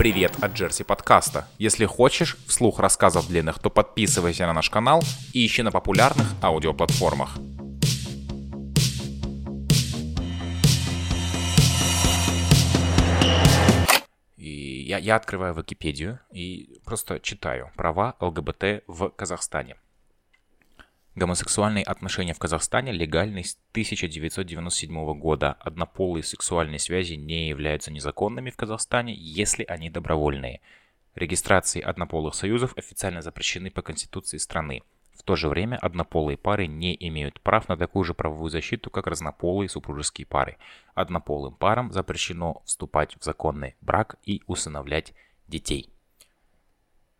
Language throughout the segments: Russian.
Привет от Джерси подкаста. Если хочешь вслух рассказов длинных, то подписывайся на наш канал и ищи на популярных аудиоплатформах. И я, я открываю Википедию и просто читаю права ЛГБТ в Казахстане. Гомосексуальные отношения в Казахстане легальны с 1997 года. Однополые сексуальные связи не являются незаконными в Казахстане, если они добровольные. Регистрации однополых союзов официально запрещены по Конституции страны. В то же время однополые пары не имеют прав на такую же правовую защиту, как разнополые супружеские пары. Однополым парам запрещено вступать в законный брак и усыновлять детей.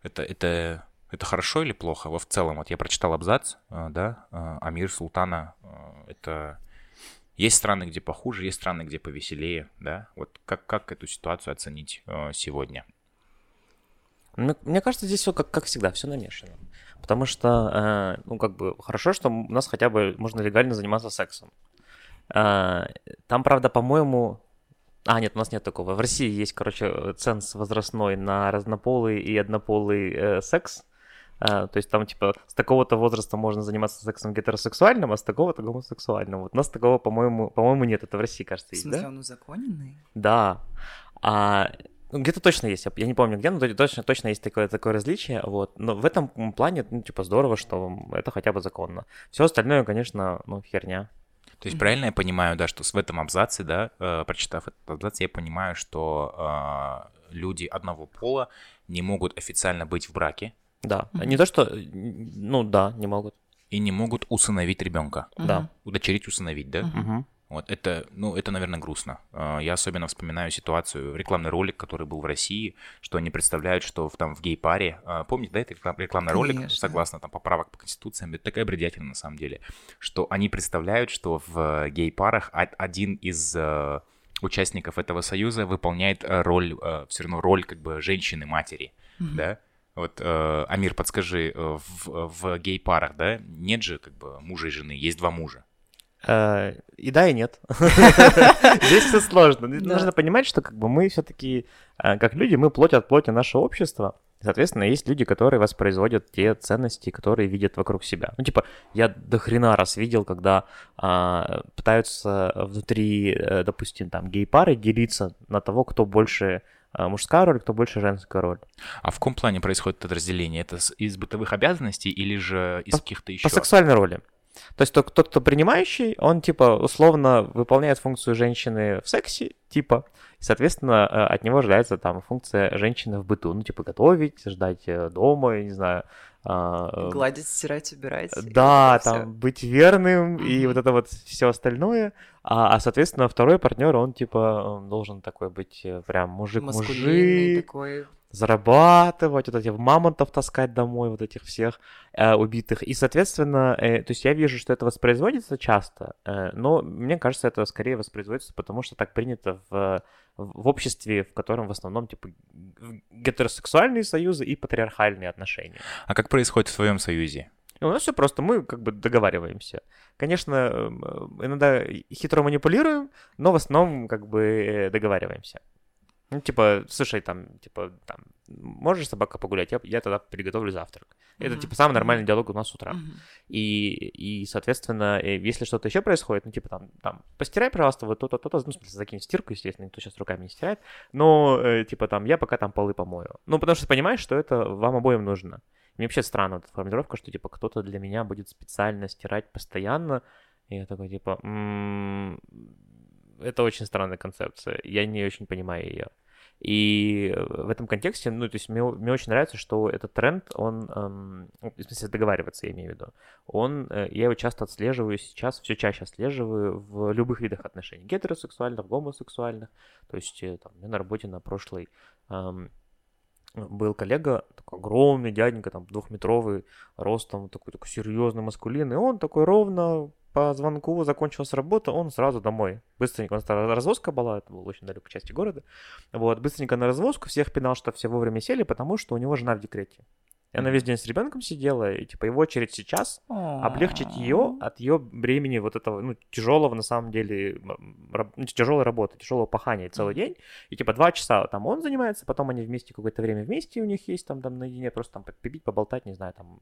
Это, это это хорошо или плохо? Во в целом, вот я прочитал абзац, э, да, э, Амир Султана, э, это... Есть страны, где похуже, есть страны, где повеселее, да? Вот как, как эту ситуацию оценить сегодня? Мне, мне кажется, здесь все как, как всегда, все намешано. Потому что, ну, как бы, хорошо, что у нас хотя бы можно легально заниматься сексом. Там, правда, по-моему, а, нет, у нас нет такого. В России есть, короче, ценз возрастной на разнополый и однополый э, секс. А, то есть там, типа, с такого-то возраста можно заниматься сексом гетеросексуальным, а с такого-то гомосексуальным. Вот у нас такого, по-моему, по-моему, нет. Это в России, кажется, есть, В смысле, да? он узаконенный? Да. А ну, где-то точно есть, я не помню где, но точно, точно есть такое, такое различие, вот. Но в этом плане, ну, типа, здорово, что это хотя бы законно. Все остальное, конечно, ну, херня. То есть правильно я понимаю, да, что в этом абзаце, да, э, прочитав этот абзац, я понимаю, что э, люди одного пола не могут официально быть в браке, да. Mm-hmm. Не то, что... Ну да, не могут. И не могут усыновить ребенка. Mm-hmm. Да. Удочерить, усыновить, да? Mm-hmm. Вот это, ну, это, наверное, грустно. А, я особенно вспоминаю ситуацию, рекламный ролик, который был в России, что они представляют, что в, там в гей-паре, а, помните, да, это рекламный Конечно. ролик, согласно там поправок по конституциям, это такая бредятина на самом деле, что они представляют, что в гей-парах один из э, участников этого союза выполняет э, роль, э, все равно роль как бы женщины-матери, mm-hmm. да, вот, э, Амир, подскажи, э, в, в гей-парах, да, нет же как бы мужа и жены, есть два мужа. Э, и да, и нет. Здесь все сложно. Нужно понимать, что как бы мы все-таки, э, как люди, мы плоть от плоти нашего общества. Соответственно, есть люди, которые воспроизводят те ценности, которые видят вокруг себя. Ну, типа, я до хрена раз видел, когда а, пытаются внутри, допустим, там, гей-пары делиться на того, кто больше мужская роль, кто больше женская роль. А в каком плане происходит это разделение? Это из бытовых обязанностей или же из каких-то еще? По сексуальной роли. То есть тот, кто принимающий, он типа условно выполняет функцию женщины в сексе, типа, и, соответственно, э, от него ожидается там функция женщины в быту, ну типа готовить, ждать э, дома, я не знаю, а, э, Гладить, стирать, убирать. Да, там все. быть верным mm-hmm. и вот это вот все остальное. А, а, соответственно, второй партнер, он типа должен такой быть прям мужик-мужик. такой зарабатывать, вот этих мамонтов таскать домой, вот этих всех э, убитых. И, соответственно, э, то есть я вижу, что это воспроизводится часто, э, но мне кажется, это скорее воспроизводится, потому что так принято в, в обществе, в котором в основном типа гетеросексуальные союзы и патриархальные отношения. А как происходит в своем союзе? Ну, у нас все просто, мы как бы договариваемся. Конечно, эм, э, иногда хитро манипулируем, но в основном как бы э, договариваемся. Ну, типа, слушай, там, типа, там, можешь собака погулять? Я, я тогда приготовлю завтрак. Mm-hmm. Это, типа, самый нормальный диалог у нас с утра. Mm-hmm. И, и, соответственно, э, если что-то еще происходит, ну, типа, там, там, постирай, пожалуйста, вот то-то, то-то, ну, в смысле, закинь в стирку, естественно, никто сейчас руками не стирает, но, э, типа, там, я пока там полы помою. Ну, потому что понимаешь, что это вам обоим нужно. Мне вообще странно эта формулировка, что, типа, кто-то для меня будет специально стирать постоянно, и я такой, типа, м-м, это очень странная концепция, я не очень понимаю ее. И в этом контексте, ну, то есть мне, мне очень нравится, что этот тренд, он, эм, ну, в смысле договариваться, я имею в виду, он, э, я его часто отслеживаю сейчас, все чаще отслеживаю в любых видах отношений, гетеросексуальных, гомосексуальных, то есть э, там, у меня на работе на прошлой эм, был коллега, такой огромный дяденька, там, двухметровый, ростом, такой, такой серьезный, маскулинный, он такой ровно по звонку закончилась работа, он сразу домой. Быстренько, у нас развозка была, это было очень далеко части города. Вот, быстренько на развозку, всех пинал, что все вовремя сели, потому что у него жена в декрете. И она весь день с ребенком сидела, и типа его очередь сейчас облегчить ее от ее бремени вот этого, ну, тяжелого на самом деле, ну, тяжелой работы, тяжелого пахания целый день. И типа два часа там он занимается, потом они вместе какое-то время вместе у них есть, там, там наедине просто там побить, поболтать, не знаю, там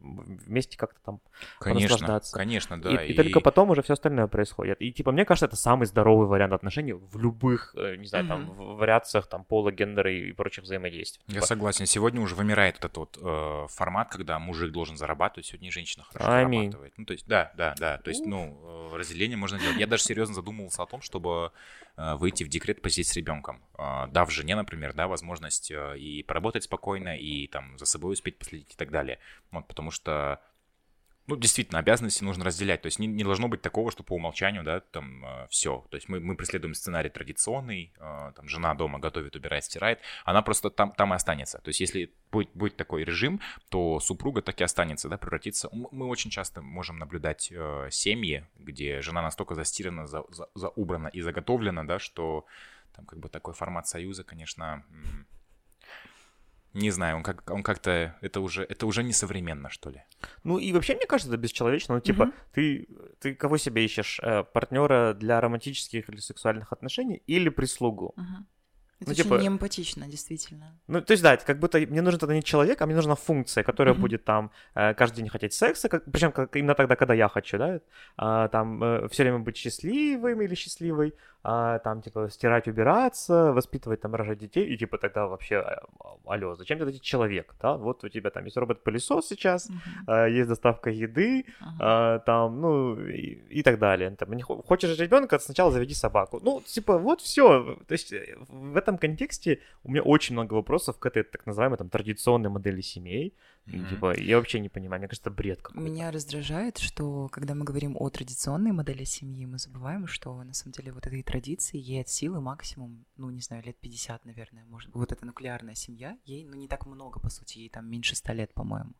вместе как-то там Конечно, конечно, да. И, и... и только потом уже все остальное происходит. И типа мне кажется, это самый здоровый вариант отношений в любых, э, не знаю, mm-hmm. там вариациях там пола, гендера и прочих взаимодействий. Я типа... согласен. Сегодня уже вымирает этот вот э, формат, когда мужик должен зарабатывать, сегодня женщина хорошо Аминь. зарабатывает. Ну, то есть, да, да, да. То есть, ну, э, разделение можно делать. Я даже серьезно задумывался о том, чтобы э, выйти в декрет, посидеть с ребенком. Э, дав жене, например, да, возможность и поработать спокойно, и там за собой успеть последить и так далее. Вот, потому что ну, действительно, обязанности нужно разделять. То есть не, не должно быть такого, что по умолчанию, да, там э, все. То есть мы, мы преследуем сценарий традиционный, э, там жена дома готовит, убирает, стирает, она просто там, там и останется. То есть если будет, будет такой режим, то супруга так и останется, да, превратится. Мы очень часто можем наблюдать э, семьи, где жена настолько застирана, за, за, заубрана и заготовлена, да, что там как бы такой формат союза, конечно, не знаю, он как он как-то это уже это уже не современно, что ли. Ну и вообще мне кажется, это бесчеловечно. Ну типа угу. ты ты кого себе ищешь э, партнера для романтических или сексуальных отношений или прислугу? Угу. Это ну, очень типа... неэмпатично, действительно. Ну, то есть, да, это как будто мне нужен тогда не человек, а мне нужна функция, которая mm-hmm. будет там э, каждый день хотеть секса, как, причем как, именно тогда, когда я хочу, да, а, там э, все время быть счастливым или счастливой, а, там, типа, стирать, убираться, воспитывать, там, рожать детей, и, типа, тогда вообще, а, алло, зачем тебе человек, да, вот у тебя там есть робот-пылесос сейчас, uh-huh. а, есть доставка еды, uh-huh. а, там, ну, и, и так далее. Там, не хочешь ребенка, сначала заведи собаку. Ну, типа, вот все. То есть э, в этом контексте у меня очень много вопросов к этой так называемой там традиционной модели семей, Mm-hmm. Типа, я вообще не понимаю, мне кажется, бред какой-то. Меня раздражает, что когда мы говорим о традиционной модели семьи, мы забываем, что на самом деле вот этой традиции ей от силы максимум, ну, не знаю, лет 50, наверное, может быть. Вот эта нуклеарная семья, ей, ну, не так много, по сути, ей там меньше 100 лет, по-моему.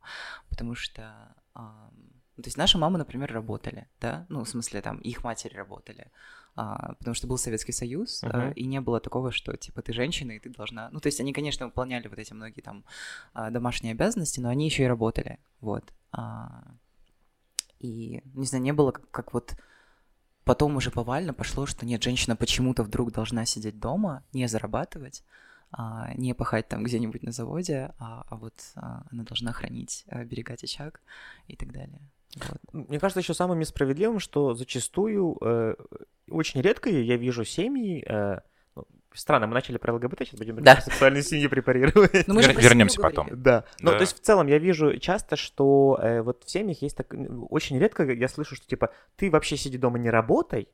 Потому что... Эм, то есть наши мамы, например, работали, да, ну, в смысле, там, их матери работали, а, потому что был Советский Союз, uh-huh. а, и не было такого, что, типа, ты женщина, и ты должна... Ну, то есть они, конечно, выполняли вот эти многие там а, домашние обязанности, но они еще и работали, вот. А, и, не знаю, не было как, как вот потом уже повально пошло, что нет, женщина почему-то вдруг должна сидеть дома, не зарабатывать, а, не пахать там где-нибудь на заводе, а, а вот а, она должна хранить, а, берегать очаг и так далее. Вот. Мне кажется, еще самым несправедливым, что зачастую э, очень редко я вижу семьи. Э, ну, странно, мы начали про ЛГБТ, сейчас будем да. сексуальные семьи препарировать. Ну, Вер- вернемся потом. Да. Ну, да. то есть в целом я вижу часто, что э, вот в семьях есть так... Очень редко я слышу, что типа ты вообще сиди дома не работай,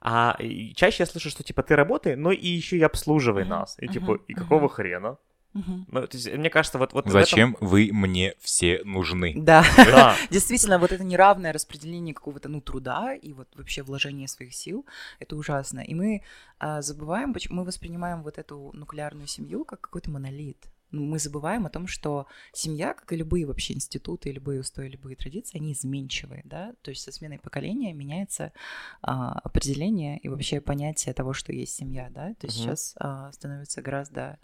а чаще я слышу, что типа ты работай, но и еще и обслуживай нас. И типа, и какого хрена? Угу. Ну, то есть, мне кажется, вот... вот Зачем этом... вы мне все нужны? Да. да. Действительно, вот это неравное распределение какого-то, ну, труда и вот вообще вложение своих сил, это ужасно. И мы а, забываем, почему мы воспринимаем вот эту нуклеарную семью как какой-то монолит. Ну, мы забываем о том, что семья, как и любые вообще институты, любые устои, любые традиции, они изменчивые, да, то есть со сменой поколения меняется а, определение и вообще понятие того, что есть семья, да, то есть угу. сейчас а, становится гораздо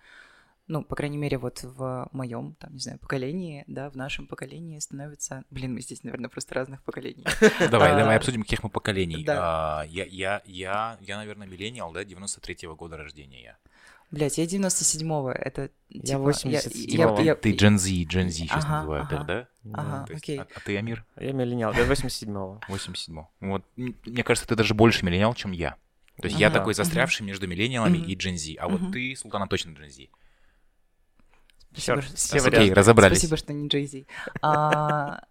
ну, по крайней мере, вот в моем, там, не знаю, поколении, да, в нашем поколении становится... Блин, мы здесь, наверное, просто разных поколений. Давай, давай а, обсудим, каких мы поколений. А, я, я, я, я, наверное, миллениал, да, 93-го года рождения я. Блять, я 97-го, это Я 87-го. Типа, ты Gen Z, Gen Z сейчас называют их, да? Ага, окей. А, а ты, Амир? Я миллениал, я 87-го. 87-го. Вот, мне кажется, ты даже больше миллениал, чем я. То есть я такой застрявший между миллениалами и Gen Z, а вот ты, Султана, точно Gen Z. Спасибо, Черт, все Окей, разобрались. Спасибо, что не Джейзи. А,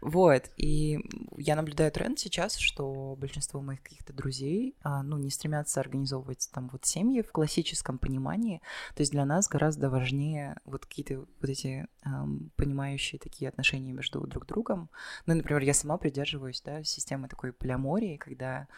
вот, и я наблюдаю тренд сейчас, что большинство моих каких-то друзей, а, ну, не стремятся организовывать там вот семьи в классическом понимании. То есть для нас гораздо важнее вот какие-то вот эти эм, понимающие такие отношения между друг другом. Ну, например, я сама придерживаюсь, да, системы такой полиамории, когда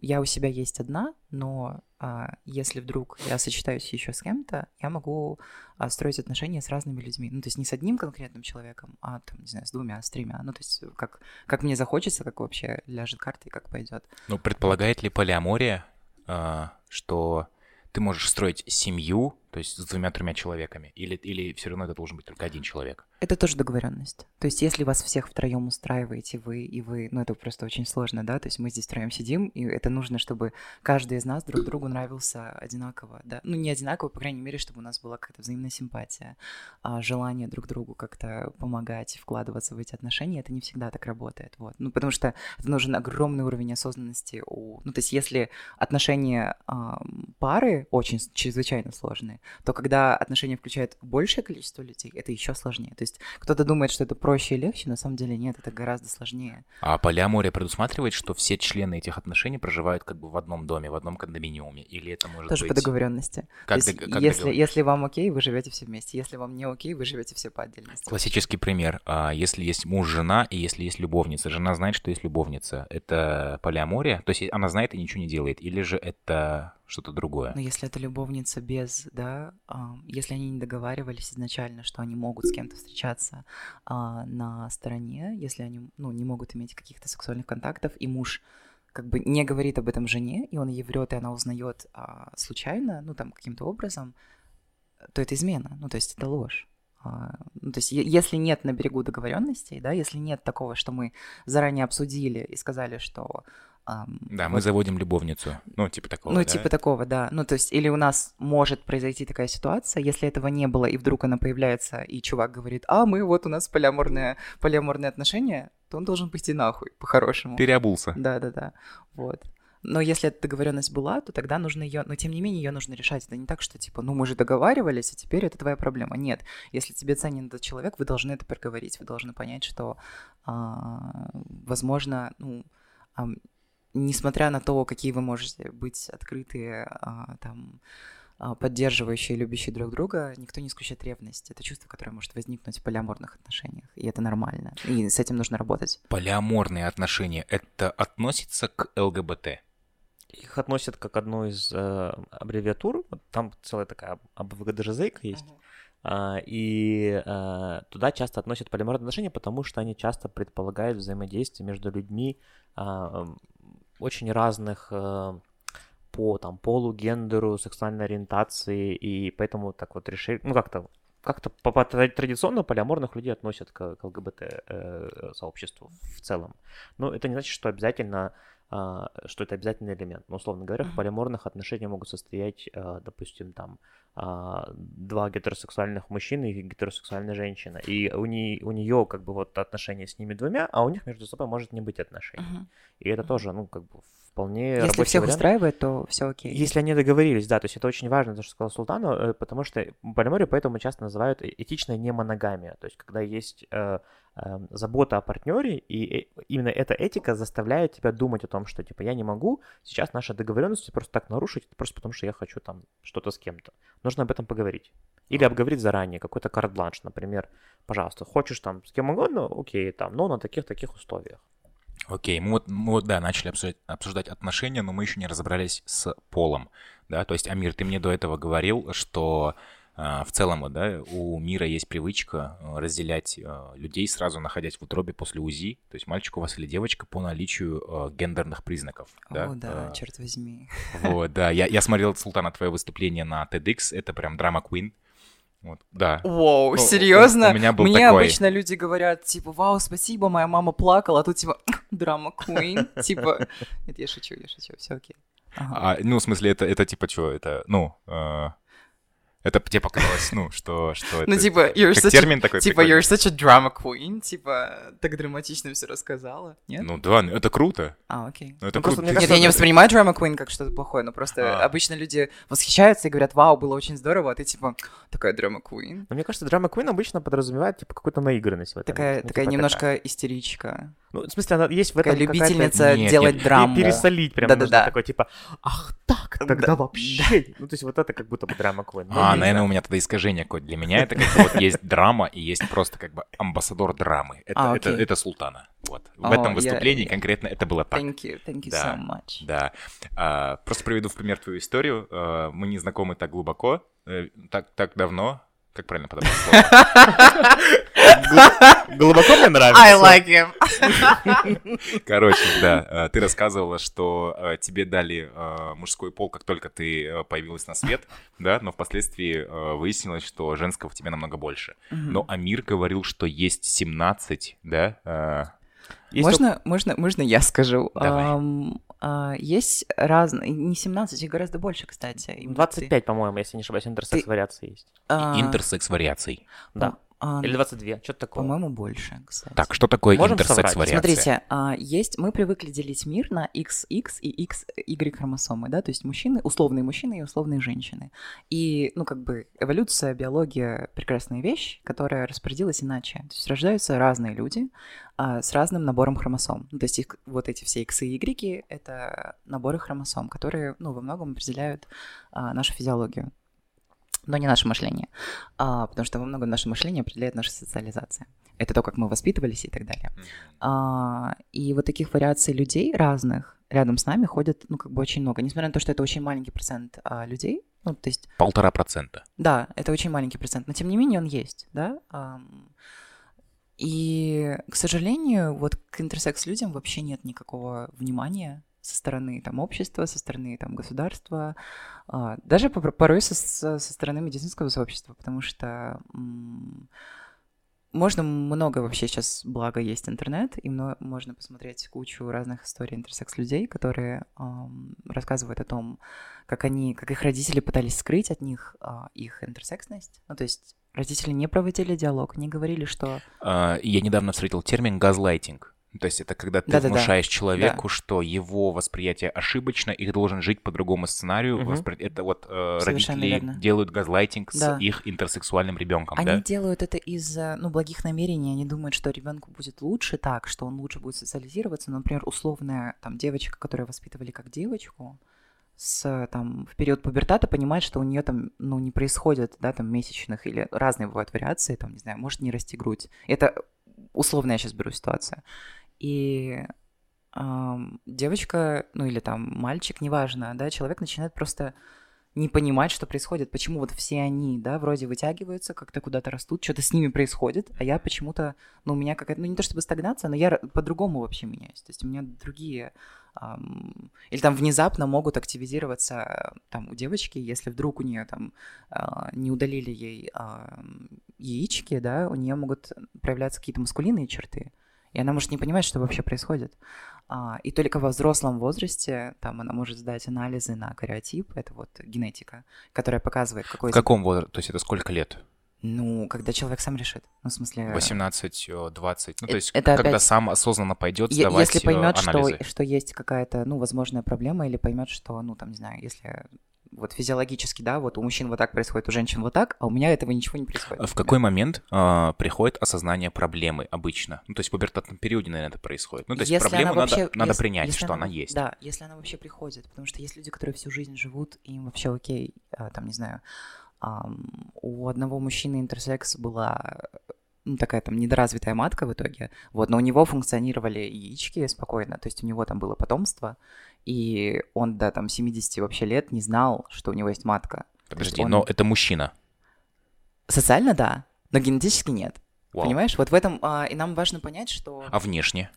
я у себя есть одна, но а, если вдруг я сочетаюсь еще с кем-то, я могу а, строить отношения с разными людьми. Ну, то есть не с одним конкретным человеком, а там, не знаю, с двумя, с тремя. Ну, то есть как, как мне захочется, как вообще ляжет карта и как пойдет. Ну, предполагает ли полиамория, а, что ты можешь строить семью То есть с двумя-тремя человеками? Или, или все равно это должен быть только один человек? Это тоже договоренность. То есть, если вас всех втроем устраиваете вы и вы, ну это просто очень сложно, да. То есть мы здесь втроем сидим, и это нужно, чтобы каждый из нас друг другу нравился одинаково, да. Ну не одинаково, по крайней мере, чтобы у нас была какая-то взаимная симпатия, а желание друг другу как-то помогать, вкладываться в эти отношения. Это не всегда так работает, вот. Ну потому что это нужен огромный уровень осознанности у, ну то есть если отношения э, пары очень чрезвычайно сложные, то когда отношения включают большее количество людей, это еще сложнее. То есть кто-то думает, что это проще и легче, на самом деле нет, это гораздо сложнее. А полиамория предусматривает, что все члены этих отношений проживают как бы в одном доме, в одном кондоминиуме, или это может Тоже быть... по договоренности. Как То есть, как если, если вам окей, вы живете все вместе. Если вам не окей, вы живете все по отдельности. Классический пример. А, Если есть муж-жена и если есть любовница. Жена знает, что есть любовница. Это полиамория? То есть она знает и ничего не делает? Или же это что-то другое? Но если это любовница без, да, если они не договаривались изначально, что они могут с кем-то встречаться а, на стороне, если они, ну, не могут иметь каких-то сексуальных контактов, и муж как бы не говорит об этом жене, и он ей врет, и она узнает а, случайно, ну, там, каким-то образом, то это измена, ну, то есть это ложь. А, Ну, то есть, если нет на берегу договоренностей, да, если нет такого, что мы заранее обсудили и сказали, что Да, мы вот заводим любовницу. Ну, типа такого, ну, да? типа такого, да. Ну, то есть, или у нас может произойти такая ситуация, если этого не было, и вдруг она появляется, и чувак говорит, а, мы вот у нас полиаморные, полиаморные отношения, то он должен пойти нахуй, по-хорошему. Переобулся. Да, да, да. Вот. Но если эта договоренность была, то тогда нужно ее, но тем не менее ее нужно решать. Это не так, что типа, ну мы же договаривались, а теперь это твоя проблема. Нет, если тебе ценен этот человек, вы должны это проговорить, вы должны понять, что, а, возможно, ну, несмотря на то, какие вы можете быть открытые, а, там, а, поддерживающие, любящие друг друга, никто не исключает ревность. Это чувство, которое может возникнуть в полиаморных отношениях, и это нормально. И с этим нужно работать. Полиаморные отношения, это относится к ЛГБТ? Их относят как одну из э, аббревиатур. Вот Там целая такая АБВГДЖЗ есть. А, и э, туда часто относят полиморные отношения, потому что они часто предполагают взаимодействие между людьми а, очень разных по там, полу, гендеру, сексуальной ориентации, и поэтому так вот решили, ну как-то как-то по, по тра- традиционно полиаморных людей относят к, к ЛГБТ э, в целом. Но это не значит, что обязательно а, что это обязательный элемент. Но, условно говоря, в Мгм. полиаморных отношениях могут состоять, а, допустим, там а, два гетеросексуальных мужчины и гетеросексуальная женщина. И у, не, у нее как бы вот отношения с ними двумя, а у них между собой может не быть отношений. Мгм. И это Мгм. тоже, ну, как бы вполне Если всех вариант. устраивает, то все окей. Если они договорились, да, то есть это очень важно, то, что сказал Султану, э, потому что полиморию поэтому часто называют э- этичная немоногамия, то есть когда есть э, э, забота о партнере, и э, именно эта этика заставляет тебя думать о том, что, типа, я не могу сейчас наши договоренности просто так нарушить, просто потому что я хочу там что-то с кем-то. Нужно об этом поговорить. Или обговорить заранее, какой-то карт-бланш, например, пожалуйста, хочешь там с кем угодно, окей, там, но на таких-таких условиях. Окей, мы вот, мы вот, да, начали обсуждать, обсуждать отношения, но мы еще не разобрались с полом, да, то есть, Амир, ты мне до этого говорил, что а, в целом, да, у мира есть привычка а, разделять а, людей, сразу находясь в утробе после УЗИ, то есть мальчик у вас или девочка по наличию а, гендерных признаков, да. О, да, А, черт возьми. Вот, да, я, я смотрел, Султана, твое выступление на TEDx, это прям драма Queen, вот, да. Вау, у- серьезно? у меня был Мне такой. обычно люди говорят, типа, вау, спасибо, моя мама плакала, а тут типа, драма Queen, типа, нет, я шучу, я шучу, все окей. Ага. А, ну, в смысле, это, это типа что, это, ну, э, это тебе показалось, ну, что, что это... Ну, типа, you're как such a- термин такой Типа, прикольный. you're such a drama queen, типа, так драматично все рассказала, нет? Ну, да, ну, это круто. А, окей. Ну, это Ну, просто круто. мне Нет, я не воспринимаю drama queen как что-то плохое, но просто А. обычно люди восхищаются и говорят, вау, было очень здорово, а ты типа, такая drama queen. Но мне кажется, драма Queen обычно подразумевает, типа, какую-то наигранность в этом. Такая, Ну, такая типа, немножко истеричка. Ну, в смысле, она есть в этом Такая какая-то любительница Нет, делать нет, драму. Пе- Пересолить прям Да-да-да. нужно такой, типа, ах так, тогда Да. вообще. Ну, то есть вот это как будто бы драма Queen. Ну, А, наверное, у меня тогда искажение какое-то. Для меня это как бы вот есть драма и есть просто как бы амбассадор драмы. Это, А, это, это Султана. Вот. В О, этом выступлении я- конкретно это было так. Thank you, thank you Да. so much. Да. А, просто приведу в пример твою историю. А, мы не знакомы так глубоко, э, так, так давно. Как правильно подобрать слово? Гл- Глубоко мне нравится. I like him. Короче, да, э, ты рассказывала, что э, тебе дали э, мужской пол, как только ты появилась на свет, да, но впоследствии выяснилось, что женского в тебе намного больше. Но Амир говорил, что есть 17, да? Есть можно, можно, можно я скажу? Давай. Ам, а, есть разные, не 17, их гораздо больше, кстати. ок- Им 25, по-моему, если не ошибаюсь, интерсекс вариации есть. А, интерсекс вариаций. Да. А, Или 22, что-то такое. По-моему, больше, кстати. Так, что такое Можем интерсекс соврать? вариация? Смотрите, а, есть, мы привыкли делить мир на XX и XY хромосомы, да, то есть мужчины, условные мужчины и условные женщины. И, ну, как бы, эволюция, биология — прекрасная вещь, которая распорядилась иначе. То есть рождаются разные люди а, с разным набором хромосом. Ну, то есть их, вот эти все X и Y — это наборы хромосом, которые, ну, во многом определяют а, нашу физиологию но не наше мышление, А, потому что во многом наше мышление определяет наша социализация. Это то, как мы воспитывались и так далее. А, и вот таких вариаций людей разных рядом с нами ходят, ну, как бы очень много. Несмотря на то, что это очень маленький процент а, людей, ну, то есть, Полтора процента. да, это очень маленький процент, но тем не менее он есть, да. ам. И, к сожалению, вот к интерсекс-людям вообще нет никакого внимания со стороны там общества, со стороны там государства, а, даже по- порой со, со стороны медицинского сообщества, потому что можно много вообще сейчас, благо есть интернет, и можно посмотреть кучу разных историй интерсекс-людей, которые рассказывают о том, как они, как их родители пытались скрыть от них а, их интерсексность. Ну, то есть родители не проводили диалог, не говорили, что... А, Я недавно встретил термин газлайтинг. То есть это когда ты Да-да-да. внушаешь человеку, что его восприятие ошибочно, и ты должен жить по другому сценарию. Мгм. Воспри- Это вот э, Совершенно родители верно. делают газлайтинг Да. с их интерсексуальным ребенком, Они да? делают это из ну, благих намерений. Они думают, что ребенку будет лучше так, что он лучше будет социализироваться. Например, условная там девочка, которую воспитывали как девочку, с там в период пубертата понимает, что у нее там ну не происходит, да, там месячных или разные бывают вариации, там не знаю, может не расти грудь. Это условно я сейчас беру ситуацию. И ам, девочка, ну или там мальчик, неважно, да, человек начинает просто не понимать, что происходит, почему вот все они, да, вроде вытягиваются, как-то куда-то растут, что-то с ними происходит, а я почему-то, ну, у меня какая-то, ну, не то чтобы стагнация, но я по-другому вообще меняюсь, то есть у меня другие, ам, или там внезапно могут активизироваться там у девочки, если вдруг у нее там а, не удалили ей ам, яички, да, у нее могут проявляться какие-то маскулинные черты, и она может не понимать, что вообще происходит. А, и только во взрослом возрасте там она может сдать анализы на кариотип, это вот генетика, которая показывает, какой... В каком возрасте? То есть это сколько лет? Ну, когда человек сам решит. Ну, в смысле... 18, э, 20? Ну, Э, то есть это когда опять- сам осознанно пойдет сдавать Если э, поймет, что, анализы. что есть какая-то, ну, возможная проблема, или поймет, что, ну, там, не знаю, если вот физиологически, да, вот у мужчин вот так происходит, у женщин вот так, а у меня этого ничего не происходит. В какой момент э, приходит осознание проблемы обычно? Ну, то есть в пубертатном периоде, наверное, это происходит. Ну, то есть Если проблему она надо, вообще- надо если- принять, если что она есть. Да, если она вообще приходит, потому что есть люди, которые всю жизнь живут, и им вообще окей, а, там, не знаю, ам, у одного мужчины интерсекс была ну, такая там недоразвитая матка в итоге, вот, но у него функционировали яички спокойно, то есть у него там было потомство, и он до там 70 вообще лет не знал, что у него есть матка. Подожди, он- но это мужчина. Социально да, но генетически нет. Вау. Понимаешь? Вот в этом а, и нам важно понять, что А внешне?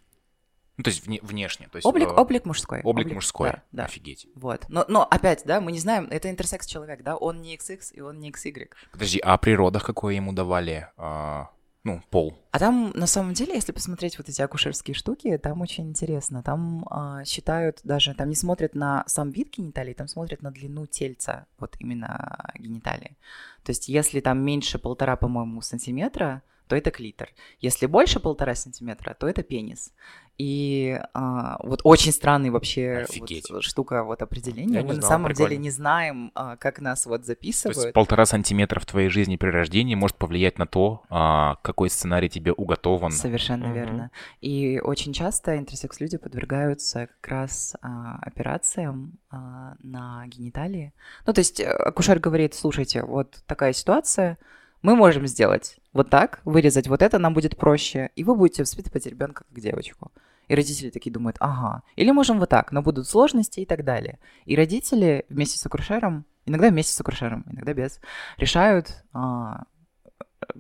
Ну, то есть вне- внешне. То есть, облик, э, облик мужской. облик мужской. Да, да. Офигеть. Вот. Но, но опять, да, мы не знаем, это интерсекс человек, да, он не XX и он не XY. Подожди, а при родах какое ему давали? а, ну, пол. А там, на самом деле, если посмотреть вот эти акушерские штуки, там очень интересно. Там а, считают даже, там не смотрят на сам вид гениталий, там смотрят на длину тельца, вот именно гениталии. То есть если там меньше полтора, по-моему, сантиметра, то это клитор. Если больше полтора сантиметра, то это пенис. И а, вот очень странный вообще вот штука вот определения. Я Мы на знал, самом деле прикольно. не знаем, а, как нас вот То записывают. есть полтора сантиметра в твоей жизни при рождении может повлиять на то, а, какой сценарий тебе уготован. Совершенно Мгм. верно. И очень часто интерсекс-люди подвергаются как раз а, операциям а, на гениталии. Ну, то есть э, акушер говорит, слушайте, вот такая ситуация, мы можем сделать вот так, вырезать вот это, нам будет проще, и вы будете воспитывать ребенка как девочку. И родители такие думают, ага, или можем вот так, но будут сложности и так далее. И родители вместе с акушером, иногда вместе с акушером, иногда без, решают, а,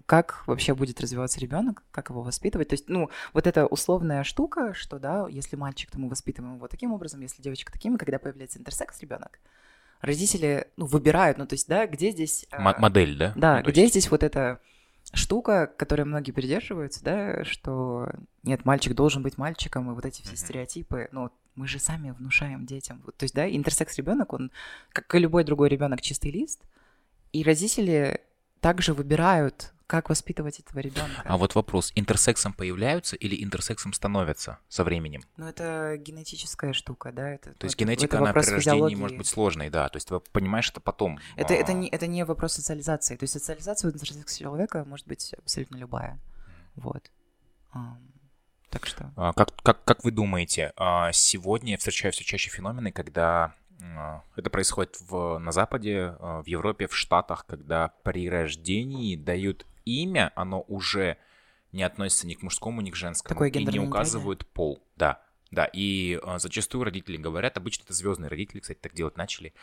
как вообще будет развиваться ребенок, как его воспитывать. То есть, ну, вот эта условная штука, что, да, если мальчик, то мы воспитываем его таким образом, если девочка таким, и когда появляется интерсекс ребенок, родители, ну, выбирают, ну, то есть, да, где здесь... М- модель, да? Да, Ну, где есть- здесь вот эта штука, которой многие придерживаются, да, что нет, мальчик должен быть мальчиком, и вот эти все Мгм. стереотипы, ну, мы же сами внушаем детям. Вот, то есть, да, интерсекс ребенок, он, как и любой другой ребенок, чистый лист, и родители также выбирают, как воспитывать этого ребенка. А вот вопрос, интерсексом появляются или интерсексом становятся со временем? Ну, это генетическая штука, да, это... То есть это- генетика, это она при рождении физиологии. может быть сложной, да. То есть ты понимаешь это потом. Это, это, А, не, это не вопрос социализации. То есть социализация у интерсекс человека может быть абсолютно любая. Вот. Так что... а, Как, как, как вы думаете, а, сегодня я встречаю все чаще феномены, когда а, это происходит в, на Западе, в Европе, в Штатах, когда при рождении дают имя, оно уже не относится ни к мужскому, ни к женскому, Такое и не указывают пол. Да, да, и а, зачастую родители говорят, обычно это звездные родители, кстати, так делать начали,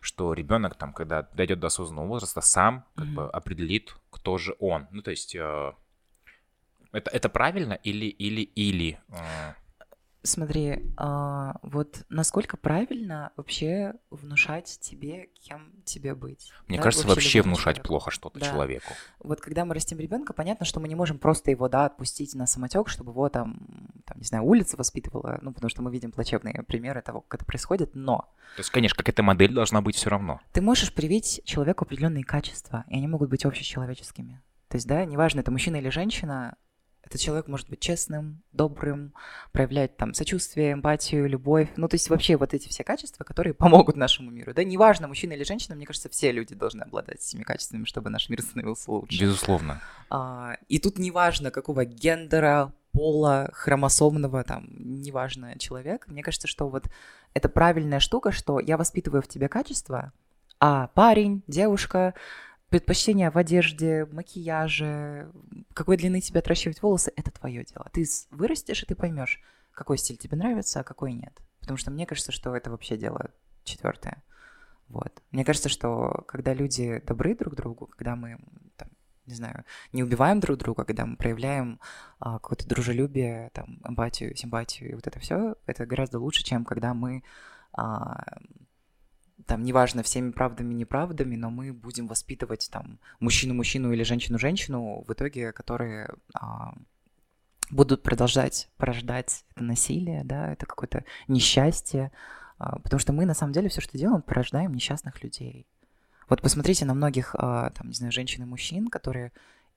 что ребенок там, когда дойдет до осознанного возраста, сам как Мгм. бы определит, кто же он. Ну, то есть э, это, это правильно или или или э, Смотри, а, вот насколько правильно вообще внушать тебе, кем тебе быть? Мне да, кажется, вообще любому внушать человеку. плохо что-то Да. человеку. Вот когда мы растим ребенка, понятно, что мы не можем просто его, да, отпустить на самотек, чтобы его там, там, не знаю, улица воспитывала, ну, потому что мы видим плачевные примеры того, как это происходит, но То есть, конечно, какая-то модель должна быть все равно. ты можешь привить человеку определенные качества, и они могут быть общечеловеческими. То есть, да, неважно, это мужчина или женщина, этот человек может быть честным, добрым, проявлять там сочувствие, эмпатию, любовь. Ну, то есть вообще вот эти все качества, которые помогут нашему миру. Да, неважно, мужчина или женщина, мне кажется, все люди должны обладать этими качествами, чтобы наш мир становился лучше. Безусловно. А, и тут неважно, какого гендера, пола, хромосомного, там, неважно, человек. Мне кажется, что вот это правильная штука, что я воспитываю в тебе качества, а парень, девушка, предпочтения в одежде, макияже, какой длины тебе отращивать волосы, это твое дело. Ты вырастешь, и ты поймешь, какой стиль тебе нравится, а какой нет. Потому что мне кажется, что это вообще дело четвертое. Вот. Мне кажется, что когда люди добры друг другу, когда мы, там, не знаю, не убиваем друг друга, когда мы проявляем а, какое-то дружелюбие, там, эмпатию, симпатию и вот это все, это гораздо лучше, чем когда мы, а, там, неважно, всеми правдами, неправдами, но мы будем воспитывать там мужчину-мужчину или женщину-женщину, в итоге, которые а, будут продолжать порождать это насилие, да, это какое-то несчастье, а, потому что мы на самом деле все, что делаем, порождаем несчастных людей. Вот посмотрите на многих, а, там, не знаю, женщин и мужчин, которые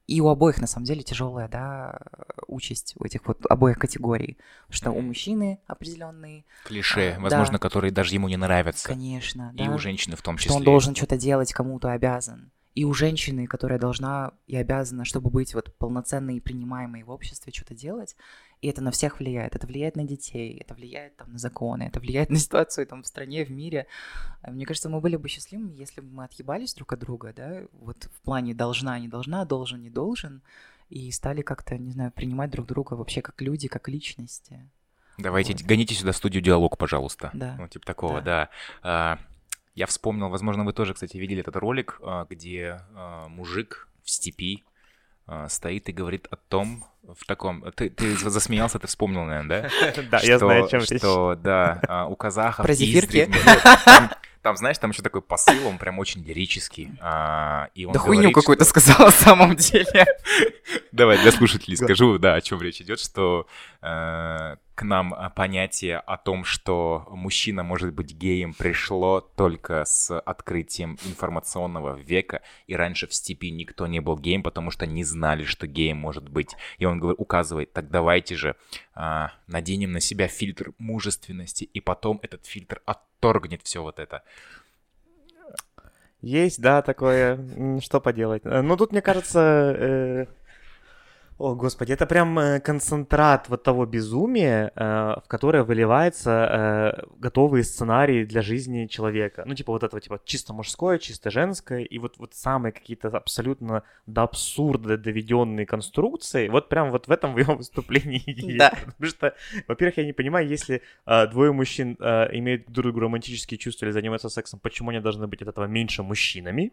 и у обоих, на самом деле, тяжелая, да, участь у этих вот обоих категорий. Что у мужчины определенный, Клише, А, возможно, да. которые даже ему не нравятся. конечно, И да, у женщины в том числе. что он должен что-то делать, кому-то обязан. И у женщины, которая должна и обязана, чтобы быть вот полноценной и принимаемой в обществе, что-то делать. И это на всех влияет. Это влияет на детей, это влияет там на законы, это влияет на ситуацию там в стране, в мире. А Мне кажется, мы были бы счастливыми, если бы мы отъебались друг от друга, да, вот в плане должна, не должна, должен, не должен, и стали как-то, не знаю, принимать друг друга вообще как люди, как личности. Давайте, Вот. гоните сюда студию «Диалог», пожалуйста. Да. Ну, типа такого, Да. да. А, я вспомнил, возможно, вы тоже, кстати, видели этот ролик, а, где мужик в степи стоит и говорит о том, в таком... Ты, ты засмеялся, ты вспомнил, наверное, да? Да, я Что- знаю, о чем речь. Что, да, а, у казахов Про зефирки? Там, знаешь, там еще такой посыл, он прям очень лирический. а, и он да хуйню какую-то что- сказала в самом деле. Давай для слушателей скажу, да, о чем речь идет, что э, к нам а, понятие о том, что мужчина может быть геем, пришло только с открытием информационного века, и раньше в степи никто не был геем, потому что не знали, что геем может быть. И он указывает, так давайте же а, наденем на себя фильтр мужественности, и потом этот фильтр отторгнет все вот это. Есть, да, такое. Что поделать? Э, Ну, тут, мне кажется... э, О, господи, это прям э, концентрат вот того безумия, э, в которое выливается э, готовые сценарии для жизни человека. Ну, типа вот этого, типа чисто мужское, чисто женское, и вот, вот самые какие-то абсолютно до абсурда доведенные конструкции, вот прям вот в этом в его выступлении есть. Да. Потому что, во-первых, я не понимаю, если двое мужчин имеют друг другу романтические чувства или занимаются сексом, почему они должны быть от этого меньше мужчинами?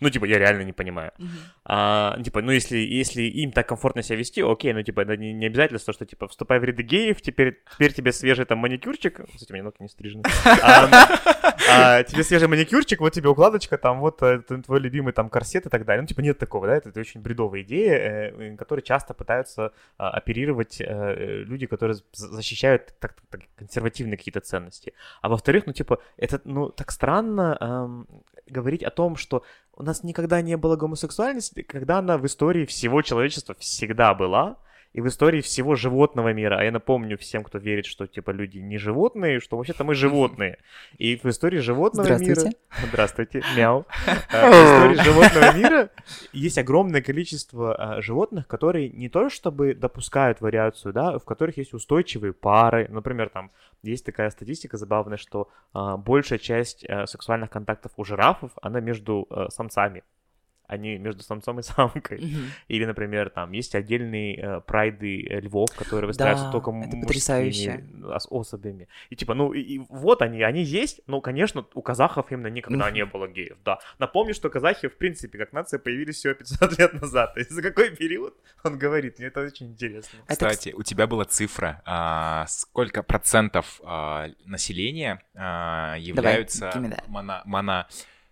Ну, типа, я реально не понимаю. Мгм. А, типа, ну, если, если им так комфортно себя вести, окей, ну, типа, это не, не обязательство, что, типа, вступай в ряды геев, теперь, теперь тебе свежий там маникюрчик, кстати, у меня ногти не стрижены, А, тебе свежий маникюрчик, вот тебе укладочка, там, вот э, твой любимый там корсет и так далее. Ну, типа, нет такого, да, это, очень бредовая идея, э, которые часто пытаются а, оперировать э, э, люди, которые защищают так, так- консервативные какие-то ценности. А во-вторых, ну, типа, это, ну, так странно эм, говорить о том, что у нас никогда не было гомосексуальности, когда она в истории всего человечества всегда была, и в истории всего животного мира. А я напомню всем, кто верит, что, типа, люди не животные, что вообще-то мы животные. И в истории животного мира... Здравствуйте. Здравствуйте, мяу. А, В истории животного мира есть огромное количество а, животных, которые не то чтобы допускают вариацию, да, в которых есть устойчивые пары. Например, там есть такая статистика забавная, что а, большая часть сексуальных контактов у жирафов, она между самцами, а не между самцом и самкой. Мгм. Или, например, там есть отдельные э, прайды э, львов, которые выстраиваются Да, только это потрясающе. особями. И типа, ну, и, и вот они, они есть, но, конечно, у казахов именно никогда Мгм. не было геев, да. Напомню, что казахи, в принципе, как нация появились всего 500 лет назад. То есть за какой период он говорит, мне это очень интересно. Это, Кстати, у тебя была цифра, а, сколько процентов а, населения а, являются that. моно, моно-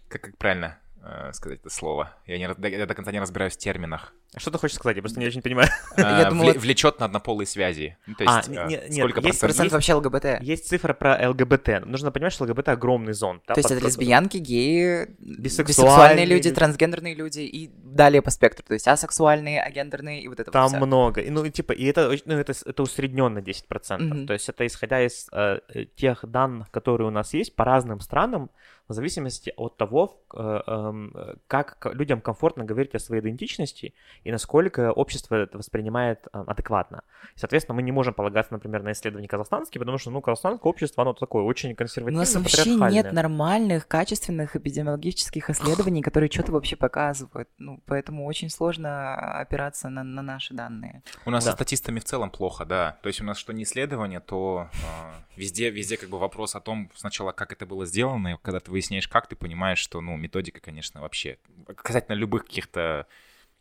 как, как правильно э, сказать это слово? Я, не, я до конца не разбираюсь в терминах. А Что ты хочешь сказать? Я просто не очень понимаю. Я думала- вле- влечет на однополые связи. Ну, то А, есть, нет, сколько есть процентов? процент вообще ЛГБТ. Есть цифра про ЛГБТ. Нужно понимать, что ЛГБТ огромный зон. То есть это лесбиянки, геи, Бисексуальные люди, трансгендерные люди и далее по спектру. То есть асексуальные, агендерные и вот это вот Там много. И, Ну, типа, и это, ну, это, это усредненно 10%. Мгм. То есть это исходя из э, э, тех данных, которые у нас есть по разным странам, в зависимости от того, э, эм, э, как людям комфортно говорить о своей идентичности и насколько общество это воспринимает э, адекватно. И, соответственно, мы не можем полагаться, например, на исследования казахстанские, потому что, ну, казахстанское общество, оно такое очень У консервативное, нас вообще нет нормальных, качественных эпидемиологических исследований, которые что-то вообще показывают. Ну, поэтому очень сложно опираться на, на наши данные. У нас Да. со статистами в целом плохо, да. То есть у нас что не исследование, то а, везде, везде как бы вопрос о том сначала, как это было сделано, и когда ты выясняешь, как, ты понимаешь, что, ну, методика, конечно, вообще касательно любых каких-то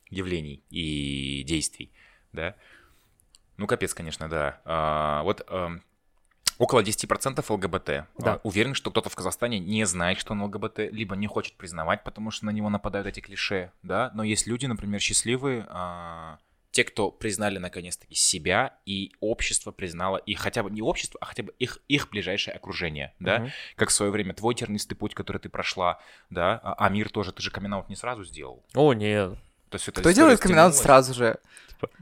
явлений и действий, да. Ну, капец, конечно, да. А, вот ам, около 10% ЛГБТ. Да. А, Уверен, что кто-то в Казахстане не знает, что он ЛГБТ, либо не хочет признавать, потому что на него нападают эти клише, да. Но есть люди, например, счастливые, а, те, кто признали наконец-таки себя, и общество признало, и хотя бы не общество, а хотя бы их, их ближайшее окружение, да, Мгм. как в свое время твой тернистый путь, который ты прошла, да, а, а мир тоже, ты же камин не сразу сделал. О, нет. То есть Кто делает камин сразу же?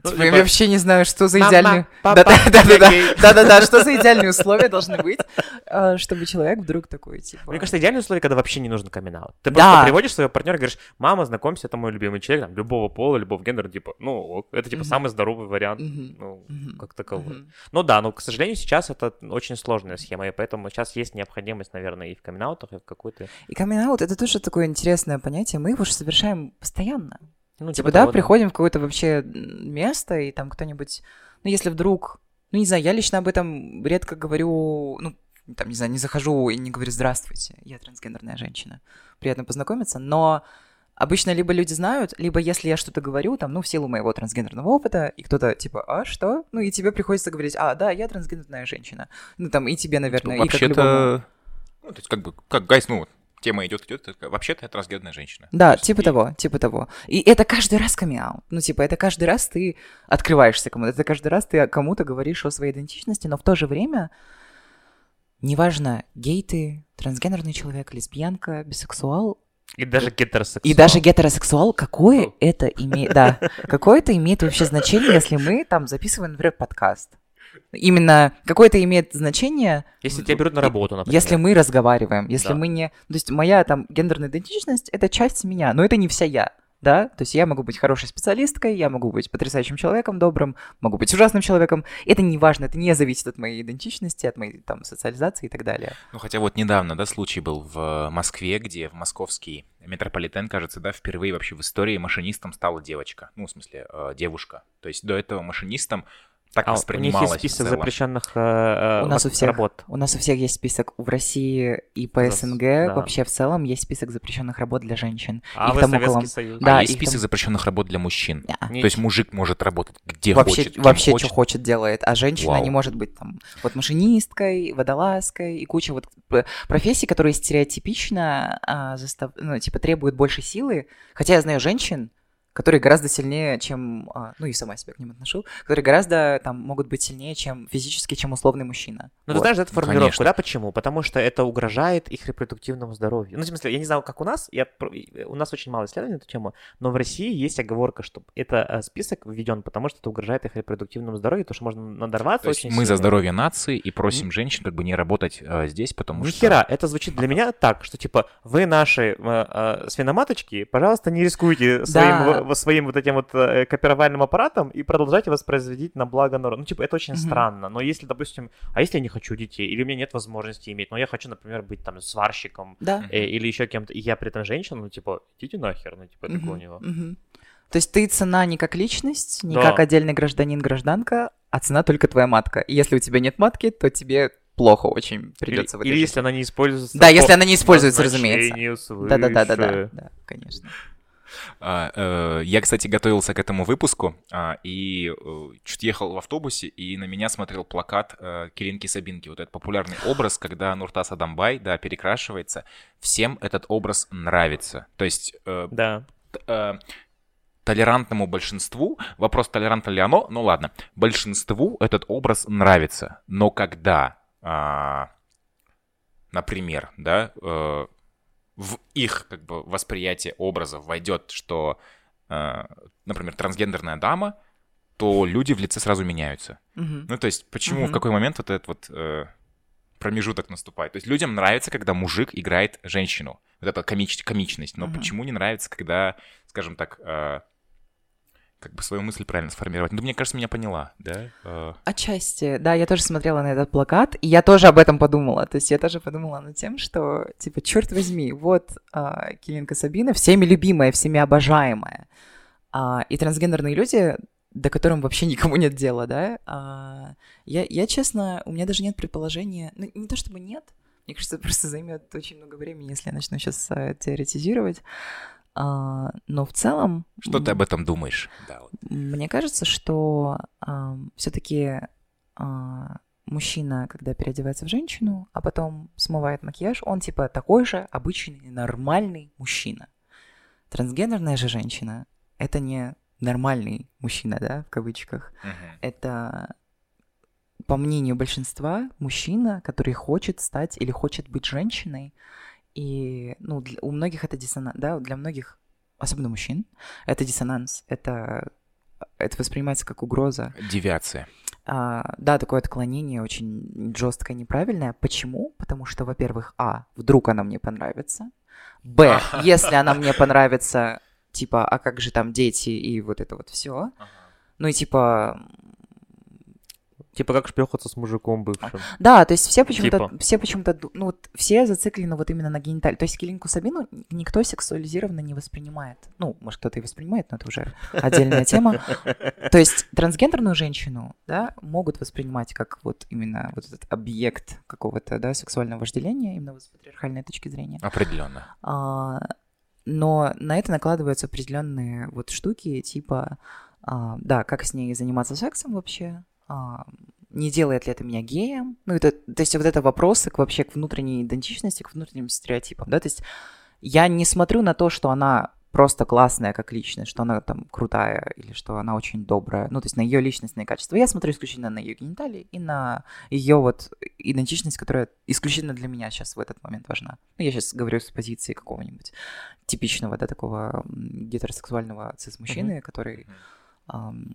Ну, Типа, я вообще не знаю, что за идеальные... Да-да-да, что за идеальные условия должны быть, а, чтобы человек вдруг такой, типа... Мне кажется, идеальное условие, когда вообще не нужен камин Ты просто приводишь своего партнера и говоришь, мама, знакомься, это мой любимый человек, там, любого пола, любого гендера, типа, ну, это, типа, самый здоровый вариант, ну, как таковой. Ну да, но, к сожалению, сейчас это очень сложная схема, и поэтому сейчас есть необходимость, наверное, и в камин и в какой-то... И камин это тоже такое интересное понятие, мы его же совершаем постоянно. Ну, Типа, да, того, приходим в какое-то вообще место, и там кто-нибудь, ну, если вдруг, ну, не знаю, я лично об этом редко говорю, ну, там, не знаю, не захожу и не говорю «Здравствуйте, я трансгендерная женщина». Приятно познакомиться, но обычно либо люди знают, либо если я что-то говорю, там, ну, в силу моего трансгендерного опыта, и кто-то типа «А, что?» Ну, и тебе приходится говорить «А, да, я трансгендерная женщина». Ну, там, и тебе, наверное, и как любому. Вообще-то, ну, то есть как бы, как гайс, ну, вот, тема идет, идет, вообще-то я трансгендерная женщина. Да, То есть типа и- того, типа того. И это каждый раз камин Ну, типа, это каждый раз ты открываешься кому-то, это каждый раз ты кому-то говоришь о своей идентичности, но в то же время, неважно, гей ты, трансгендерный человек, лесбиянка, бисексуал, И даже гетеросексуал. и даже гетеросексуал, какое Ну. это имеет, да, какое это имеет вообще значение, если мы там записываем, например, подкаст? Именно какое это имеет значение, Если тебя берут на работу, например. если мы разговариваем, если Да. мы не... То есть моя там гендерная идентичность — это часть меня, но это не вся я, да? То есть я могу быть хорошей специалисткой, я могу быть потрясающим человеком, добрым, могу быть ужасным человеком. Это не важно, это не зависит от моей идентичности, от моей там социализации и так далее. Ну, хотя вот недавно, да, случай был в Москве, где в московский метрополитен, кажется, да, впервые вообще в истории машинистом стала девочка. Ну, в смысле, э, девушка. То есть до этого машинистом так А у них есть список запрещенных э, э, У нас у вот всех работ. У нас у всех есть список в России и по Зас- СНГ. да. Вообще в целом есть список запрещенных работ для женщин. А Их вы там Советский около- Союз? А Да, есть их список там- запрещенных работ для мужчин. Да. То есть мужик может работать где вообще, хочет, вообще хочет. что хочет делает, а женщина Вау. не может быть там вот машинисткой, водолазкой и куча вот п- профессий, которые стереотипично а, застав... ну, типа требуют больше силы. Хотя я знаю женщин, которые гораздо сильнее, чем, а, ну и сама себя к ним отношу, которые гораздо там могут быть сильнее, чем физически, чем условный мужчина. Ну, ты Вот. знаешь эту формулировку, конечно. да, почему? Потому что это угрожает их репродуктивному здоровью. Ну, в смысле, я не знаю, как у нас, я, про- у нас очень мало исследований на эту тему, но в России есть оговорка, что это э, список введен, потому что это угрожает их репродуктивному здоровью, то что можно надорваться То есть очень мы за сильно. здоровье нации и просим женщин как бы не работать э, здесь, потому Ни что... хера, это звучит для меня так, что типа вы наши э, э, свиноматочки, пожалуйста, не рискуйте своим, Да. Своим вот этим вот э, копировальным аппаратом и продолжайте воспроизводить на благо народа. Ну, типа, это очень Мгм. странно. Но если, допустим, а если я не хочу детей, или у меня нет возможности иметь, но я хочу, например, быть там сварщиком Да. э, или еще кем-то, и я при этом женщина, ну, типа, идите нахер, ну, типа, это Мгм, у него. мгм. То есть ты цена не как личность, не Да. как отдельный гражданин, гражданка, а цена только твоя матка. И если у тебя нет матки, то тебе плохо очень Или, придется в этой или жизни. если она не используется. Да, по если она не используется, разумеется. Да, да, да, да, да, да, конечно. А, э, Я, кстати, готовился к этому выпуску а, и э, чуть ехал в автобусе, и на меня смотрел плакат э, Келинки Сабинки. Вот этот популярный образ, когда Нуртас Адамбай, да, перекрашивается. Всем этот образ нравится. То есть Да. толерантному большинству, вопрос, толерантно ли оно, ну ладно, большинству этот образ нравится. Но когда, а, например, да, э, в их как бы восприятие образов войдет, что, э, например, трансгендерная дама, то люди в лице сразу меняются. Мгм. Ну, то есть, почему, в Мгм. какой момент вот этот вот э, промежуток наступает? То есть, людям нравится, когда мужик играет женщину. Вот эта комич- комичность. Но Мгм. почему не нравится, когда, скажем так, э, как бы свою мысль правильно сформировать? Ну, мне кажется, меня поняла, да? Э, Отчасти, да, я тоже смотрела на этот плакат, и я тоже об этом подумала. То есть я тоже подумала над тем, что, типа, черт возьми, вот а, Килинка Сабина, всеми любимая, всеми обожаемая. А, и трансгендерные люди, до которым вообще никому нет дела, да? А, я, я, честно, у меня даже нет предположения, ну, не то чтобы нет, мне кажется, это просто займет очень много времени, если я начну сейчас теоретизировать. А, но в целом... что ты об этом думаешь? Да, вот. Мне кажется, что все-таки мужчина, когда переодевается в женщину, а потом смывает макияж, он типа такой же обычный, нормальный мужчина. Трансгендерная же женщина — это не нормальный мужчина, да, в кавычках. Мгм. Это, по мнению большинства, мужчина, который хочет стать или хочет быть женщиной. И, ну, для- у многих это диссонанс, да, для многих, особенно мужчин, это диссонанс, это, это воспринимается как угроза. Девиация. А, да, такое отклонение очень жесткое, неправильное. Почему? Потому что, во-первых, а, вдруг она мне понравится. Б, если она мне понравится, типа, а как же там дети и вот это вот все. Ну и типа, Типа как шпехаться с мужиком бывшим. да, то есть все почему-то, Типа. все почему-то, ну вот все зациклены вот именно на гениталии. То есть Келинку Сабину никто сексуализированно не воспринимает. Ну, может, кто-то и воспринимает, но это уже отдельная тема. То есть трансгендерную женщину, да, могут воспринимать как вот именно вот этот объект какого-то, да, сексуального вожделения, именно вот с патриархальной точки зрения. Определенно. А, но на это накладываются определенные вот штуки, типа, а, да, как с ней заниматься сексом вообще, не делает ли это меня геем, ну, это, то есть вот это вопросы к вообще к внутренней идентичности, к внутренним стереотипам, да, то есть я не смотрю на то, что она просто классная как личность, что она там крутая или что она очень добрая, ну, то есть на ее личностные качества. Я смотрю исключительно на ее гениталии и на ее вот идентичность, которая исключительно для меня сейчас в этот момент важна. Ну, я сейчас говорю с позиции какого-нибудь типичного, да, такого гетеросексуального цис-мужчины, который ам,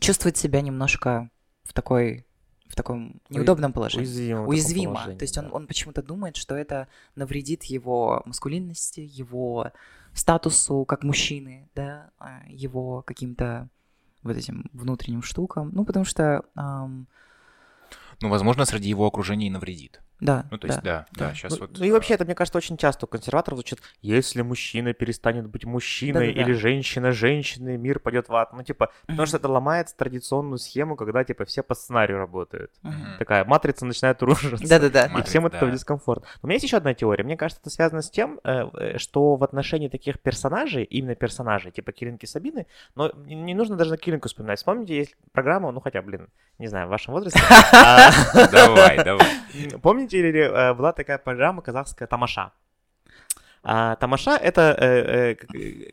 чувствует себя немножко в такой в таком неудобном положении. Уязвимо. Уязвимо. положении, То есть он, да. он почему-то думает, что это навредит его маскулинности, его статусу как мужчины, да, а, его каким-то вот этим внутренним штукам. Ну, потому что ам, Ну, возможно, среди его окружения и навредит. Да, Ну, то есть, да, да, да. сейчас Ну, вот... ну и вообще, это, мне кажется, очень часто у консерваторов звучит, если мужчина перестанет быть мужчиной Да-да-да. или женщина женщиной, мир пойдет в ад. Ну, типа, потому Мгм. что это ломает традиционную схему, когда, типа, все по сценарию работают. Мгм. Такая матрица начинает рушиться. Да-да-да. И Матрица, всем это да. дискомфорт. Но у меня есть еще одна теория. Мне кажется, это связано с тем, э, э, что в отношении таких персонажей, именно персонажей, типа Киринки Сабины, но не нужно даже на Киринку вспоминать. Вспомните, есть программа, ну хотя, блин, не знаю, в вашем возрасте. а, Давай, давай. Помните, или э, была такая программа казахская «Тамаша»? А, Тамаша — это э, э,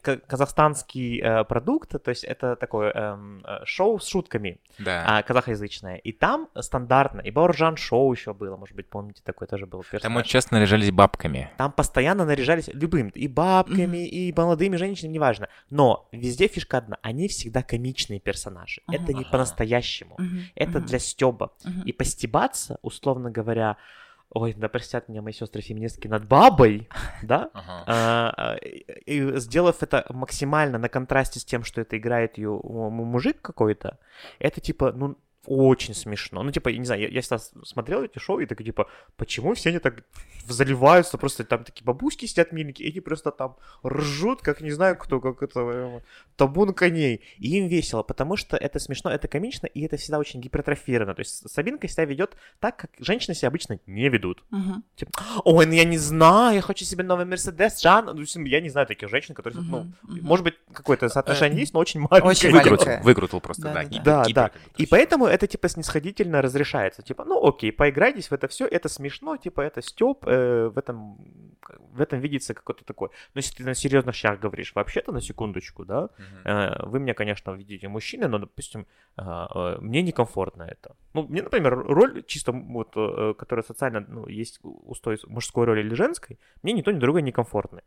к- казахстанский э, продукт, то есть это такое эм, э, шоу с шутками Да. а, казахоязычное. И там стандартно, и Бауржан шоу еще было, может быть, помните, такой тоже был персонаж. Там очень часто наряжались бабками. Там постоянно наряжались любым, и бабками, и молодыми женщинами, неважно. Но везде фишка одна, они всегда комичные персонажи. Мгм. Это не по-настоящему. Мгм. Это для стеба. Мгм. И постебаться, условно говоря, ой, да простят меня мои сестры феминистки, над бабой, да, Ага. а, а, и, сделав это максимально на контрасте с тем, что это играет ее мужик какой-то, это типа, ну, очень смешно. Ну, типа, я не знаю, я, я всегда смотрел эти шоу и такой, типа, почему все они так заливаются, просто там такие бабушки сидят миленькие, и они просто там ржут, как не знаю кто, как это, э, табун коней. И им весело, потому что это смешно, это комично, и это всегда очень гипертрофировано. То есть Сабинка себя ведет так, как женщины себя обычно не ведут. Мгм. Типа, ой, ну я не знаю, я хочу себе новый Мерседес, Жан. Ну, я не знаю таких женщин, которые, ну, Мгм, мгм. может быть, какое-то соотношение есть, но очень маленькое. Очень Выкрутил, маленькая. выкрутил просто, Да, да. да, Да, И поэтому это, типа, снисходительно разрешается. Типа, ну, окей, поиграйтесь в это все, это смешно, типа, это стёб, э, в этом в этом видится какой-то такой. Но если ты на серьезных щах говоришь, вообще-то, на секундочку, да, Мгм. э, вы меня, конечно, видите мужчины, но, допустим, э, э, мне некомфортно это. Ну, мне, например, роль чисто вот, э, которая социально, ну, есть устой мужской роли или женской, мне ни то, ни другое некомфортны.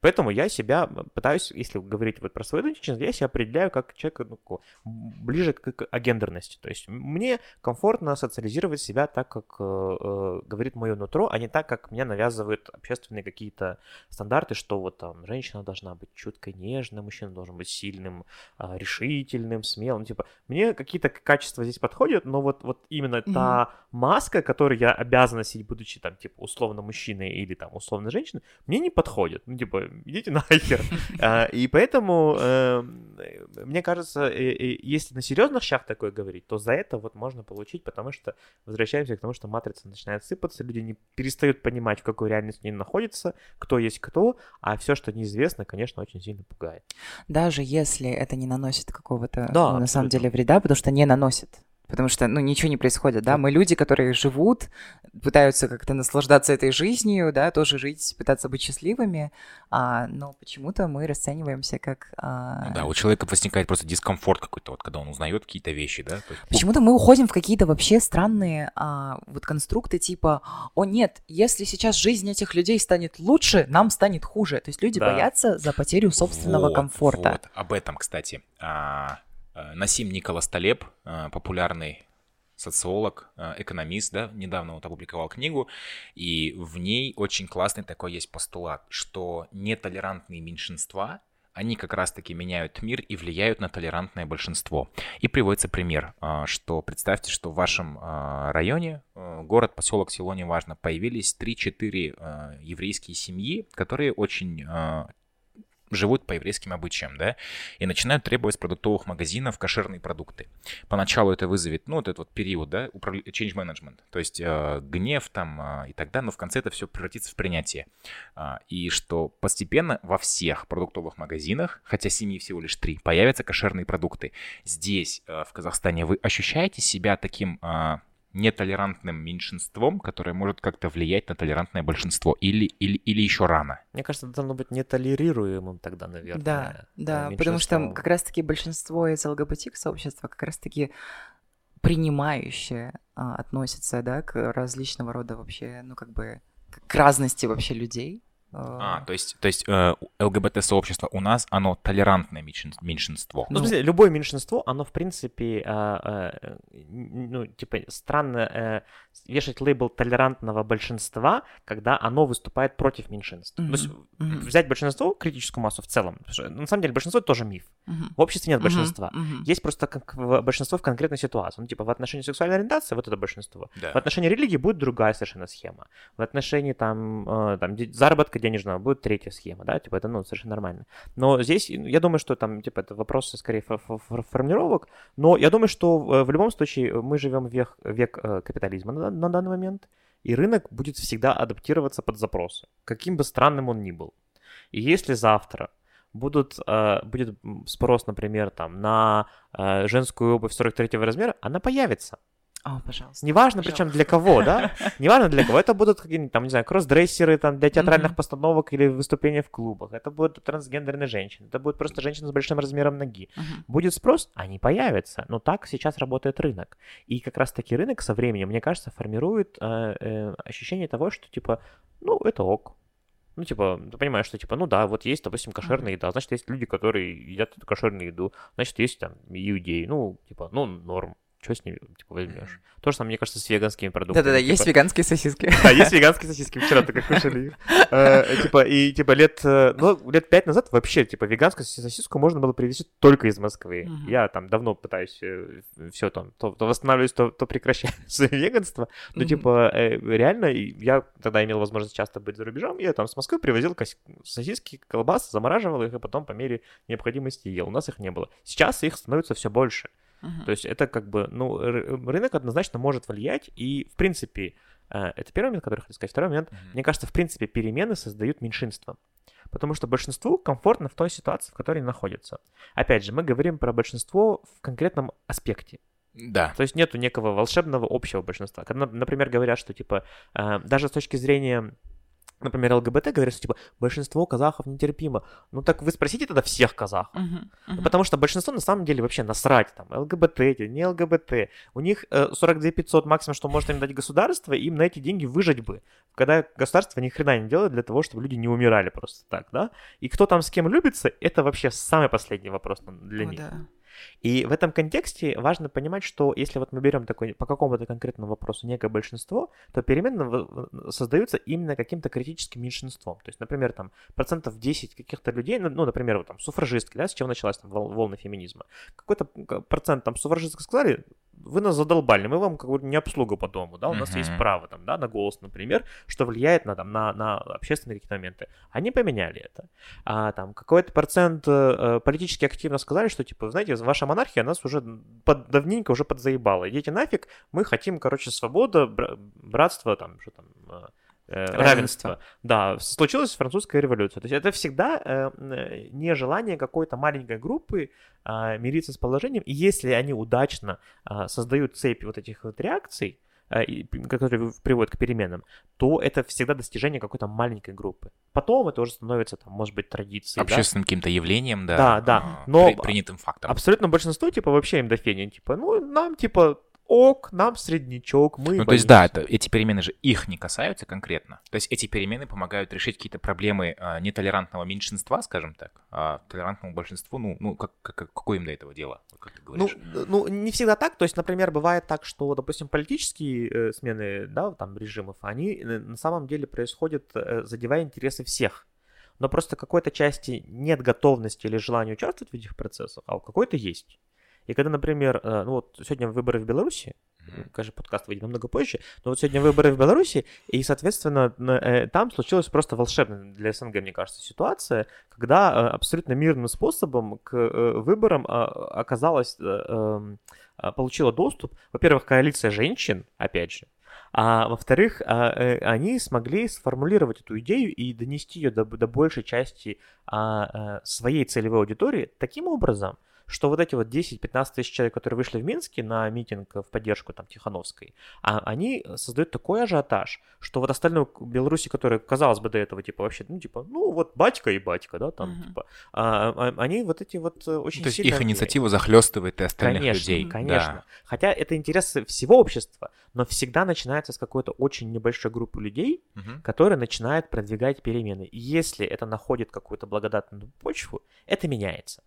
Поэтому я себя пытаюсь, если говорить вот про свою идентичность, я себя определяю как человека ну, ближе к, к агендерности. То есть мне комфортно социализировать себя так, как э, э, говорит мое нутро, а не так, как меня навязывают общественные какие-то стандарты, что вот там женщина должна быть чуткой, нежной, мужчина должен быть сильным, а, решительным, смелым. Типа, мне какие-то качества здесь подходят, но вот, вот именно Мгм. та маска, которую я обязан носить, будучи там, типа, условно мужчиной или там условно женщиной, мне не подходит. Ну, типа, идите нахер. А, И поэтому, эм, мне кажется, если на серьезных щах такое говорить, то за это вот можно получить, потому что возвращаемся к тому, что матрица начинает сыпаться, люди не перестают понимать, в какой реальности они находятся, кто есть кто, а все, что неизвестно, конечно, очень сильно пугает. Даже если это не наносит какого-то, Да, ну, на самом деле, вреда, потому что не наносит. Потому что, ну, ничего не происходит, да, мы люди, которые живут, пытаются как-то наслаждаться этой жизнью, да, тоже жить, пытаться быть счастливыми, а, но почему-то мы расцениваемся как... а, Ну Да, у человека возникает просто дискомфорт какой-то, вот когда он узнает какие-то вещи, да. есть, Почему-то мы уходим в какие-то вообще странные а, вот конструкты типа, о нет, если сейчас жизнь этих людей станет лучше, нам станет хуже. То есть люди Да. боятся за потерю собственного Вот, комфорта. вот. Об этом, кстати. А, Насим Николас Талеб, а, популярный социолог, а, экономист, да, недавно вот опубликовал книгу, и в ней очень классный такой есть постулат, что нетолерантные меньшинства, они как раз-таки меняют мир и влияют на толерантное большинство. И приводится пример, что представьте, что в вашем районе, город, поселок, село, неважно, появились 3-4 а, еврейские семьи, которые очень живут по еврейским обычаям, да, и начинают требовать продуктовых магазинов кошерные продукты. Поначалу это вызовет, ну, вот этот вот период, да, change management, то есть э, гнев там э, и так далее, но в конце это все превратится в принятие. А, и что постепенно во всех продуктовых магазинах, хотя семьи всего лишь три, появятся кошерные продукты. Здесь, э, в Казахстане, вы ощущаете себя таким э, нетолерантным меньшинством, которое может как-то влиять на толерантное большинство, или, или, или еще рано? Мне кажется, это должно быть нетолерируемым тогда, наверное. Да, э, да, потому что как раз-таки большинство из ЛГБТ-сообщества как раз-таки принимающее а, относится, да, к различного рода вообще, ну, как бы, к разности вообще людей, А, то есть, то есть э, ЛГБТ-сообщество у нас, оно толерантное меньшин- меньшинство. Ну, в смысле, любое меньшинство, оно, в принципе, а, а, ну, типа, странно э, вешать лейбл толерантного большинства, когда оно выступает против меньшинства. То есть Мгм. взять большинство, критическую массу в целом, что, на самом деле большинство это тоже миф. Мгм. В обществе нет большинства. Мгм. Есть просто как большинство в конкретной ситуации. Ну, типа, в отношении сексуальной ориентации вот это большинство. Да. В отношении религии будет другая совершенно схема. В отношении там, э, там заработка денежного будет третья схема, да, типа это, ну, совершенно нормально. Но здесь, я думаю, что там, типа, это вопросы скорее фо- фо- фо- формулировок, но я думаю, что э, в любом случае мы живем век, век э, капитализма на, на данный момент, и рынок будет всегда адаптироваться под запросы, каким бы странным он ни был. И если завтра будут, э, будет спрос, например, там, на э, женскую обувь 43 размера, она появится. О, пожалуйста. Неважно, причем для кого, да? Неважно для кого. Это будут какие-нибудь, там, не знаю, кроссдрессеры там, для театральных Мгм. постановок или выступления в клубах. Это будут трансгендерные женщины. Это будут просто женщины с большим размером ноги. Мгм. Будет спрос, они появятся. Но так сейчас работает рынок. И как раз-таки рынок со временем, мне кажется, формирует э, э, ощущение того, что, типа, ну, это ок. Ну, типа, ты понимаешь, что, типа, ну да, вот есть, допустим, кошерная еда, значит, есть люди, которые едят эту кошерную еду, значит, есть там иудеи, ну, типа, ну, норм. Что с ними, типа, возьмешь? То же самое, мне кажется, с веганскими продуктами. Да-да-да, типа. есть веганские сосиски. Да, есть веганские сосиски, вчера только кушали. Э, Типа, и типа лет, э, ну, лет пять назад вообще, типа, веганскую сосиску можно было привезти только из Москвы. Я там давно пытаюсь все там, то восстанавливаюсь, то прекращаю свое веганство. Но, Мгм. типа, э, реально, я тогда имел возможность часто быть за рубежом, я там с Москвы привозил сосиски, колбасы, замораживал их, и потом по мере необходимости ел. У нас их не было. Сейчас их становится все больше. То есть это как бы, ну, рынок однозначно может влиять, и, в принципе, э, это первый момент, который я хотел сказать. Второй момент, Мгм. мне кажется, в принципе, перемены создают меньшинство. Потому что большинству комфортно в той ситуации, в которой они находятся. Опять же, мы говорим про большинство в конкретном аспекте. Да. То есть нету некого волшебного общего большинства. Когда, например, говорят, что типа э, даже с точки зрения, например, ЛГБТ говорят, что типа большинство казахов нетерпимо. Ну так вы спросите тогда всех казахов. Мгм. Ну, Мгм. Потому что большинство на самом деле вообще насрать, там, ЛГБТ, не ЛГБТ. У них э, 42 500 максимум, что может им дать государство, им на эти деньги выжить бы. Когда государство ни хрена не делает для того, чтобы люди не умирали просто так, да? И кто там с кем любится, это вообще самый последний вопрос для О, них. да. И в этом контексте важно понимать, что если вот мы берем такой, по какому-то конкретному вопросу некое большинство, то в- создаются именно каким-то критическим меньшинством. То есть, например, там процентов 10 каких-то людей, ну, ну, например, вот там суфражистки, да, с чего началась там вол- волна феминизма. Какой-то процент там суфражисток сказали, вы нас задолбали, мы вам как бы не обслуга по дому, да, у нас есть Мгм. право там, да, на голос, например, что влияет на, там, на, на общественные какие-то моменты. Они поменяли это. А там какой-то процент э, э, политически активно сказали, что, типа, знаете, ваша монархия нас уже под, давненько уже подзаебала. Идите нафиг, мы хотим, короче, свобода, бра- братство, там, что там, э, э, равенство. Равенство. Да, случилась французская революция. То есть это всегда э, э, не желание какой-то маленькой группы а, мириться с положением. И если они удачно а, создают цепь вот этих вот реакций, которые в- приводят к переменам, то это всегда достижение какой-то маленькой группы. Потом это уже становится, там, может быть, традицией. да. Общественным каким-то явлением, да. Да, да, а, но- при- принятым фактом. Абсолютно большинство, типа, вообще им до фени. Типа, ну, нам, типа, ок, нам среднячок, мы Ну, то есть, да, боимся. это, эти перемены же их не касаются конкретно. То есть эти перемены помогают решить какие-то проблемы а, нетолерантного меньшинства, скажем так, а толерантному большинству, ну, ну как, как- какое им до этого дело, как ты Ну, говоришь? ну, не всегда так. То есть, например, бывает так, что, допустим, политические э, смены, да, там, режимов, они э, на самом деле происходят, э, задевая интересы всех. Но просто какой-то части нет готовности или желания участвовать в этих процессах, а у какой-то есть. И когда, например, э, ну вот сегодня выборы в Беларуси, конечно, подкаст выйдет намного позже, но вот сегодня выборы в Беларуси, и, соответственно, э, там случилась просто волшебная для СНГ, мне кажется, ситуация, когда э, абсолютно мирным способом к выборам а, оказалось, эм, а, получила доступ, во-первых, коалиция женщин, опять же, а во-вторых, а, они смогли сформулировать эту идею и донести ее до, до большей части своей целевой аудитории таким образом, что вот эти вот 10-15 тысяч человек, которые вышли в Минске на митинг в поддержку там Тихановской, а они создают такой ажиотаж, что вот остальные Беларуси, которые, казалось бы, до этого, типа, вообще, ну, типа, ну, вот батька и батька, да, там, Мгм. типа, а, а, они вот эти вот э, очень То есть сильно... их инициатива захлестывает и остальных Конечно, людей. конечно. Да. Хотя это интересы всего общества, но всегда начинается с какой-то очень небольшой группы людей, Мгм. которая начинает продвигать перемены. И если это находит какую-то благодатную почву, это меняется.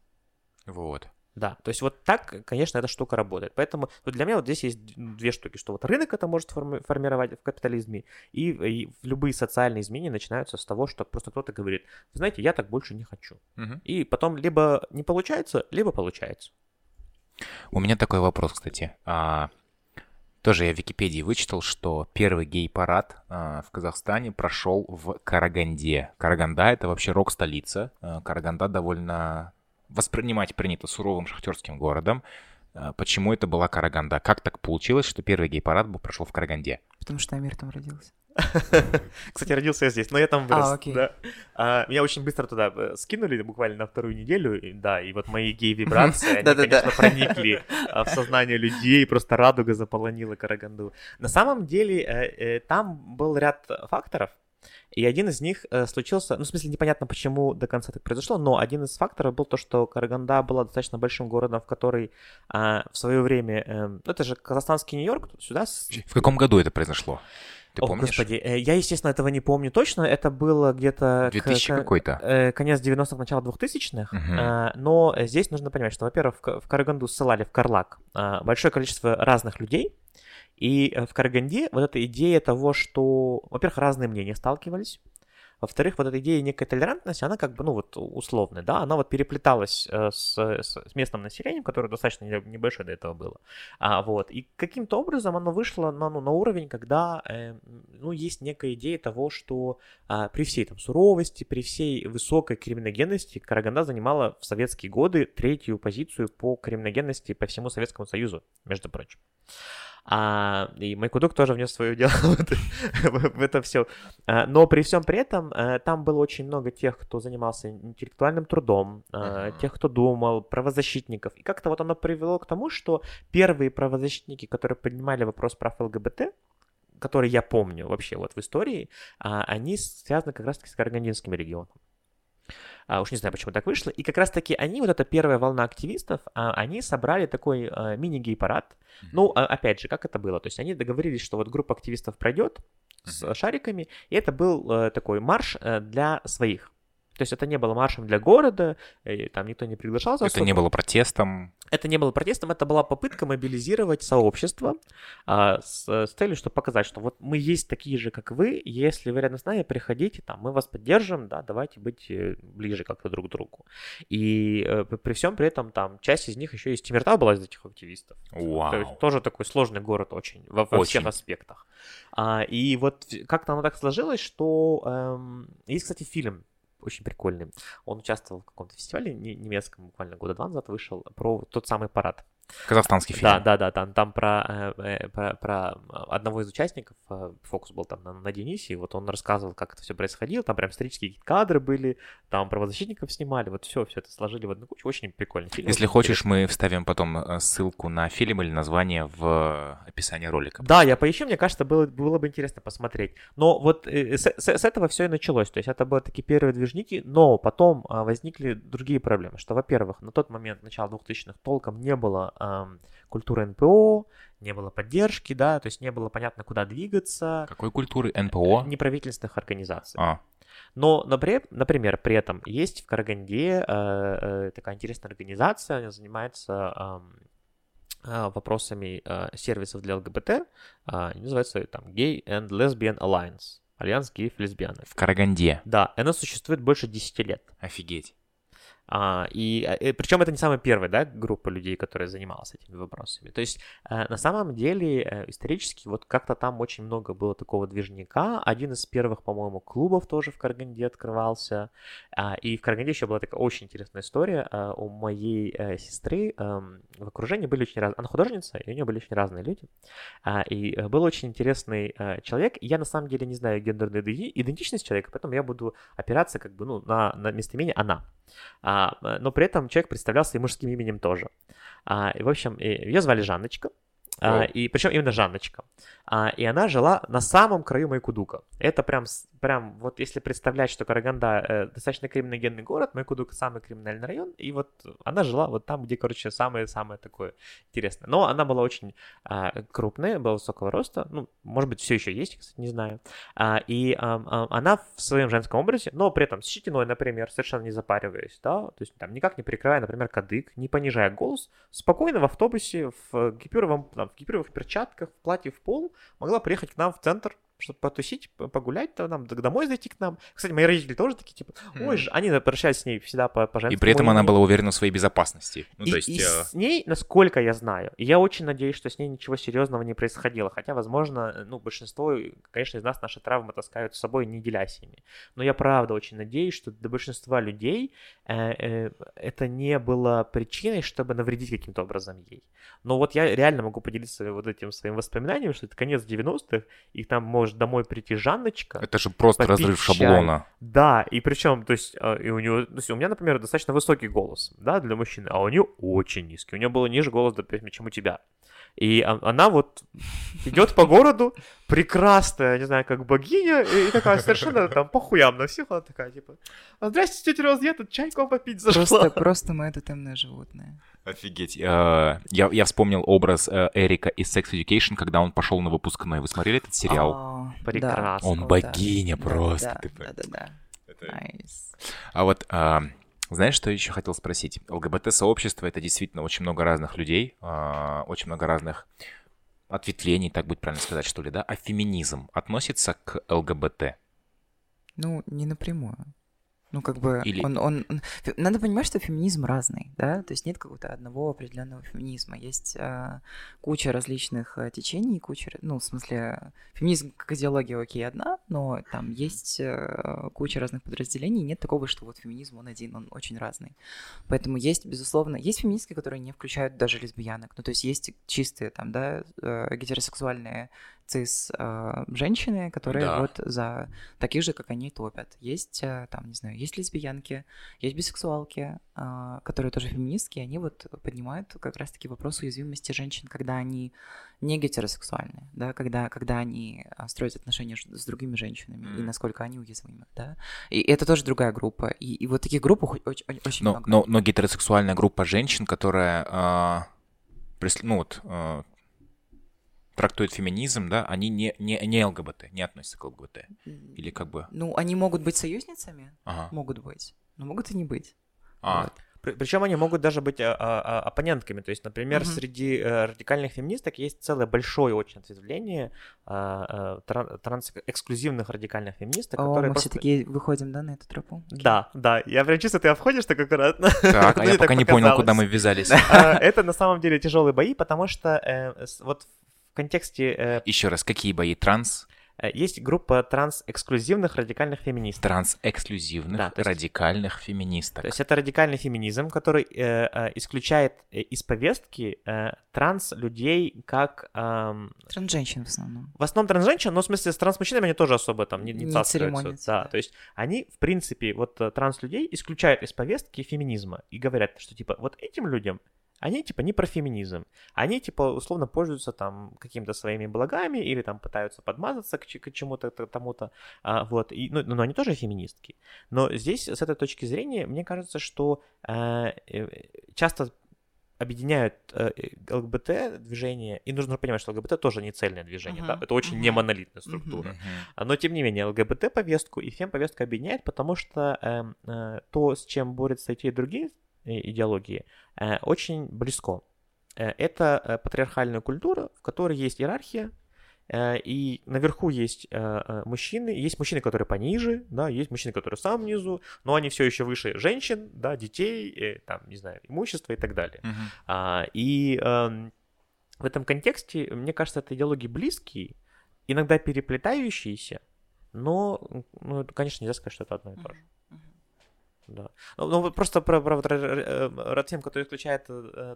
Вот. Да, то есть вот так, конечно, эта штука работает. Поэтому вот для меня вот здесь есть две штуки, что вот рынок это может форми- формировать в капитализме, и, и любые социальные изменения начинаются с того, что просто кто-то говорит, «Вы знаете, я так больше не хочу. Мгм. И потом либо не получается, либо получается. У меня такой вопрос, кстати. А, тоже я в Википедии вычитал, что первый гей-парад а, в Казахстане прошел в Караганде. Караганда — это вообще рок-столица. А, Караганда довольно воспринимать принято суровым шахтерским городом. А, Почему это была Караганда? Как так получилось, что первый гей-парад был прошел в Караганде? Потому что Амир там родился. Кстати, родился я здесь, но я там вырос. А, окей. да. А, меня очень быстро туда э, скинули, буквально на вторую неделю, и, да, и вот мои гей-вибрации, они, конечно, проникли а, в сознание людей, просто радуга заполонила Караганду. На самом деле, э, э, там был ряд факторов, и один из них э, случился, ну, в смысле, непонятно, почему до конца так произошло, но один из факторов был то, что Караганда была достаточно большим городом, в который а, в свое время, э, ну, это же казахстанский Нью-Йорк, сюда В каком году это произошло? Ты О, помнишь? господи, э, я, естественно, этого не помню точно. Это было где-то... к- 2000 к- какой-то. э, конец 90-х, начало 2000-х. Мгм. Э, Но здесь нужно понимать, что, во-первых, в Ка- в Караганду ссылали в Карлак э, большое количество разных людей. И э, в Караганде вот эта идея того, что, во-первых, разные мнения сталкивались. Во-вторых, вот эта идея некой толерантности, она как бы, ну вот, условная, да, она вот переплеталась э, с, с- с местным населением, которое достаточно не- небольшое до этого было. А, вот, и каким-то образом оно вышло на, ну, на уровень, когда, э, ну, есть некая идея того, что а, при всей там суровости, при всей высокой криминогенности Караганда занимала в советские годы третью позицию по криминогенности по всему Советскому Союзу, между прочим. А, и Майкудук тоже внес свое дело в это, в это все. Но при всем при этом э, там было очень много тех, кто занимался интеллектуальным трудом, Мгм. тех, кто думал, правозащитников. И как-то вот оно привело к тому, что первые правозащитники, которые поднимали вопрос прав ЛГБТ, которые я помню вообще вот в истории, а, они связаны как раз-таки с Карагандинским регионом. А, уж не знаю, почему так вышло. И как раз-таки они, вот эта первая волна активистов, а, они собрали такой а, мини-гей-парад. Ну, а, опять же, как это было? То есть они договорились, что вот группа активистов пройдет с Мгм. шариками, и это был э, такой марш э, для своих. То есть это не было маршем для города, э, там никто не приглашался. Это не особо. было протестом. Это не было протестом, это была попытка мобилизировать сообщество а, с, с целью, чтобы показать, что вот мы есть такие же, как вы, если вы рядом с нами, приходите, там, мы вас поддержим, да, давайте быть э, ближе как-то друг к другу. И э, при всем при этом там часть из них еще из Тимиртау была из этих активистов. То есть Вау. тоже такой сложный город очень во, во всех Очень. аспектах. А, и вот как-то оно так сложилось, что эм, есть, кстати, фильм очень прикольный. Он участвовал в каком-то фестивале не- немецком, буквально года два назад вышел, про тот самый парад. Казахстанский фильм. Да, да, да, там, там про, э, э, про, про одного из участников, э, фокус был там на, на Денисе, и вот он рассказывал, как это все происходило, там прям исторические кадры были, там правозащитников снимали, вот все, все это сложили в одну кучу, очень прикольный фильм. Если хочешь, мы вставим потом ссылку на фильм или название в описании ролика. Да, я поищу, мне кажется, было, было бы интересно посмотреть. Но вот с, с- с этого все и началось. То есть это были такие первые движники, но потом а, возникли другие проблемы. Что, во-первых, на тот момент, начало 2000-х, толком не было культуры НПО, не было поддержки, да, то есть не было понятно, куда двигаться. Какой культуры? НПО? Неправительственных организаций. А, Но, например, при этом есть в Караганде э, э, такая интересная организация, она занимается ам, вопросами сервисов для ЛГБТ, они называются там Gay and Lesbian Alliance, Альянс геев и лесбиянок. в Караганде. Да, она существует больше 10 лет. Офигеть. А, и, причем это не самая первая да, группа людей, которая занималась этими вопросами. То есть э, на самом деле э, исторически вот как-то там очень много было такого движника. Один из первых, по-моему, клубов тоже в Караганде открывался. А, и в Караганде еще была такая очень интересная история. А, у моей э, сестры эм, в окружении были очень разные... Она художница, и у нее были очень разные люди. А, и э, был очень интересный э, человек. Я на самом деле не знаю гендерной иде- идентичность человека, поэтому я буду опираться как бы ну, на, на местоимение «она». А, э, но при этом человек представлялся и мужским именем тоже. А, и, в общем, ее звали Жанночка. А, и причем именно Жанночка. А, и она жила на самом краю Майкудука. Это прям, прям вот если представлять, что Караганда э, достаточно криминогенный город, Майкудук самый криминальный район, и вот она жила вот там, где, короче, самое-самое такое интересное. Но она была очень а, крупная, была высокого роста, ну, может быть, все еще есть, кстати, не знаю. А, и а, а, она в своем женском образе, но при этом с щетиной, например, совершенно не запариваясь, да, то есть там никак не прикрывая, например, кадык, не понижая голос, спокойно в автобусе, в гипюровом, там, в гипюровых перчатках, в платье в пол, могла приехать к нам в центр, чтобы потусить, погулять, то нам домой зайти к нам. Кстати, мои родители тоже такие, типа, ой, mm. они обращались с ней всегда по, по И при этом она была уверена в своей безопасности. Ну, и, то есть, и э... с ней, насколько я знаю, я очень надеюсь, что с ней ничего серьезного не происходило. Хотя, возможно, ну, большинство, конечно, из нас наши травмы таскают с собой, не делясь ими. Но я правда очень надеюсь, что для большинства людей э, э, это не было причиной, чтобы навредить каким-то образом ей. Но вот я реально могу поделиться вот этим своим воспоминанием, что это конец 90-х, и там может домой прийти Жанночка. Это же просто разрыв чай. шаблона. Да, и причем, то есть, а, и у него, то есть у меня, например, достаточно высокий голос, да, для мужчины, а у нее очень низкий. У нее было ниже голос, допустим, чем у тебя. И она вот идет по городу, прекрасная, не знаю, как богиня, и такая совершенно там похуям на всех, она такая, типа, здрасте, тетя Роз, я тут чайку попить зашла. Просто, просто мы это темное животное. Офигеть. Э, я, я вспомнил образ э, Эрика из Sex Education, когда он пошел на выпускной. Вы смотрели этот сериал? А, Прекрасно. Он богиня просто. Да, да, да. Nice. А вот а, знаешь, что еще хотел спросить? ЛГБТ-сообщество — это действительно очень много разных людей, а, очень много разных ответвлений, так будет правильно сказать, что ли, да? А феминизм относится к ЛГБТ? Ну, не напрямую. Ну, как бы Или... он, он. Надо понимать, что феминизм разный, да, то есть нет какого-то одного определенного феминизма. Есть а, куча различных а, течений, куча, ну, в смысле, феминизм как идеология, окей, одна, но там есть а, куча разных подразделений, нет такого, что вот феминизм, он один, он очень разный. Поэтому есть, безусловно, есть феминистки, которые не включают даже лесбиянок, ну, то есть есть чистые там, да, э, гетеросексуальные цис э, женщины, которые да. вот за таких же, как они, топят. Есть э, там, не знаю, есть лесбиянки, есть бисексуалки, э, которые тоже феминистки, они вот поднимают как раз-таки вопрос уязвимости женщин, когда они не гетеросексуальны, да, когда, когда они строят отношения с другими женщинами, mm. и насколько они уязвимы, да. И это тоже другая группа. И, и вот таких групп очень, очень но, много. Но, но гетеросексуальная группа женщин, которая... Э, ну вот, трактуют феминизм, да, они не, не, не ЛГБТ, не относятся к ЛГБТ. Или как бы... Ну, они могут быть союзницами, ага. могут быть, но могут и не быть. А. Вот. Причем они могут даже быть а, а, а, оппонентками. То есть, например, угу. среди а, радикальных феминисток есть целое большое очень ответвление а, а, трансэксклюзивных радикальных феминисток, О, которые мы просто... все-таки выходим, да, на эту тропу? Да, да. Я прям чувствую, ты обходишь так аккуратно. Так, а я пока не понял, куда мы ввязались. Это на самом деле тяжелые бои, потому что э, вот в контексте... Э, Еще раз, какие бои? Транс? Э, есть группа транс-эксклюзивных радикальных феминистов. Транс-эксклюзивных да, радикальных феминисток. То есть это радикальный феминизм, который э, э, исключает э, из повестки э, транс-людей как... Э, Трансженщин в основном. В основном трансженщин, но в смысле с транс-мужчинами они тоже особо там не, не, не цаскаются. Да, то есть они, в принципе, вот э, транс-людей исключают из повестки феминизма и говорят, что типа вот этим людям они типа не про феминизм. Они типа условно пользуются там какими-то своими благами или там пытаются подмазаться к, к чему-то, тому-то. А, вот. И, ну, но они тоже феминистки. Но здесь с этой точки зрения мне кажется, что э, э часто объединяют э, ЛГБТ-движение, и нужно понимать, что ЛГБТ тоже не цельное движение, uh-huh. да, это очень uh-huh. не монолитная структура. Uh-huh. Но, тем не менее, ЛГБТ-повестку и фем-повестку объединяет, потому что э, э, то, с чем борются и те, и другие идеологии, э, очень близко. Э, это э, патриархальная культура, в которой есть иерархия, и наверху есть мужчины, есть мужчины, которые пониже, да, есть мужчины, которые в самом низу, но они все еще выше женщин, да, детей, там, не знаю, имущества и так далее. Uh-huh. И эм, в этом контексте, мне кажется, это идеологии близкие, иногда переплетающиеся, но, ну, конечно, нельзя сказать, что это одно и то же. Да. Ну, ну, вот просто про, про, про Ратсим, который исключает, э,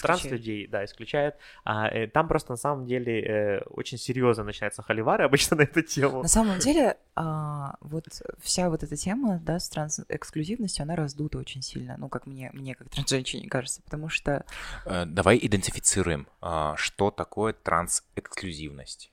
транс людей, да, исключает. А, э, там просто на самом деле э, очень серьезно начинается холивары обычно на эту тему. На самом деле, а, вот вся вот эта тема, да, с транс-эксклюзивностью, она раздута очень сильно, ну, как мне, мне как трансженщине кажется, потому что... Э, давай идентифицируем, а, что такое транс-эксклюзивность.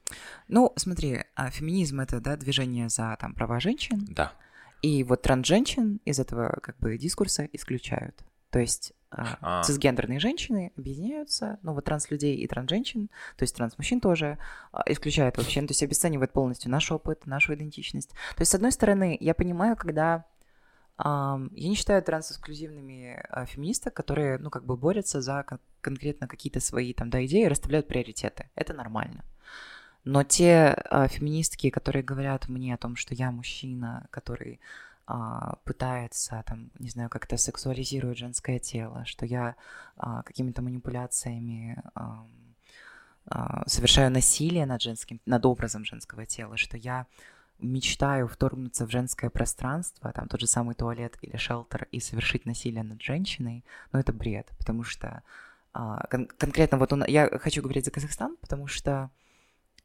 Ну, смотри, а, феминизм — это, да, движение за, там, права женщин. Да. И вот трансженщин из этого как бы дискурса исключают. То есть а, а. цисгендерные женщины объединяются, ну вот транслюдей и трансженщин, то есть трансмужчин тоже а, исключают вообще, ну, то есть обесценивает полностью наш опыт, нашу идентичность. То есть, с одной стороны, я понимаю, когда я не считаю трансэксклюзивными а, феминисток, которые, ну, как бы борются за конкретно какие-то свои там, да, идеи, расставляют приоритеты. Это нормально. Но те а, феминистки, которые говорят мне о том, что я мужчина, который а, пытается, там, не знаю, как-то сексуализирует женское тело, что я а, какими-то манипуляциями а, а, совершаю насилие над женским, над образом женского тела, что я мечтаю вторгнуться в женское пространство, там тот же самый туалет или шелтер, и совершить насилие над женщиной, ну это бред, потому что а, кон- конкретно вот он, я хочу говорить за Казахстан, потому что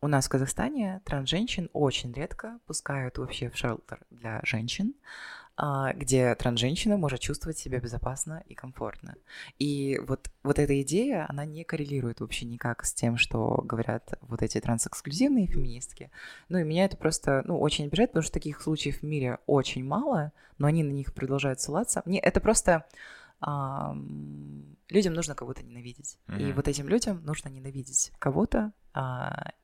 у нас в Казахстане трансженщин очень редко пускают вообще в шелтер для женщин, а, где трансженщина может чувствовать себя безопасно и комфортно. И вот, вот эта идея, она не коррелирует вообще никак с тем, что говорят вот эти трансэксклюзивные феминистки. Ну и меня это просто, ну, очень обижает, потому что таких случаев в мире очень мало, но они на них продолжают ссылаться. Мне это просто людям нужно кого-то ненавидеть. Mm-hmm. И вот этим людям нужно ненавидеть кого-то,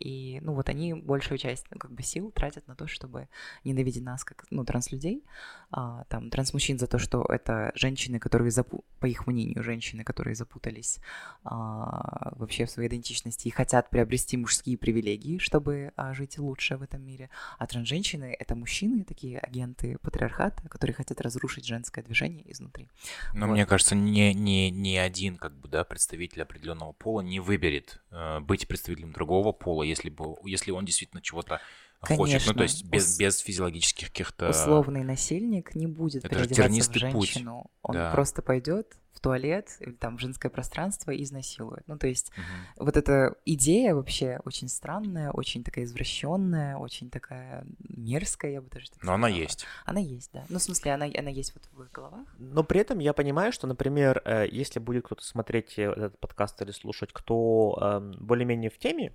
и, ну, вот они большую часть, ну, как бы сил тратят на то, чтобы ненавидеть нас, как, ну, транслюдей, а, там, трансмужчин за то, что это женщины, которые, запу... по их мнению, женщины, которые запутались а, вообще в своей идентичности и хотят приобрести мужские привилегии, чтобы а, жить лучше в этом мире, а трансженщины — это мужчины, такие агенты патриархата, которые хотят разрушить женское движение изнутри. Но вот. мне кажется, ни, ни, ни один, как бы, да, представитель определенного пола не выберет э, быть представителем другого пола, если, бы, если он действительно чего-то хочет. Ну, то есть без, без физиологических каких-то... Условный насильник не будет Это переодеваться в женщину. Путь. Он да. просто пойдет в туалет или там в женское пространство и изнасилует. Ну, то есть угу. вот эта идея вообще очень странная, очень такая извращенная, очень такая мерзкая, я бы даже так Но она есть. Она есть, да. Ну, в смысле, она, она есть вот в их головах. Но при этом я понимаю, что, например, э, если будет кто-то смотреть э, этот подкаст или слушать, кто эм, более-менее в теме,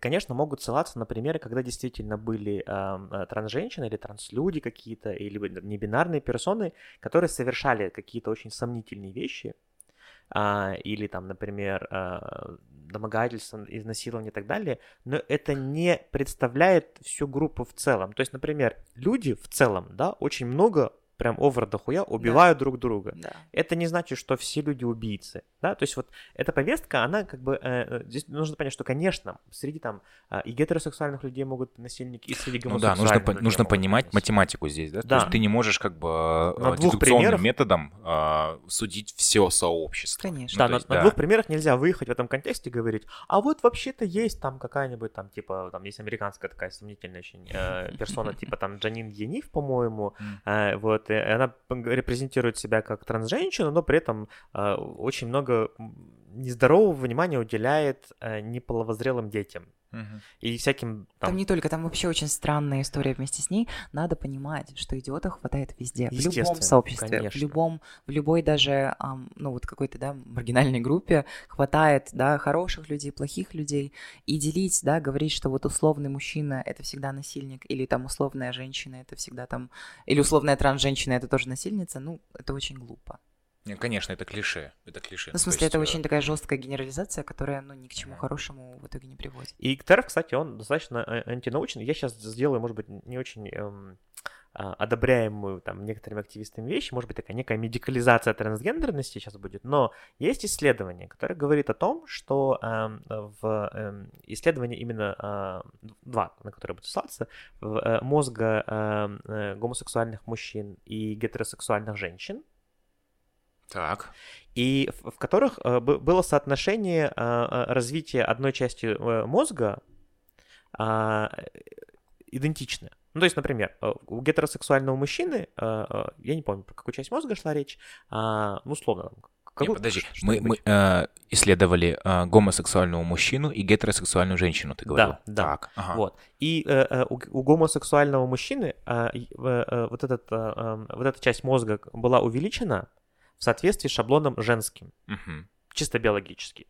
конечно, могут ссылаться на примеры, когда действительно были э, трансженщины или транслюди какие-то, или небинарные персоны, которые совершали какие-то очень сомнительные вещи, а, или там, например, а, домогательство, изнасилование и так далее, но это не представляет всю группу в целом. То есть, например, люди в целом, да, очень много прям овер дохуя убивают да. друг друга. Да. Это не значит, что все люди убийцы, да, то есть вот эта повестка, она как бы, э, э здесь нужно понять, что, конечно, среди там э, и гетеросексуальных людей могут насильники, и среди гомосексуальных Ну да, нужно, нужно понимать математику здесь, да? да, то есть ты не можешь как бы на дедукционным примеров... методом э, судить все сообщество. Конечно. Да, ну, на, есть, на да. двух примерах нельзя выехать в этом контексте и говорить, а вот вообще-то есть там какая-нибудь там, типа, там есть американская такая сомнительная очень э, персона, типа там Джанин Ениф, по-моему, э, вот, вот, и она репрезентирует себя как трансженщина, но при этом э, очень много нездорового внимания уделяет э, неполовозрелым детям. Угу. И всяким... Там... там не только, там вообще очень странная история вместе с ней. Надо понимать, что идиотов хватает везде. В любом сообществе, конечно. в любом, в любой даже, эм, ну вот какой-то, да, маргинальной группе хватает, да, хороших людей, плохих людей. И делить, да, говорить, что вот условный мужчина — это всегда насильник, или там условная женщина — это всегда там... Или условная транс-женщина — это тоже насильница, ну, это очень глупо. Конечно, это клише. Это клише. Ну, в смысле, есть, это э, очень такая жесткая генерализация, которая, ну, ни к чему хорошему в итоге не приводит. И Ктеров, кстати, он достаточно э, антинаучный. Я сейчас сделаю, может быть, не очень эм, а, одобряемую там некоторыми активистами вещи, может быть, такая некая медикализация трансгендерности сейчас будет, но есть исследование, которое говорит о том, что э, в э, исследовании именно э, два, на которые буду ссылаться, в, э, мозга э, гомосексуальных мужчин и гетеросексуальных женщин, так. И в, в которых э, было соотношение э, э, развития одной части э, мозга э, идентичное. Ну, то есть, например, у гетеросексуального мужчины, я не помню, про какую часть мозга шла речь, а, ну, условно, какую- подожди, мы, мы э, исследовали э, гомосексуального мужчину и гетеросексуальную женщину, ты говорил? да. Так, ага. Вот. И э, у, у гомосексуального мужчины э, э, вот, этот, э, вот эта часть мозга была увеличена в соответствии с шаблоном женским, Мгм. чисто биологически.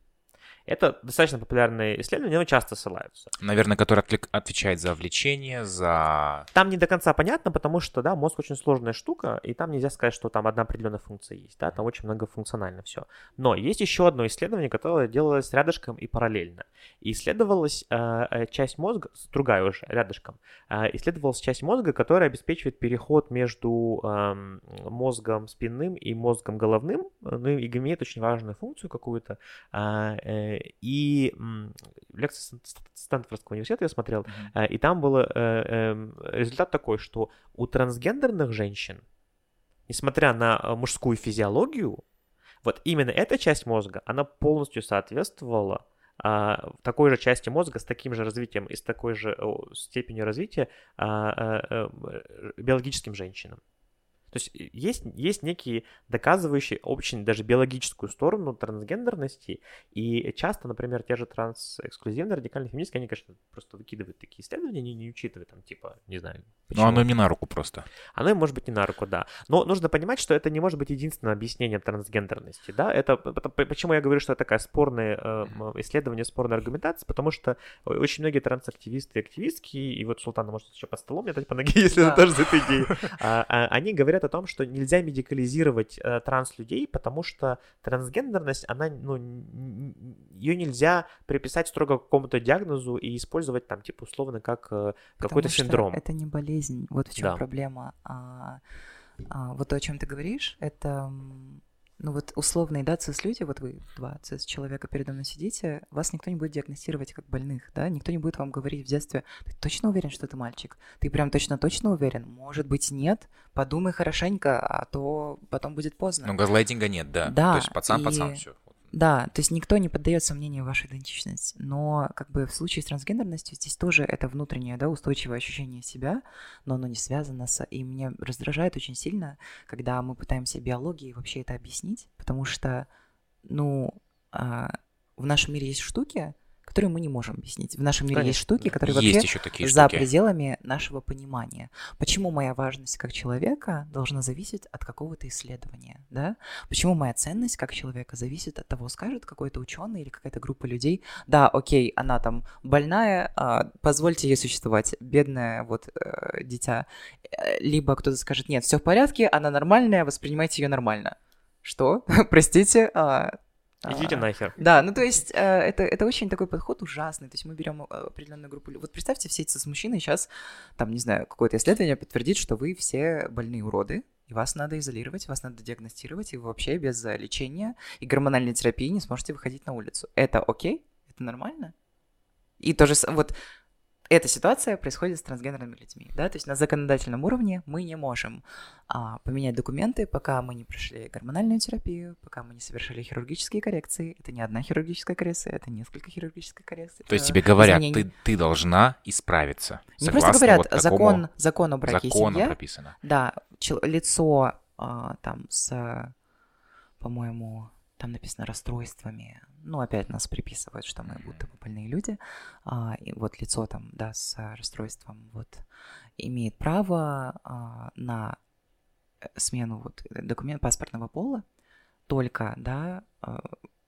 Это достаточно популярные исследования, но часто ссылаются. Наверное, который отвлек- отвечает за влечение, за... Там не до конца понятно, потому что, да, мозг очень сложная штука, и там нельзя сказать, что там одна определенная функция есть, да, там очень многофункционально все. Но есть еще одно исследование, которое делалось рядышком и параллельно. И исследовалась э, э, часть мозга, другая уже, рядышком, э, исследовалась часть мозга, которая обеспечивает переход между эм, мозгом спинным и мозгом головным, э, ну и имеет очень важную функцию какую-то. А, э, И м, лекции Стэнфордского университета я смотрел, Э, И там был результат такой, что у трансгендерных женщин, несмотря на э, мужскую физиологию, вот именно эта часть мозга, она полностью соответствовала а, такой же части мозга с таким же развитием и с такой же о, степенью развития а, э, э, биологическим женщинам. То есть э, есть, есть некие доказывающие очень даже биологическую сторону трансгендерности, и часто, например, те же транс-эксклюзивные радикальные феминистки, они, конечно, просто выкидывают такие исследования, не, не учитывая там, типа, не знаю, Ну, оно им не на руку просто. оно им может быть не на руку, да. Но нужно понимать, что это не может быть единственным объяснением трансгендерности, да. Это п- почему я говорю, что это такая спорное э, исследование, спорная аргументация, потому что очень многие трансактивисты и активистки, и вот Султана может еще под столом мне дать по ноге, если Да. она тоже за эту идею, а, а, они говорят о том, что нельзя медикализировать э, транс-людей, потому что трансгендерность, она, ну, ее нельзя приписать строго к какому-то диагнозу и использовать там, типа, условно, как э, какой-то синдром. Это не болезнь. Вот в чем Да. проблема. А, а, вот то, о чем ты говоришь, это ну вот условные, да, цис-люди, вот вы два цис-человека передо мной сидите, вас никто не будет диагностировать как больных, да, никто не будет вам говорить в детстве, ты точно уверен, что ты мальчик? Ты прям точно-точно уверен? Может быть, нет? Подумай хорошенько, а то потом будет поздно. Но газлайтинга нет, да. Да, То есть пацан, и- пацан, все. Да, то есть никто не поддает сомнению вашу идентичность, но как бы в случае с трансгендерностью здесь тоже это внутреннее, да, устойчивое ощущение себя, но оно не связано с... И меня раздражает очень сильно, когда мы пытаемся биологией вообще это объяснить, потому что, ну, а, в нашем мире есть штуки, которые мы не можем объяснить. В нашем мире есть Конечно, штуки, да. которые Есть вообще еще такие за штуки. пределами нашего понимания. Почему моя важность как человека должна зависеть от какого-то исследования, да? Почему моя ценность как человека зависит от того, скажет какой-то ученый или какая-то группа людей, да, окей, она там больная, а, позвольте ей существовать, бедное вот э, дитя. Э, Либо кто-то скажет, нет, все в порядке, она нормальная, воспринимайте ее нормально. Что? Простите? а, Идите а, нахер. да, ну то есть э, это, это очень такой подход ужасный. То есть мы берем э, определенную группу. Вот представьте, все эти мужчины сейчас, там, не знаю, какое-то исследование подтвердит, что вы все больные уроды, и вас надо изолировать, вас надо диагностировать, и вы вообще без э, лечения и гормональной терапии не сможете выходить на улицу. Это окей? Это нормально? И то же с- вот эта ситуация происходит с трансгендерными людьми, да, то есть на законодательном уровне мы не можем а, поменять документы, пока мы не прошли гормональную терапию, пока мы не совершили хирургические коррекции. Это не одна хирургическая коррекция, это несколько хирургических коррекций. То есть тебе говорят, ты, ты должна исправиться. Не просто говорят, вот закон, закон о браке закону семье. прописано. Да, лицо а, там с, по-моему, там написано расстройствами. Ну, опять нас приписывают, что мы будто бы больные люди. А, и вот лицо там, да, с расстройством вот имеет право а, на э, смену вот документ паспортного пола только, да, а,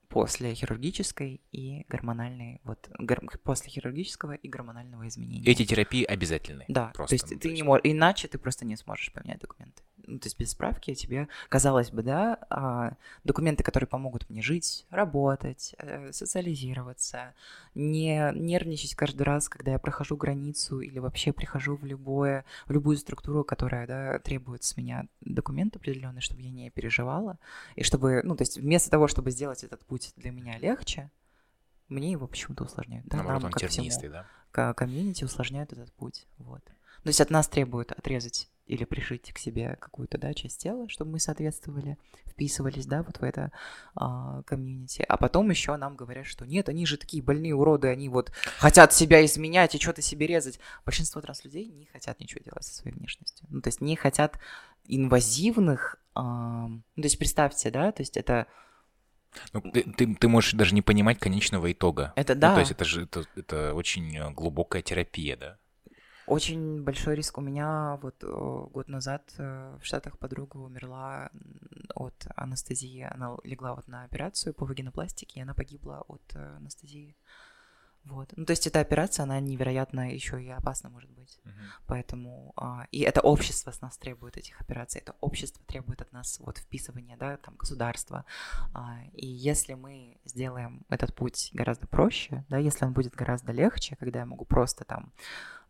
после хирургической и гормональной, вот, гор- после хирургического и гормонального изменения. Эти терапии обязательны. Да, Просто, то есть ну, ты не можешь, иначе ты просто не сможешь поменять документы. Ну, то есть без справки тебе, казалось бы, да, а, документы, которые помогут мне жить, работать, э, социализироваться, не нервничать каждый раз, когда я прохожу границу или вообще прихожу в любое, в любую структуру, которая, да, требует с меня документ определенный, чтобы я не переживала, и чтобы, ну, то есть вместо того, чтобы сделать этот путь для меня легче, мне его почему-то усложняют. Да, Наоборот, нам, он как всему да? ко- комьюнити усложняют этот путь. Вот. То есть от нас требуют отрезать или пришить к себе какую-то, да, часть тела, чтобы мы соответствовали, вписывались, да, вот в это а, комьюнити. А потом еще нам говорят, что нет, они же такие больные уроды, они вот хотят себя изменять и что-то себе резать. Большинство транслюдей не хотят ничего делать со своей внешностью. Ну, то есть не хотят инвазивных, а, ну, то есть представьте, да, то есть это ну, ты, ты, ты можешь даже не понимать конечного итога. Это Ну, да. то есть это же это, это очень э, глубокая терапия, да? Очень большой риск. У меня вот э, год назад э, в Штатах подруга умерла от анестезии. Она легла вот на операцию по вагинопластике, и она погибла от э, анестезии. Вот. Ну, то есть эта операция, она невероятно еще и опасна может быть. Поэтому а, и это общество с нас требует этих операций, это общество требует от нас вот вписывания, да, там государства. А, и если мы сделаем этот путь гораздо проще, да, если он будет гораздо легче, когда я могу просто там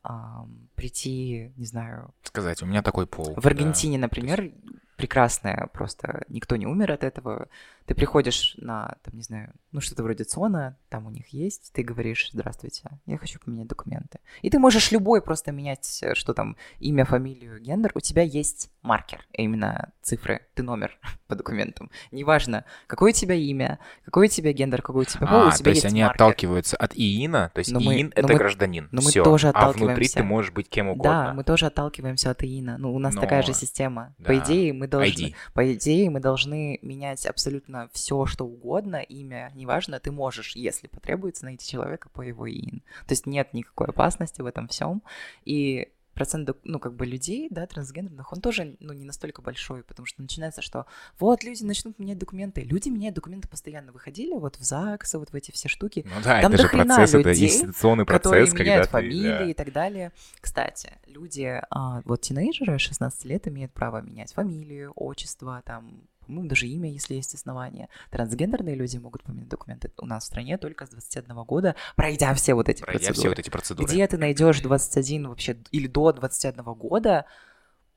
ам, прийти, не знаю, Сказать, у меня такой пол. в Аргентине, например, прекрасная, просто никто не умер от этого. Ты приходишь на, там, не знаю, ну что-то вроде ЦОНа, там у них есть, ты говоришь, здравствуйте, я хочу поменять документы. И ты можешь любой просто менять, э, что там, имя, фамилию, гендер. У тебя есть маркер, а именно цифры, ты номер по документам. Неважно, какое у тебя имя, какой у тебя гендер, какой у тебя пол, А, у тебя то есть есть они маркер. отталкиваются от ИИНа, то есть Но мы- ИИН но это мы- гражданин. но мы Всё. тоже А внутри отталкиваемся. ты можешь быть кем угодно. Да, мы тоже отталкиваемся от ИИНа. Ну, у нас Но- такая же система. да. По идее, мы должны, ID. по идее, мы должны менять абсолютно все, что угодно, имя, неважно, ты можешь, если потребуется, найти человека по его ИИН. То есть нет никакой опасности в этом всем. И процент, ну, как бы людей, да, трансгендерных, он тоже, ну, не настолько большой, потому что начинается, что вот люди начнут менять документы. Люди меняют документы постоянно. Выходили вот в ЗАГС, вот в эти все штуки, Ну да, Там это же процесс, это людей, институционный которые процесс, когда меняют ты, фамилии да. и так далее. Кстати, люди, а, вот тинейджеры 16 лет имеют право менять фамилию, отчество, там, по-моему, даже имя, если есть основания. Трансгендерные люди могут поменять документы у нас в стране только с 21 года, пройдя все вот эти Пройдя все процедуры. вот эти процедуры. Где ты найдешь 21 вообще или до 21 года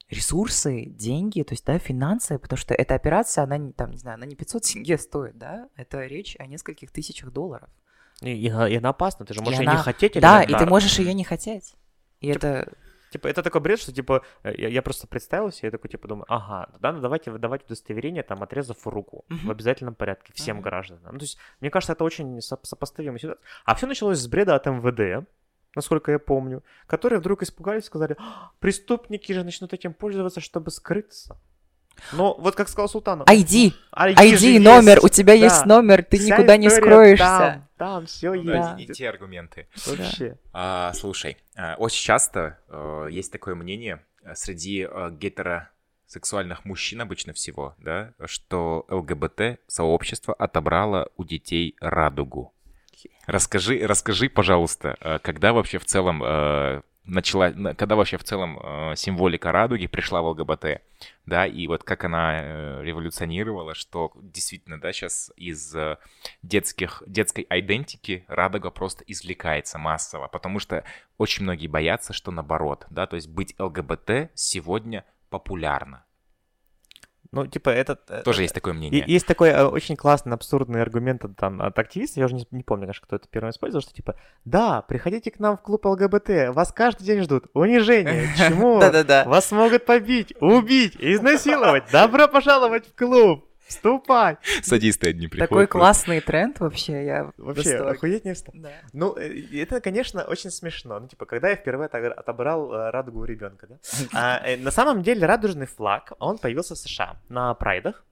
ресурсы, деньги, то есть, да, финансы, потому что эта операция, она, там, не знаю, она не 500 тенге стоит, да, это речь о нескольких тысячах долларов. И, и она и она опасна, ты же И можешь её она- не хотеть Да, и ты можешь ее не хотеть. И Типа, это Типа, это такой бред, что, типа, э, я, я просто представил себе, я такой, типа, думаю, ага, да, ну давайте выдавать удостоверение, там, отрезав руку в обязательном порядке всем гражданам. Ну, то есть, мне кажется, это очень со- сопоставимая ситуация. А все началось с бреда от МВД, насколько я помню, которые вдруг испугались сказали, «А, преступники же начнут этим пользоваться, чтобы скрыться. Но вот как сказал Султан, ID, ID, ID, номер, есть. у тебя Да. есть номер, ты Вся никуда не скроешься. Там, там все Ну да, есть. и те аргументы. Вообще. А, слушай, а, очень часто э, есть такое мнение э, среди э, гетеросексуальных мужчин обычно всего, да, что ЛГБТ-сообщество отобрало у детей радугу. Расскажи, расскажи, пожалуйста, э, когда вообще в целом э, начала, на- когда вообще в целом э, символика радуги пришла в ЛГБТ, да, и вот как она э, революционировала, что действительно, да, сейчас из э, детских, детской идентики радуга просто извлекается массово, потому что очень многие боятся, что наоборот, да, то есть быть ЛГБТ сегодня популярно. Ну, типа, этот... э, Тоже есть такое мнение. Есть такой э, очень классный, абсурдный аргумент от, там, от активистов, я уже не, не помню, конечно, кто это первым использовал, что типа, да, приходите к нам в клуб ЛГБТ, вас каждый день ждут. Унижения, чему? Да-да-да. вас могут побить, убить, изнасиловать, добро пожаловать в клуб, вступай. Садисты одни приходят. Такой классный тренд вообще, я Вообще, охуеть не встал. Да. Ну, э, это, конечно, очень смешно. Ну, типа, когда я впервые отобрал э, радугу у ребенка, да? А, э, на самом деле, радужный флаг, он появился в США на прайдах.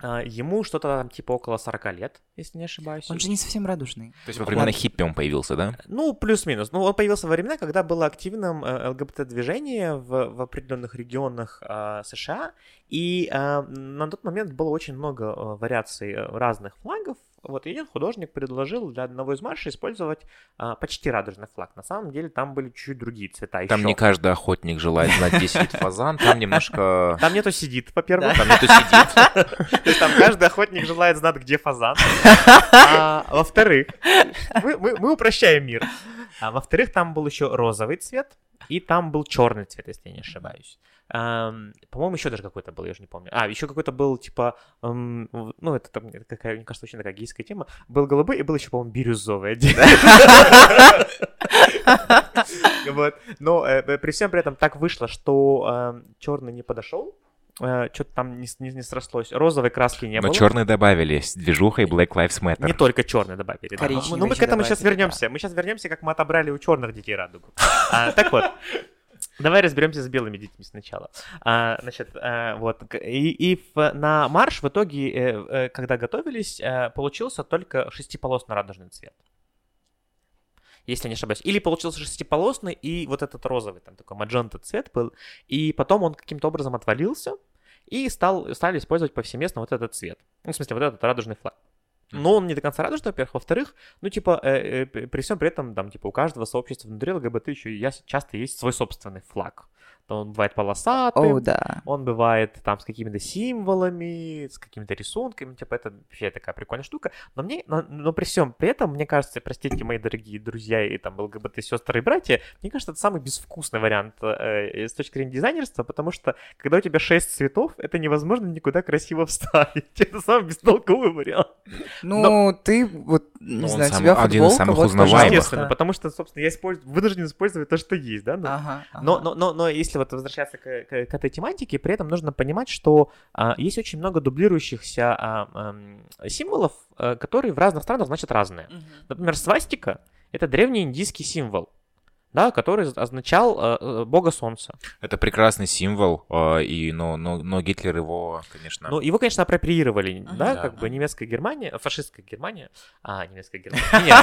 А, ему что-то там типа около 40 лет, если не ошибаюсь. Он же не совсем радужный. То есть во времена хиппи он появился, да? Ну, плюс-минус. Ну, он появился во времена, когда было активным э, ЛГБТ-движение в, в определенных регионах э, США, и э, на тот момент было очень много э, вариаций э, разных флагов. Вот и один художник предложил для одного из маршей использовать э, почти радужный флаг. На самом деле там были чуть-чуть другие цвета Там еще. не каждый охотник желает знать, где сидит фазан, там немножко... Там нету сидит, во-первых. Там нету сидит. То есть там каждый охотник желает знать, где фазан. А, во-вторых, мы, мы- мы упрощаем мир. А во-вторых, там был еще розовый цвет, и там был черный цвет, если я не ошибаюсь. Эм, по-моему, еще даже какой-то был, я уже не помню. А, еще какой-то был, типа, эм, ну, это там какая, мне кажется, очень такая гейская тема. Был голубой и был еще, по-моему, бирюзовый отдельно. Вот. Но э, при всем при этом так вышло, что черный не подошел. Что-то там не, не, не срослось. Розовой краски не Но было. черные добавили с движухой Black Lives Matter. Не только черный добавили. да. Ну, мы к этому сейчас вернемся. Мы сейчас вернемся, как мы отобрали у черных детей радугу. А, Так вот. Давай разберемся с белыми детьми сначала. А, значит, а, вот. И, и в- на марш в итоге, э, э, когда готовились, получился только шестиполосный радужный цвет. Если не ошибаюсь. Или получился шестиполосный, и вот этот розовый, там такой маджента цвет был. И потом он каким-то образом отвалился, и стал, стали использовать повсеместно вот этот цвет. Ну, в смысле, вот этот радужный флаг. Но он не до конца радужный, во-первых. Во-вторых, ну, типа, э, э, при всем при этом, там, типа, у каждого сообщества внутри ЛГБТ еще яс- часто есть свой собственный флаг. То он бывает полосатый, О, да. он бывает там с какими-то символами, с какими-то рисунками, типа это вообще такая прикольная штука. Но мне, но, но при всем при этом, мне кажется, простите, мои дорогие друзья и там ЛГБТ сестры и братья, мне кажется, это самый безвкусный вариант э, с точки зрения дизайнерства, потому что когда у тебя шесть цветов, это невозможно никуда красиво вставить. Это самый бестолковый вариант. Ну, ты вот, не он знаю, у тебя один из футболка, самых вот, узнаваемых. Естественно, потому что, собственно, я использую, вынужден использовать то, что есть, да? ну. Ага, Но, ага. но, но, но если вот возвращаться к, к- к этой тематике, при этом нужно понимать, что а, есть очень много дублирующихся а, ам, символов, а, которые в разных странах значат разные. Мгм. Например, свастика — это древний индийский символ, да, который означал а, а, бога солнца. Это прекрасный символ, э, и, но, но, но Гитлер его, конечно... Ну, его, конечно, апроприировали, Ага. да, Да. как бы немецкая Германия, фашистская Германия, а, немецкая Германия.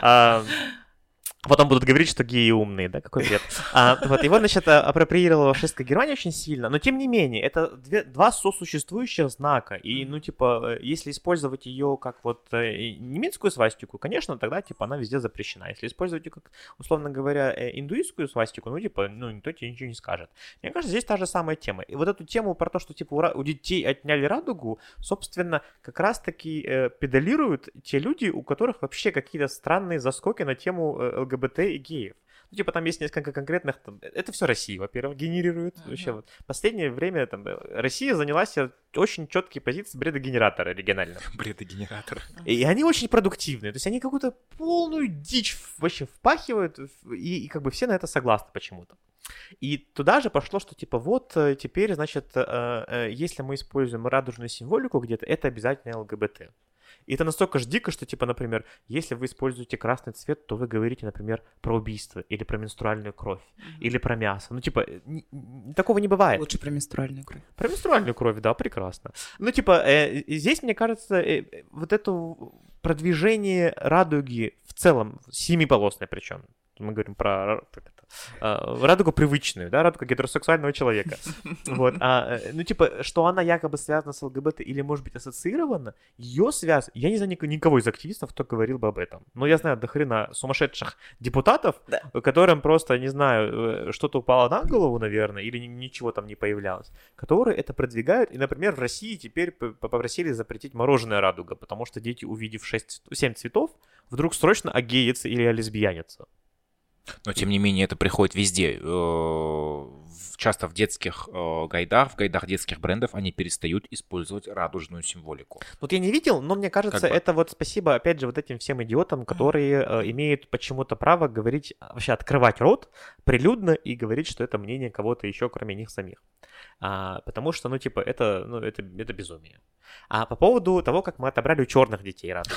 А, Потом будут говорить, что геи умные, да, какой бред. А, вот, его, значит, а, апроприировала фашистская Германия очень сильно, но тем не менее, это две- два сосуществующих знака, и, ну, типа, э, если использовать ее как вот э, немецкую свастику, конечно, тогда, типа, она везде запрещена. Если использовать ее как, условно говоря, э, индуистскую свастику, ну, типа, ну, никто тебе ничего не скажет. Мне кажется, здесь та же самая тема. И вот эту тему про то, что, типа, у, детей отняли радугу, собственно, как раз-таки э, педалируют те люди, у которых вообще какие-то странные заскоки на тему э, ЛГБТ и геев. Ну, типа, там есть несколько конкретных... Там, это все Россия, во-первых, генерирует. Ага. Вообще, вот. Последнее время там, э, Россия занялась э, очень четкие позиции бредогенератора регионального. Бредогенератор. И они очень продуктивные. То есть они какую-то полную дичь вообще впахивают, и, и как бы все на это согласны почему-то. И туда же пошло, что типа вот э, теперь, значит, э, э, если мы используем радужную символику где-то, это обязательно ЛГБТ. И это настолько ж дико, что, типа, например, если вы используете красный цвет, то вы говорите, например, про убийство, или про менструальную кровь, или про мясо. Ну, типа, н- н- такого не бывает. Лучше про менструальную кровь. Про менструальную кровь, да, прекрасно. Ну, типа, э, здесь, мне кажется, э, э, вот это продвижение радуги в целом, семиполосное причем, мы говорим про э, радугу привычную, да, радугу гетеросексуального человека. Вот, а, э, ну, типа, что она якобы связана с ЛГБТ или, может быть, ассоциирована, ее связь, я не знаю ник- никого из активистов, кто говорил бы об этом. Но я знаю до хрена сумасшедших депутатов, которым просто, не знаю, э, что-то упало на голову, наверное, или ни- ничего там не появлялось, которые это продвигают. И, например, в России теперь попросили запретить мороженое радуга, потому что дети, увидев 6, 7 цветов, вдруг срочно агеятся или лесбиянятся. Но, тем не менее, это приходит везде. Э, Часто в детских э, гайдах, в гайдах детских брендов они перестают использовать радужную символику. Вот я не видел, но мне кажется, Как бы. это вот спасибо, опять же, вот этим всем идиотам, которые э, имеют почему-то право говорить, а, вообще открывать рот прилюдно и говорить, что это мнение кого-то еще, кроме них самих. А, потому что, ну, типа, это, ну, это, это безумие. А по поводу того, как мы отобрали у черных детей радугу.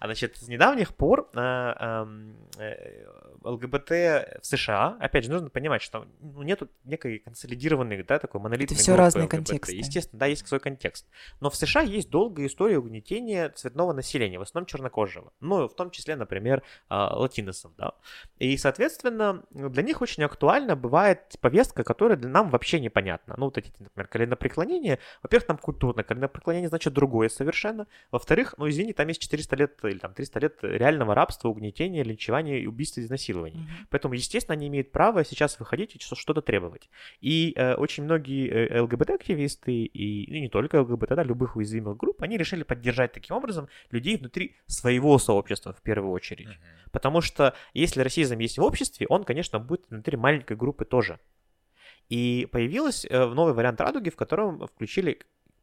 А, значит, с недавних пор эм, э, ЛГБТ в США, опять же, нужно понимать, что ну, нету некой консолидированной, да, такой монолитной всё группы разные ЛГБТ. контексты. Естественно, да, есть свой контекст. Но в США есть долгая история угнетения цветного населения, в основном чернокожего. Ну, в том числе, например, а, латиносов, да. И, соответственно, для них очень актуальна бывает повестка, которая для нам вообще непонятна. Ну, вот эти, например, коленопреклонения. Во-первых, там культурно коленопреклонение значит другое совершенно. Во-вторых, ну, извини, там есть 400 лет или там 300 лет реального рабства, угнетения, линчевания, и убийства и изнасилований. Мгм. Поэтому, естественно, они имеют право сейчас выходить и что- что-то требовать. И э, очень многие э, ЛГБТ-активисты, и ну, не только ЛГБТ, да, любых уязвимых групп, они решили поддержать таким образом людей внутри своего сообщества в первую очередь. Потому что если расизм есть в обществе, он, конечно, будет внутри маленькой группы тоже. И появился э, новый вариант радуги, в котором включили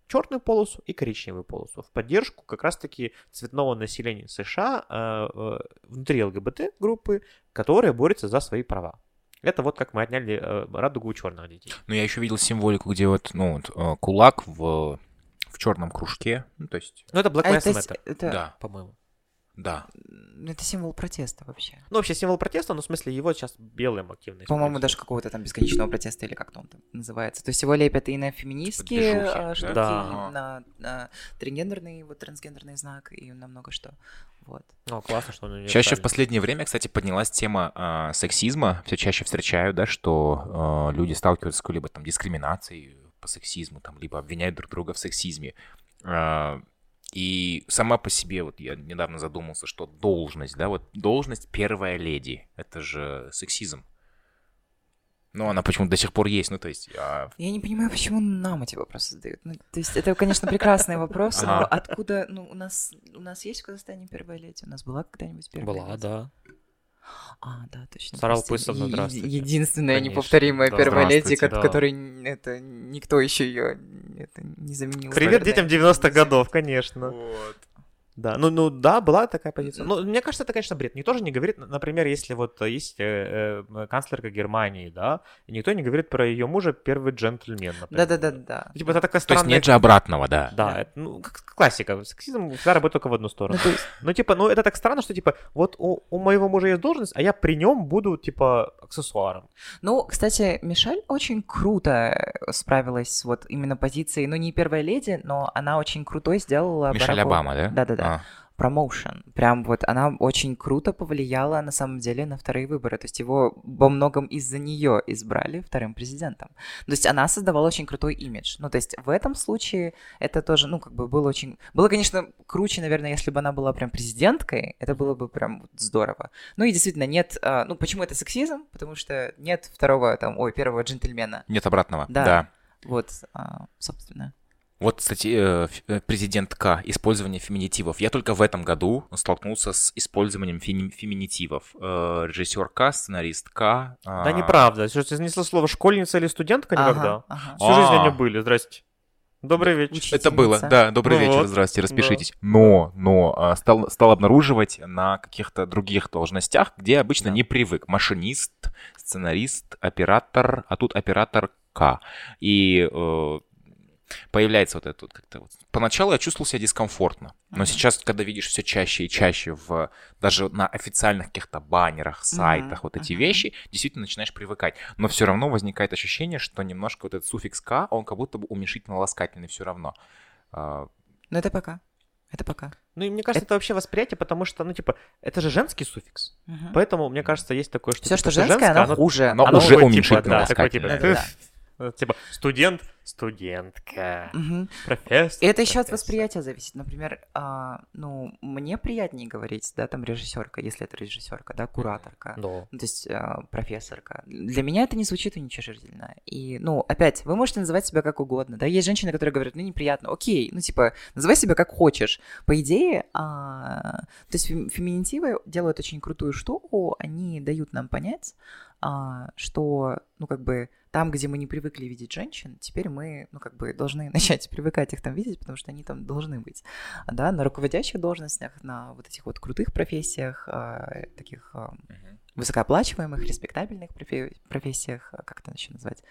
черную полосу и коричневую полосу в поддержку как раз-таки цветного населения США э, э, внутри ЛГБТ-группы, которые борются за свои права. Это вот как мы отняли э, радугу у черных детей. Ну, я еще видел символику, где вот, ну, вот, э, кулак в, в черном кружке. Ну, то есть, Ну, это Black А Lives Matter, это- да, по-моему. Да. это символ протеста вообще. Ну, вообще символ протеста, но в смысле его сейчас белым активно По-моему, даже какого-то там бесконечного протеста или как-то он там называется. То есть его лепят и на феминистские Движухи, а, да? штуки, Да. и на, на тригендерный, вот трансгендерный знак, и на много что. Вот. Ну, классно, что он Чаще в последнее время, кстати, поднялась тема а, сексизма. Все чаще встречаю, да, что а, люди сталкиваются с какой-либо там дискриминацией по сексизму, там, либо обвиняют друг друга в сексизме. А, и сама по себе, вот я недавно задумался, что должность, да, вот должность первая леди, это же сексизм. Ну, она почему-то до сих пор есть, ну, то есть... а, Я не понимаю, почему нам эти вопросы задают. Ну, то есть это, конечно, прекрасный вопрос. Но Откуда, ну, у нас, у нас есть в Казахстане первая леди? У нас была когда-нибудь первая Была, леди? да. А, да, точно. Сара Е- здравствуйте. Единственная Конечно, неповторимая да, первая леди, да. которой это никто еще ее это не заменил. Привет наверное. детям 90-х годов, конечно. Да, ну, ну да, была такая позиция. Но мне кажется, это, конечно, бред. Никто же не говорит, например, если вот есть э, э, канцлерка Германии, да, и никто не говорит про ее мужа первый джентльмен, например. Да-да-да-да. Типа это такая То есть странная... нет же обратного, да. Да, Да. это, ну, как классика. Сексизм всегда работает только в одну сторону. Ну, то есть, Ну, типа, ну, это так странно, что, типа, вот у, у моего мужа есть должность, а я при нем буду, типа, аксессуаром. Ну, кстати, Мишель очень круто справилась с вот именно позицией, ну, не первая леди, но она очень крутой сделала Мишель Бараку- Обама, да? Да-да-да. А. промоушен. Прям вот она очень круто повлияла на самом деле на вторые выборы. То есть его во многом из-за нее избрали вторым президентом. То есть она создавала очень крутой имидж. Ну, то есть в этом случае это тоже, ну, как бы было очень... Было, конечно, круче, наверное, если бы она была прям президенткой. Это было бы прям здорово. Ну и действительно нет... а, ну, почему это сексизм? Потому что нет второго, там, ой, первого джентльмена. Нет обратного. Да. да. Вот, а, собственно. Вот, кстати, э, э, президент К, использование феминитивов. Я только в этом году столкнулся с использованием феми- феминитивов. Э, Режиссер К, сценарист К. а, Да, неправда. Что ты занесла слово школьница или студентка никогда? Ага, ага. Всю жизнь А. они были. Здрасте. Добрый вечер. Это было, да, добрый Ну вечер, вот, здравствуйте, распишитесь. Но, но а, стал, стал обнаруживать на каких-то других должностях, где обычно Да. не привык. Машинист, сценарист, оператор, а тут оператор К. И э, появляется вот это вот как-то вот. Поначалу я чувствовал себя дискомфортно, но Мгм. сейчас, когда видишь все чаще и чаще в даже на официальных каких-то баннерах, сайтах вот эти мгм. вещи, действительно начинаешь привыкать. Но все равно возникает ощущение, что немножко вот этот суффикс К, он как будто бы уменьшительно-ласкательный все равно. А, Ну, это пока. Это пока. Ну, и мне кажется, это вообще восприятие, потому что, ну, типа, это же женский суффикс. Мгм. Поэтому, мне кажется, есть такое, что... Все, типа, что женское, оно хуже. оно оно уже уменьшительно типа, да, такое, типа, ласкательное. Да-да-да. «Э, Типа, студент, студентка, Мгм. профессор. И это еще от профессор». восприятия зависит. Например, а, ну, мне приятнее говорить, да, там режиссерка, если это режиссерка, да, кураторка. Да. Ну, То есть а, профессорка. Для меня это не звучит уничижительно. И, ну, опять, вы можете называть себя как угодно. Да, есть женщины, которые говорят, ну, неприятно. Окей, ну, типа, называй себя как хочешь. По идее, а, то есть фем- феминитивы делают очень крутую штуку. Они дают нам понять, а, что, ну, как бы, там, где мы не привыкли видеть женщин, теперь мы, ну, как бы, должны начать привыкать их там видеть, потому что они там должны быть. Да, на руководящих должностях, на вот этих вот крутых профессиях, а, таких а, высокооплачиваемых, респектабельных профе- профессиях, а, как это еще назвать?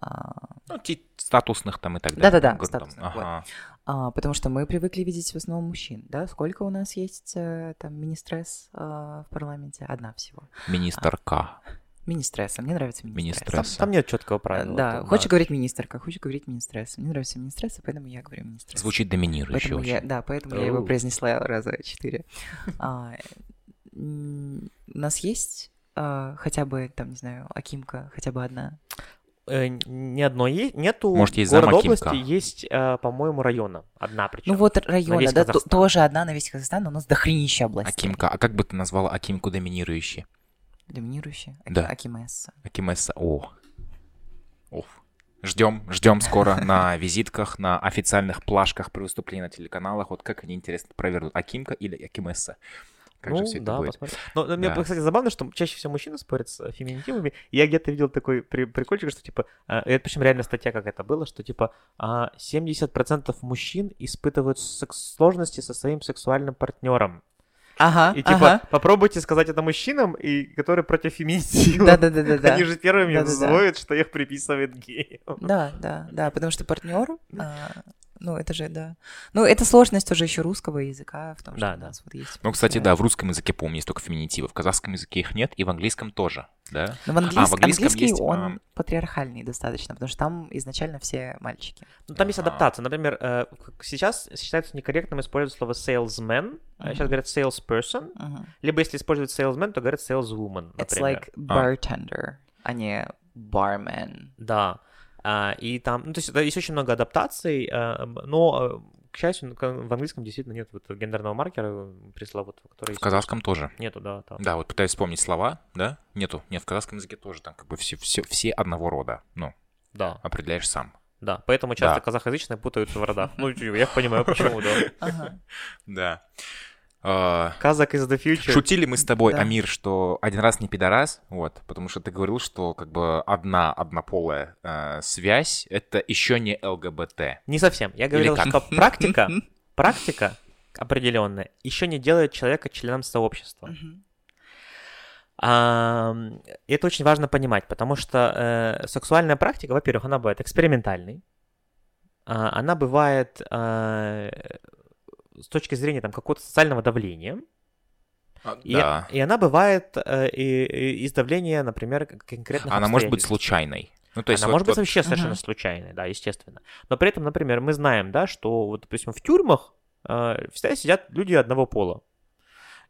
А, Ну, статусных там и так далее. Да-да-да, статусных, вот. ага. а, потому что мы привыкли видеть в основном мужчин, да? Сколько у нас есть э, там мини-стресс а, в парламенте? Одна всего. Министр К. Мини-стресса, мне нравится мини-стресс. Там, Стресса. там нет четкого правила. Да, Там, хочешь говорить министерка, хочешь говорить мини-стресс. Мне нравится мини-стресс, и поэтому я говорю мини-стресс. Звучит доминирующе Поэтому я, очень. да, поэтому я его произнесла раза четыре. А, У нас есть а, хотя бы, там, не знаю, Акимка, хотя бы одна. Э, ни одной есть, нету Может, есть города зам области, есть, э, по-моему, района. Одна причем. Ну вот района, да, Казахстан. тоже одна на весь Казахстан, но у нас дохренища областей. Акимка. А как бы ты назвала Акимку доминирующей? Доминирующая. Аки- Да. Акимесса. Акимесса. О. Оф. Ждем, ждем скоро на визитках, на официальных плашках при выступлении на телеканалах. Вот как они, интересно, провернут, Акимка или Акимесса. Как ну, же все это да, будет? посмотрим. Но, но мне, Да. кстати, забавно, что чаще всего мужчины спорят с феминитивами. И Я где-то видел такой при- прикольчик, что типа, и это причем реально статья как это было, что типа а, 70% мужчин испытывают секс- сложности со своим сексуальным партнером. Ага, И типа, ага. попробуйте сказать это мужчинам, и которые против феминитива. Да-да-да-да-да. Они же первыми взвоют, что их приписывает геям. Да, да, да, потому что партнер, ну это же, да. Ну это сложность уже еще русского языка в том, что Да, у да. нас вот есть. Ну, кстати, да. да, в русском языке, помню, есть только феминитивы. В казахском языке их нет, и в английском тоже, да? Но в, английс- А, в английском английский есть, он а, патриархальный достаточно, потому что там изначально все мальчики. Ну, там есть адаптация. Например, э, сейчас считается некорректным использовать слово salesman, а сейчас говорят salesperson. Мгм. Либо если использовать salesman, то говорят saleswoman, It's например. like bartender, а не barman. Да. А, и там, ну, то есть да, есть очень много адаптаций, а, но, э, к счастью, ну, в английском действительно нет вот гендерного маркера пресловутого, который В есть. казахском тоже. Нету, да, там. Да, вот пытаюсь вспомнить слова, да? Нету. Нет, в казахском языке тоже там как бы все, все, все одного рода. Ну, Да, определяешь сам. да. Поэтому часто Да. казахоязычные путаются в родах. Ну, я понимаю, почему, да. Ага. Да. А, Казак is the future. Шутили мы с тобой, Да. Амир, что один раз не пидорас, вот, потому что ты говорил, что как бы одна однополая э, связь это еще не ЛГБТ. Не совсем. Я говорил, что практика, практика определенная еще не делает человека членом сообщества. А, это очень важно понимать, потому что э, сексуальная практика, во-первых, она бывает экспериментальной, а, она бывает э, с точки зрения там, какого-то социального давления, и, да. и она бывает э, и- и из давления, например, конкретных Она может быть случайной. Ну, то есть Она вот- может быть вот- вообще совершенно Мгм. случайной, да, естественно. Но при этом, например, мы знаем, да, что, вот, допустим, в тюрьмах э, всегда сидят люди одного пола.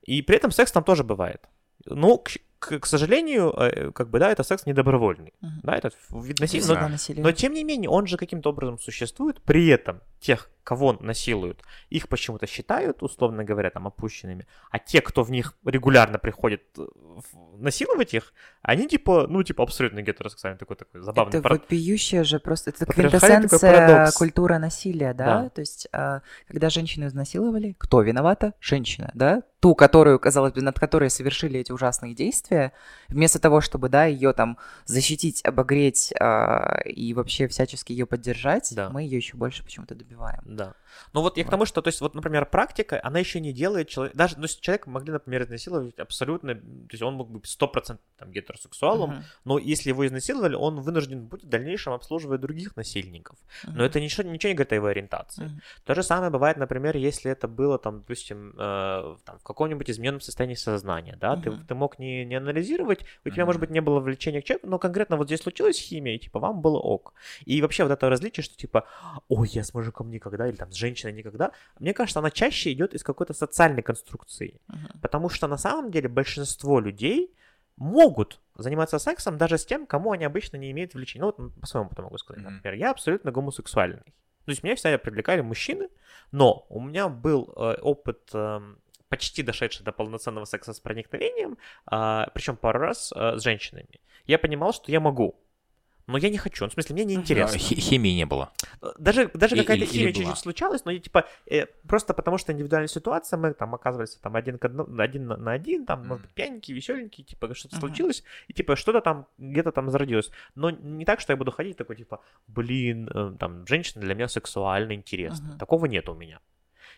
И при этом секс там тоже бывает. Ну, к, к- к сожалению, э, как бы, да, это секс недобровольный. Мгм. Да, это вид насилия. Но, насилие. но тем не менее, он же каким-то образом существует. При этом тех, кого насилуют, их почему-то считают, условно говоря, там, опущенными. А те, кто в них регулярно приходит э, насиловать их, они типа, ну, типа, абсолютно гетеросексуальный такой, такой забавный Это парад- вопиющее же просто, это квинтэссенция культура насилия, да? Да. То есть, а, когда женщину изнасиловали, кто виновата? Женщина, да? Ту, которую, казалось бы, над которой совершили эти ужасные действия, вместо того, чтобы, да, ее там защитить, обогреть а, и вообще всячески ее поддержать, Да. мы ее еще больше почему-то добиваем. Да. Ну вот я к тому, что, то есть, вот, например, практика, она еще не делает человека... Даже, ну, если человека могли, например, изнасиловать абсолютно... То есть он мог быть 100% там, гетеросексуалом, Мгм. но если его изнасиловали, он вынужден будет в дальнейшем обслуживать других насильников. Мгм. Но это ничего, ничего не говорит о его ориентации. Мгм. То же самое бывает, например, если это было, там, допустим, э, там, в каком-нибудь измененном состоянии сознания, да, ты, Мгм. ты мог не, не анализировать, у тебя, может Мгм. быть, не было влечения к человеку, но конкретно вот здесь случилась химия, и, типа, вам было ок. И вообще вот это различие, что, типа, ой, я с мужиком никогда, или там с женщиной никогда, мне кажется, она чаще идет из какой-то социальной конструкции. Мгм. Потому что на самом деле большинство людей могут заниматься сексом даже с тем, кому они обычно не имеют влечения. Ну, вот по своему опыту могу сказать. Мгм. Например, я абсолютно гомосексуальный. То есть меня всегда привлекали мужчины, но у меня был э, опыт эм, почти дошедший до полноценного секса с проникновением, причем пару раз э, с женщинами. Я понимал, что я могу, но я не хочу. Ну, в смысле, мне не. А, интересно. хи- Химии не было. Даже, даже И- какая-то химия чуть-чуть случалась, но я, типа э, просто потому что индивидуальная ситуация, мы там оказывались там один, к одному, один на, один, там, может Мгм. быть, пьяненькие, веселенькие, типа что-то Мгм. случилось, и типа что-то там где-то там зародилось. Но не так, что я буду ходить такой, типа, блин, э, там, женщина для меня сексуально интересна. Мгм. Такого нет у меня.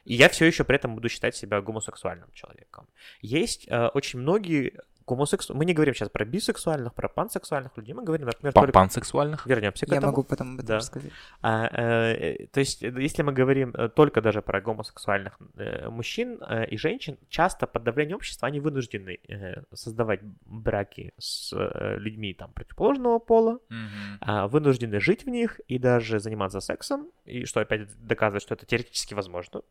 И я все еще при этом буду считать себя гомосексуальным человеком. Есть э, очень многие гомосексуальные... Мы не говорим сейчас про бисексуальных, про пансексуальных людей, мы говорим, например, Па- только... Пансексуальных? Вернемся к Я этому. могу потом об этом Да. рассказать. А, э, то есть, э, если мы говорим э, только даже про гомосексуальных э, мужчин э, и женщин, часто под давлением общества они вынуждены э, создавать браки с э, людьми там противоположного пола, Мгм. а, вынуждены жить в них и даже заниматься сексом, и что опять доказывает, что это теоретически возможно.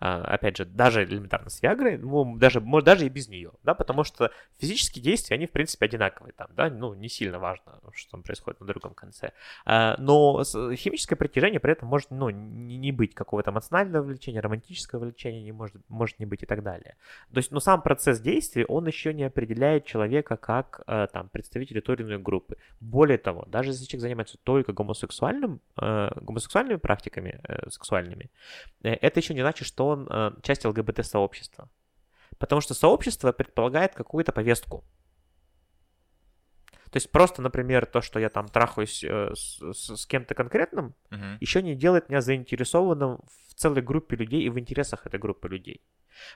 А, опять же, даже элементарно с Виагрой, ну, даже, может, даже и без нее, да, потому что физические действия, они, в принципе, одинаковые там, да, ну, не сильно важно, что там происходит на другом конце. А, но химическое притяжение при этом может, ну, не, быть какого-то эмоционального влечения, романтического влечения не может, может не быть и так далее. То есть, ну, сам процесс действия, он еще не определяет человека как, э, там, представителя той или иной группы. Более того, даже если человек занимается только гомосексуальным, э, гомосексуальными практиками э, сексуальными, это еще не значит, что он э, часть ЛГБТ-сообщества. Потому что сообщество предполагает какую-то повестку. То есть просто, например, то, что я там трахаюсь э, с, с, с кем-то конкретным, Мгм. еще не делает меня заинтересованным в целой группе людей и в интересах этой группы людей.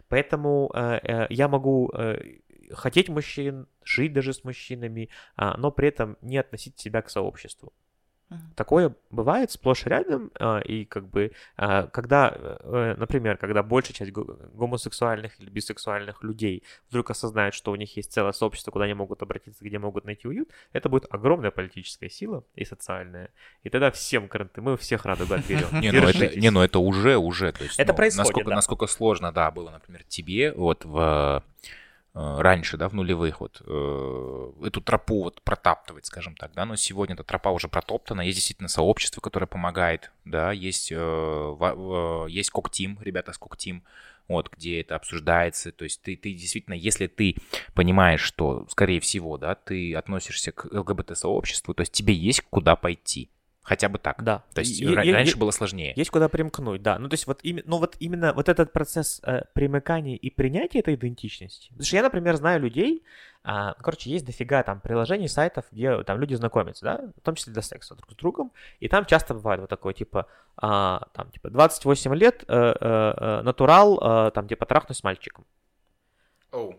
Поэтому э, э, я могу э, хотеть мужчин, жить даже с мужчинами, а, но при этом не относить себя к сообществу. Такое бывает сплошь и рядом, а, и как бы, а, когда, э, например, когда большая часть го- гомосексуальных или бисексуальных людей вдруг осознают, что у них есть целое сообщество, куда они могут обратиться, где могут найти уют, это будет огромная политическая сила и социальная. И тогда всем каранты, мы всех радугу отберем. Не, ну это, не, ну это уже, уже. То есть, Это ну, происходит, насколько, да. насколько сложно, да, было, например, тебе вот в э, раньше, да, в нулевых, вот э, эту тропу вот протаптывать, скажем так, да, но сегодня эта тропа уже протоптана, есть действительно сообщество, которое помогает, да, есть, э, есть Коктим, ребята с Коктим, вот, где это обсуждается, то есть ты, ты действительно, если ты понимаешь, что, скорее всего, да, ты относишься к ЛГБТ-сообществу, то есть тебе есть куда пойти, хотя бы так. Да. То есть и- раньше и- было сложнее. Есть куда примкнуть, да. Ну, то есть вот, име- ну, вот именно вот этот процесс э, примыкания и принятия этой идентичности. Потому что я, например, знаю людей, а, короче, есть дофига там приложений, сайтов, где там люди знакомятся, да, в том числе для секса друг с другом, и там часто бывает вот такое, типа, а, там, типа, 28 лет, э, э, э, натурал, э, там, типа, трахнусь с мальчиком.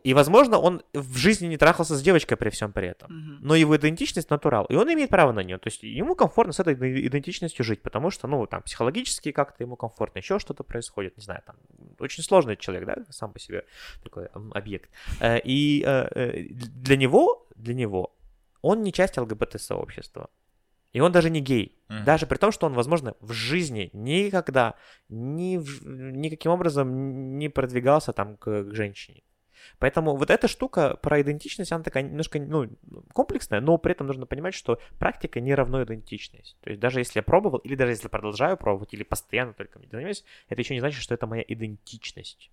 И, возможно, он в жизни не трахался с девочкой при всем при этом Мгм. но его идентичность натурал, и он имеет право на нее. То есть ему комфортно с этой иде- идентичностью жить, потому что, ну, там, психологически как-то ему комфортно, еще что-то происходит, не знаю, там, очень сложный человек, да, сам по себе такой объект. Э, И э, э, для него, для него, он не часть ЛГБТ-сообщества. И он даже не гей. Мгм. Даже при том, что он, возможно, в жизни никогда ни в- никаким образом не продвигался там к, к женщине. Поэтому вот эта штука про идентичность, она такая немножко ну, комплексная, но при этом нужно понимать, что практика не равно идентичность. То есть даже если я пробовал, или даже если продолжаю пробовать, или постоянно только мне занимаюсь, это еще не значит, что это моя идентичность.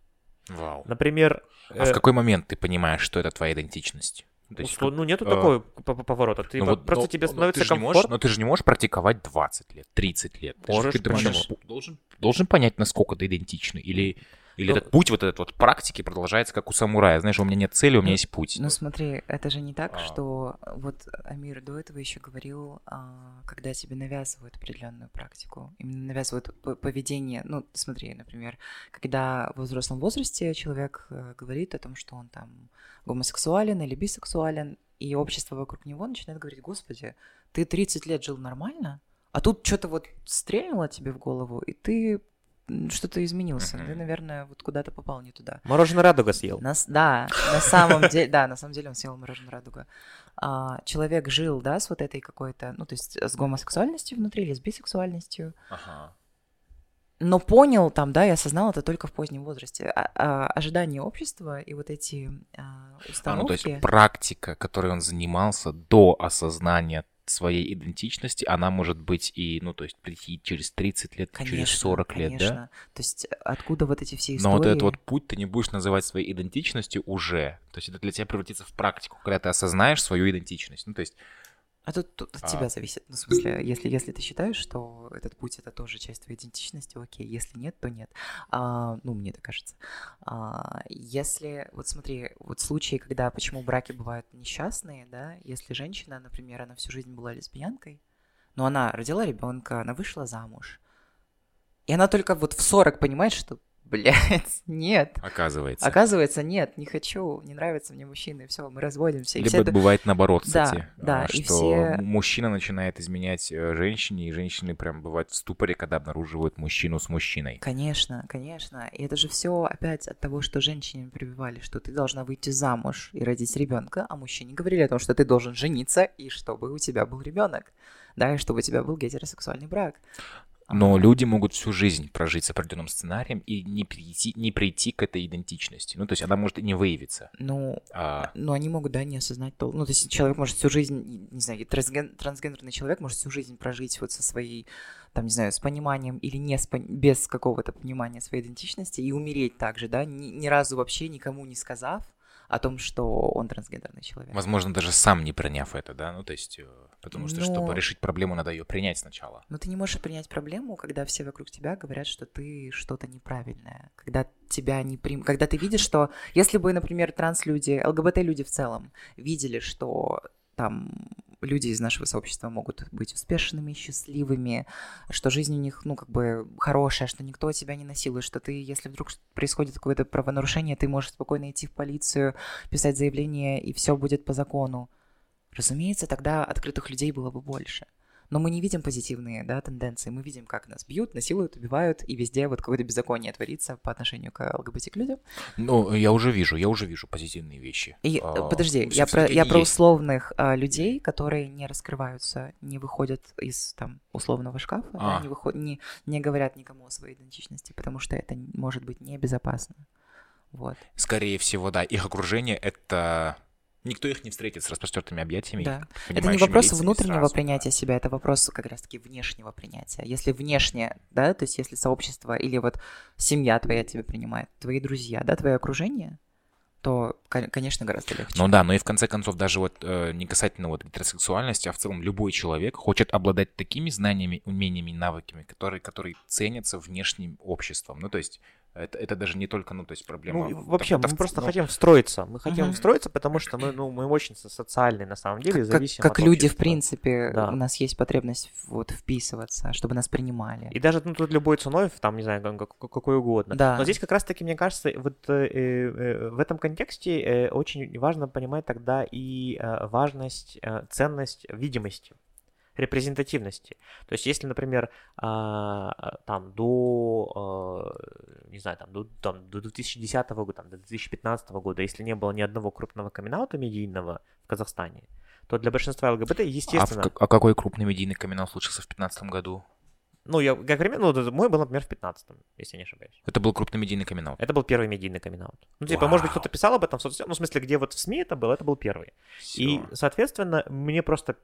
Вау. Например, А в какой момент ты понимаешь, что это твоя идентичность? То есть, ну нету э, такого поворота. Ты ну вот просто но- тебе но становится ты не можешь- комфортно. Но ты же не можешь практиковать 20 лет, 30 лет. Ты же- Можешь, ты должен, можешь. должен, должен понять, насколько ты идентичный. Или, или Ну, этот путь вот этот вот практики продолжается, как у самурая. Знаешь, у меня нет цели, у меня Ну, есть путь. Ну смотри, это же не так, А. что вот Амир до этого еще говорил, а, когда тебе навязывают определенную практику, именно навязывают поведение. Ну, смотри, например, когда в взрослом возрасте человек э, говорит о том, что он там гомосексуален или бисексуален, и общество вокруг него начинает говорить, господи, ты 30 лет жил нормально, а тут что-то вот стрельнуло тебе в голову, и ты что-то изменился. Ты, наверное, вот куда-то попал не туда. Мороженое радуга съел. На с- да, на самом деле, да, на самом деле он съел мороженое радуга. А, человек жил, да, с вот этой какой-то, ну, то есть с гомосексуальностью внутри или с бисексуальностью, Ага. но понял там, да, и осознал это только в позднем возрасте. А- а ожидания общества и вот эти а, А, ну, то установки... есть практика, которой он занимался до осознания своей идентичности, она может быть и, ну, то есть прийти через 30 лет, через Конечно, 40 лет, да? конечно. То есть откуда вот эти все Но истории? вот этот вот путь ты не будешь называть своей идентичностью уже. То есть это для тебя превратится в практику, когда ты осознаешь свою идентичность. Ну, то есть, А тут, тут от А. тебя зависит. Ну, в смысле, если, если ты считаешь, что этот путь это тоже часть твоей идентичности, окей. Если нет, то нет. А, ну, мне так кажется. А, если, вот смотри, вот случаи, когда почему браки бывают несчастные, да, если женщина, например, она всю жизнь была лесбиянкой, но она родила ребенка, она вышла замуж, и она только вот в 40 понимает, что, блядь, нет. оказывается. Оказывается, нет, не хочу, не нравятся мне мужчины, все, мы разводимся. И Либо все это бывает наоборот, Да, кстати. да, а, и что все- м- мужчина начинает изменять э, женщине, и женщины прям бывают в ступоре, когда обнаруживают мужчину с мужчиной. Конечно, конечно. И это же все опять от того, что женщине прививали, что ты должна выйти замуж и родить ребенка, а мужчине говорили о том, что ты должен жениться, и чтобы у тебя был ребенок, да, и чтобы у тебя был гетеросексуальный брак. Но люди могут всю жизнь прожить с определенным сценарием и не прийти, не прийти к этой идентичности. Ну, то есть она может и не выявиться. Ну, А, ну, они могут, да, не осознать то. Ну, то есть человек может всю жизнь, не знаю, трансген- трансгендерный человек может всю жизнь прожить вот со своей, там, не знаю, с пониманием или не с пон- без какого-то понимания своей идентичности и умереть также, да, ни, ни разу вообще никому не сказав о том, что он трансгендерный человек. Возможно, даже сам не приняв это, да? Ну, то есть, э, потому что, Но- чтобы решить проблему, надо ее принять сначала. Но ты не можешь принять проблему, когда все вокруг тебя говорят, что ты что-то неправильное. Когда тебя не прим... Когда ты видишь, что... Если бы, например, транслюди, ЛГБТ-люди в целом видели, что там люди из нашего сообщества могут быть успешными, счастливыми, что жизнь у них, ну, как бы хорошая, что никто тебя не насилует, что ты, если вдруг происходит какое-то правонарушение, ты можешь спокойно идти в полицию, писать заявление, и все будет по закону. Разумеется, тогда открытых людей было бы больше. Но мы не видим позитивные да, тенденции. Мы видим, как нас бьют, насилуют, убивают, и везде вот какое-то беззаконие творится по отношению к ЛГБТ людям. Ну, я уже вижу, я уже вижу позитивные вещи. И э, А, подожди, всё- я про, я про условных а, людей, которые не раскрываются, не выходят из там условного шкафа, да, А. не, выход- не, не говорят никому о своей идентичности, потому что это может быть небезопасно. Вот. Скорее всего, да, их окружение — это... Никто их не встретит с распростертыми объятиями. Да. Это не вопрос внутреннего сразу, принятия да. себя, это вопрос как раз-таки внешнего принятия. Если внешне, да, то есть если сообщество или вот семья твоя тебя принимает, твои друзья, да, твое окружение, то, кон- конечно, гораздо легче. Ну да, но и в конце концов, даже вот э, не касательно вот гетеросексуальности, а в целом любой человек хочет обладать такими знаниями, умениями, навыками, которые, которые ценятся внешним обществом. Ну, то есть это, это даже не только, ну, то есть проблема... Ну, вообще, это мы просто ну, хотим встроиться. Мы хотим Мгм. встроиться, потому что мы, ну, мы очень со- социальные на самом деле, как, зависим как от люди, в принципе, Да. у нас есть потребность вот вписываться, чтобы нас принимали. И даже ну, тут любой ценой, там, не знаю, как- как- какой угодно. Да. Но здесь как раз-таки, мне кажется, вот э, э, в этом контексте э, очень важно понимать тогда и э, важность, э, ценность видимости репрезентативности. То есть, если, например, а, там до, э, не знаю, там до, там, до 2010 года, там, до 2015 года, если не было ни одного крупного камин медийного в Казахстане, то для большинства ЛГБТ, А, в естественно, а какой крупный медийный камин случился в 2015 году? Ну, я, как пример, ну, мой был, например, в 15 если я не ошибаюсь. Это был крупный медийный камин Это был первый медийный камин Ну, типа, может быть, Вау. кто-то писал об этом в соцсетях, ну, в смысле, где вот в СМИ это было, это был первый. И, соответственно, мне просто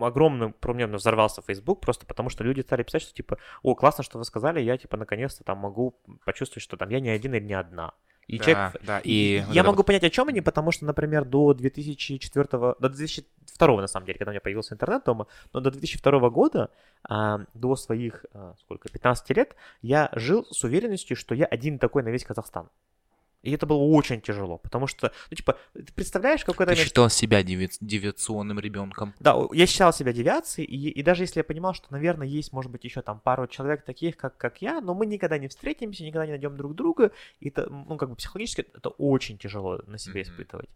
огромным, про меня взорвался Facebook, просто потому что люди стали писать, что, типа, о, классно, что вы сказали, я, типа, наконец-то там могу почувствовать, что там я не один или не одна. И да, человек да, и вот я это могу вот- понять, о чем они, потому что, например, до 2004, до 2002, на самом деле, когда у меня появился интернет дома, но до 2002 года, а, до своих, а, сколько, 15 лет, я жил с уверенностью, что я один такой на весь Казахстан. И это было очень тяжело, потому что, ну, типа, ты представляешь, какой-то... Ты считал себя деви- девиационным ребенком? Да, я считал себя девиацией, и, и даже если я понимал, что, наверное, есть, может быть, еще там пару человек таких, как, как я, но мы никогда не встретимся, никогда не найдем друг друга, и это, ну, как бы психологически это очень тяжело на себе Мгм. испытывать.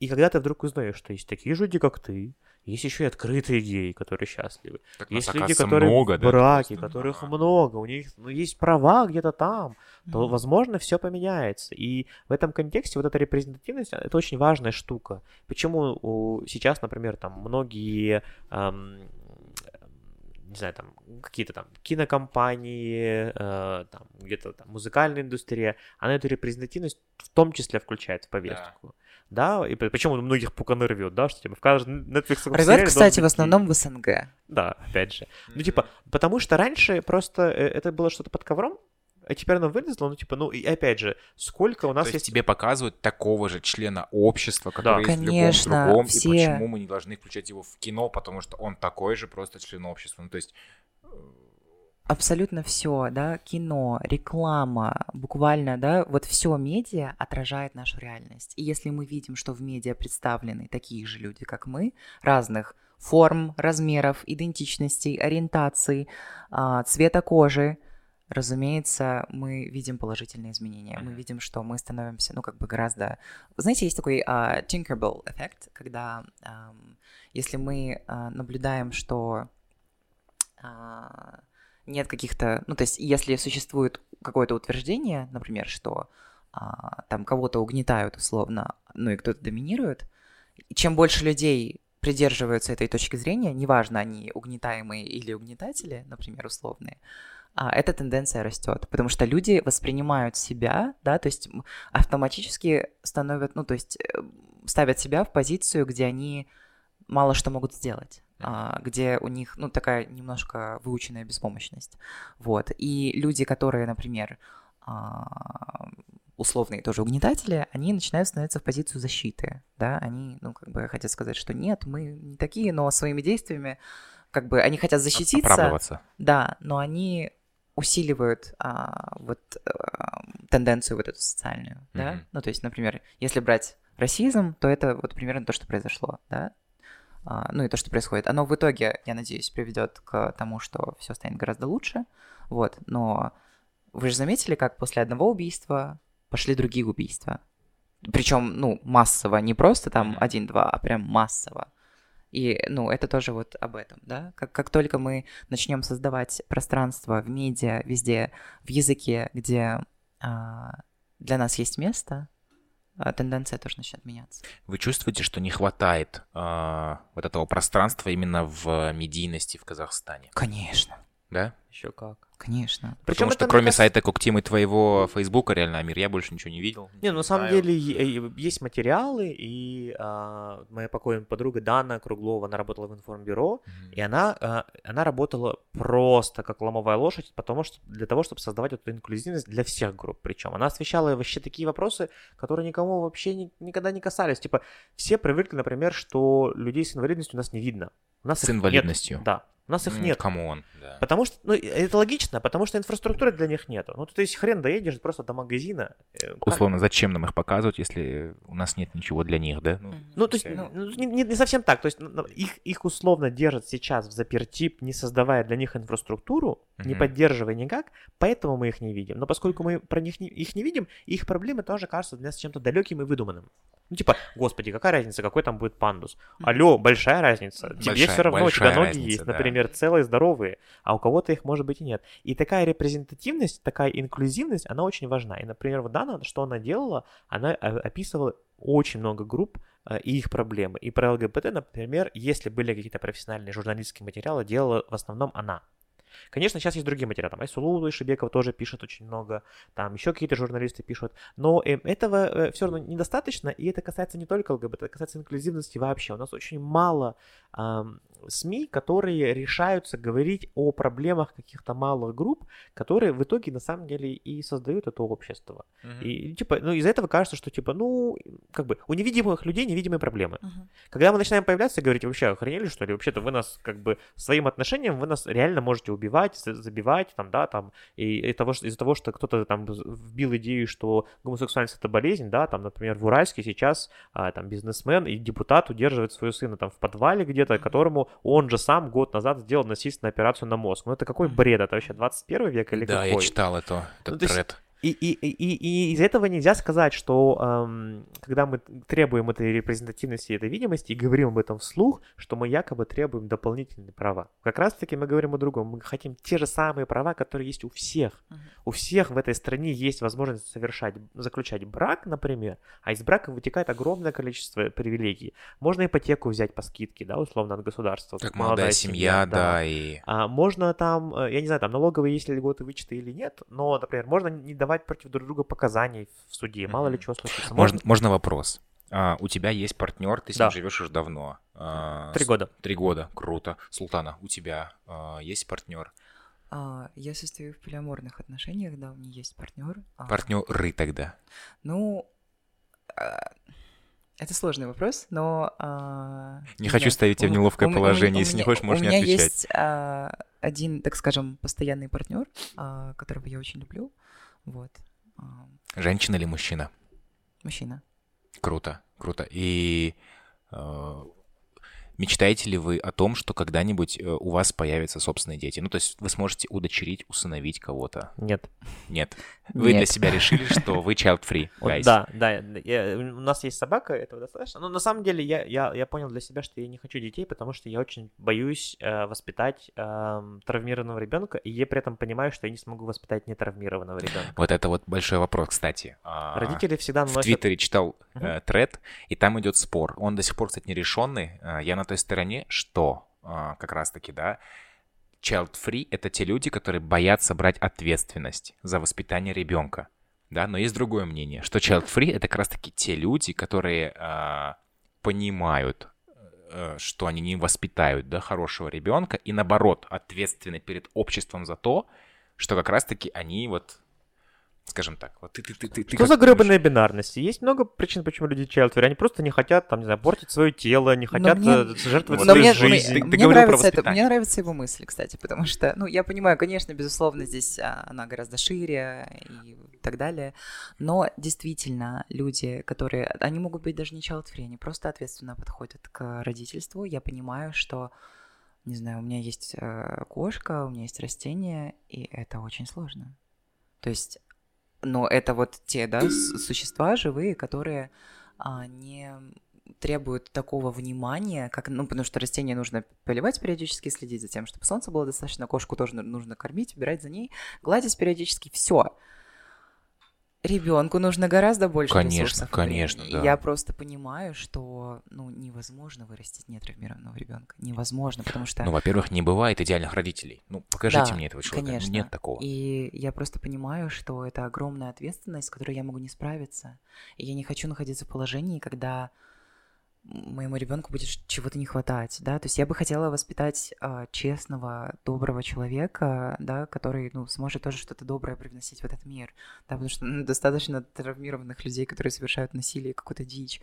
И когда ты вдруг узнаешь, что есть такие люди, как ты, есть еще и открытые геи, которые счастливы, Так нас, есть люди, которые много, в да, браке, которых Ага. много, у них ну, есть права где-то там, то, Мгм. возможно, все поменяется. И в этом контексте вот эта репрезентативность, а, это очень важная штука. Почему у- сейчас, например, там многие, эм, не знаю, там какие-то там кинокомпании, э, там где-то там музыкальная индустрия, она эту репрезентативность в том числе включает в повестку. Да, и п- почему многих пуканы рвет, да, что типа в каждом Netflix Рвет, кстати, в основном в СНГ. Да, опять же. Ну, типа, потому что раньше просто э, это было что-то под ковром, а теперь оно вылезло, ну, типа, ну, и опять же, сколько у нас То есть есть... тебе показывают такого же члена общества, который есть в Конечно, любом другом, все. и почему мы не должны включать его в кино, потому что он такой же просто член общества. Ну, то есть Абсолютно все, да, кино, реклама, буквально, да, вот все медиа отражает нашу реальность. И если мы видим, что в медиа представлены такие же люди, как мы, разных форм, размеров, идентичностей, ориентаций, а, цвета кожи, разумеется, мы видим положительные изменения. Мы видим, что мы становимся, ну, как бы гораздо... Знаете, есть такой а, Tinkerbell эффект, когда ам, если мы а, наблюдаем, что а, нет каких-то... Ну, то есть, если существует какое-то утверждение, например, что а, там кого-то угнетают условно, ну и кто-то доминирует, чем больше людей придерживаются этой точки зрения, неважно, они угнетаемые или угнетатели, например, условные, а, эта тенденция растет, потому что люди воспринимают себя, да, то есть автоматически становят, ну, то есть э, ставят себя в позицию, где они мало что могут сделать, где у них, ну, такая немножко выученная беспомощность, вот, и люди, которые, например, а, условные тоже угнетатели, они начинают становиться в позицию защиты, да, они, ну, как бы хотят сказать, что нет, мы не такие, но своими действиями, как бы, они хотят защититься. Оправдываться. Да, но они усиливают а, вот а, тенденцию вот эту социальную, mm-hmm. да, ну, то есть, например, если брать расизм, то это вот примерно то, что произошло, да, а, ну и то, что происходит. Оно в итоге, я надеюсь, приведет к тому, что все станет гораздо лучше, вот, но вы же заметили, как после одного убийства пошли другие убийства. Причем, ну, массово, не просто там один-два, а прям массово. И, ну, это тоже вот об этом, да? Как, как только мы начнем создавать пространство в медиа, везде, в языке, где а, для нас есть место, а, тенденция тоже начнет меняться. Вы чувствуете, что не хватает а, вот этого пространства именно в медийности в Казахстане? Конечно. Да? Еще как. Конечно. Потому что кроме кажется... сайта Коктимы твоего Фейсбука, реально, Амир, я больше ничего не видел. Не, ну, на самом деле есть материалы, и а, моя покойная подруга Дана Круглова, она работала в информбюро, mm-hmm. и она, а, она работала просто как ломовая лошадь, потому что для того, чтобы создавать эту инклюзивность для всех групп причем. Она освещала вообще такие вопросы, которые никому вообще ни, никогда не касались. Типа, все привыкли, например, что людей с инвалидностью у нас не видно. У нас с инвалидностью. Нет. Да. У нас их нет. Кому он? Да. Потому что, ну, это логично, потому что инфраструктуры для них нету. Ну, то есть хрен доедешь просто до магазина. Э, Условно, зачем нам их показывать, если у нас нет ничего для них, да? Ну, ну то есть, ну, не, не, не совсем так. То есть их, их условно держат сейчас в заперти, не создавая для них инфраструктуру, mm-hmm. не поддерживая никак, поэтому мы их не видим. Но поскольку мы про них не, их не видим, их проблемы тоже кажутся для нас чем-то далеким и выдуманным. Ну, типа, господи, какая разница, какой там будет пандус? Алло, большая разница. Большая, Тебе все равно, у тебя ноги разница, есть, да. например, целые, здоровые, а у кого-то их может быть и нет. И такая репрезентативность, такая инклюзивность, она очень важна. И, например, вот Дана, что она делала, она описывала очень много групп э, и их проблемы. И про ЛГБТ, например, если были какие-то профессиональные журналистские материалы, делала в основном она. Конечно, сейчас есть другие материалы. Там Айсулу Шибеков тоже пишет очень много, там еще какие-то журналисты пишут. Но э, этого э, все равно недостаточно, и это касается не только ЛГБТ, это касается инклюзивности вообще. У нас очень мало э, СМИ, которые решаются говорить о проблемах каких-то малых групп, которые в итоге на самом деле и создают это общество. Uh-huh. И типа, ну из-за этого кажется, что типа, ну, как бы у невидимых людей невидимые проблемы. Uh-huh. Когда мы начинаем появляться и говорить, вообще охренели, что ли? Вообще-то вы нас как бы своим отношением вы нас реально можете убивать, забивать, там, да, там, и из-за того, из-за того, что кто-то там вбил идею, что гомосексуальность это болезнь, да, там, например, в Уральске сейчас а, там бизнесмен и депутат удерживает своего сына там в подвале где-то, которому он же сам год назад сделал насильственную операцию на мозг. Ну это какой бред? Это вообще 21 век или да, какой? Да, я читал это, этот ну, тред. И, и, и, и из этого нельзя сказать, что эм, когда мы требуем этой репрезентативности, этой видимости и говорим об этом вслух, что мы якобы требуем дополнительные права. Как раз таки мы говорим о другом. Мы хотим те же самые права, которые есть у всех. Uh-huh. У всех в этой стране есть возможность совершать, заключать брак, например, а из брака вытекает огромное количество привилегий. Можно ипотеку взять по скидке, да, условно, от государства. Как молодая, молодая семья, семья, да. да и... А, можно там, э, я не знаю, там налоговые, если льготы вычеты или нет, но, например, можно не давать давать против друг друга показаний в суде. Мало ли чего случится. Можно, можно вопрос. А, у тебя есть партнер, ты с да. ним живешь уже давно. А, Три года. Три года, круто. Султана, у тебя а, есть партнер? А, я состою в полиаморных отношениях, да, у меня есть партнер. А... Партнеры тогда? Ну, а... это сложный вопрос, но... А... Не хочу ставить тебя в неловкое у, положение, у, если у, не хочешь, можешь не отвечать. У меня есть а, один, так скажем, постоянный партнер, а, которого я очень люблю. Вот. Женщина или мужчина? Мужчина. Круто, круто. И э, Мечтаете ли вы о том, что когда-нибудь э, у вас появятся собственные дети? Ну, то есть вы сможете удочерить, усыновить кого-то? Нет. Нет. Вы Нет. для себя решили, что вы child-free, guys. Да, да. Я, у нас есть собака, этого достаточно. Но на самом деле я, я, я понял для себя, что я не хочу детей, потому что я очень боюсь э, воспитать э, травмированного ребенка, и я при этом понимаю, что я не смогу воспитать нетравмированного ребенка. Вот это вот большой вопрос, кстати. А, Родители всегда носят... В Твиттере читал э, тред, и там идет спор. Он до сих пор, кстати, нерешенный. Э, я на той стороне, что а, как раз-таки, да, child-free — это те люди, которые боятся брать ответственность за воспитание ребенка, да, но есть другое мнение, что child-free — это как раз-таки те люди, которые а, понимают, а, что они не воспитают, да, хорошего ребенка, и наоборот, ответственны перед обществом за то, что как раз-таки они вот Скажем так. Вот ты, ты, ты, ты, Что за гребаные бинарности? Есть много причин, почему люди child Они просто не хотят, там, не знаю, портить свое тело, не хотят мне- э, жертвовать Но своей мне, жизнью. Ты- ты мне нравится это, воспитание. мне нравятся его мысли, кстати, потому что, ну, я понимаю, конечно, безусловно, здесь а, она гораздо шире и так далее, но действительно люди, которые, они могут быть даже не child free, они просто ответственно подходят к родительству. Я понимаю, что, не знаю, у меня есть э, кошка, у меня есть растение, и это очень сложно. То есть, но это вот те, да, существа живые, которые а, не требуют такого внимания, как, ну, потому что растение нужно поливать периодически, следить за тем, чтобы солнце было достаточно, кошку тоже нужно кормить, убирать за ней, гладить периодически, все. Ребенку нужно гораздо больше Конечно, ресурсов. конечно, времени. да. Я просто понимаю, что ну, невозможно вырастить нетравмированного ребенка. Невозможно, потому что Ну, во-первых, не бывает идеальных родителей. Ну, покажите Да, мне этого человека. Конечно. нет такого. И я просто понимаю, что это огромная ответственность, с которой я могу не справиться. И я не хочу находиться в положении, когда моему ребенку будет чего-то не хватать, да, то есть я бы хотела воспитать а, честного, доброго человека, да, который, ну, сможет тоже что-то доброе привносить в этот мир, да, потому что ну, достаточно травмированных людей, которые совершают насилие, какую-то дичь,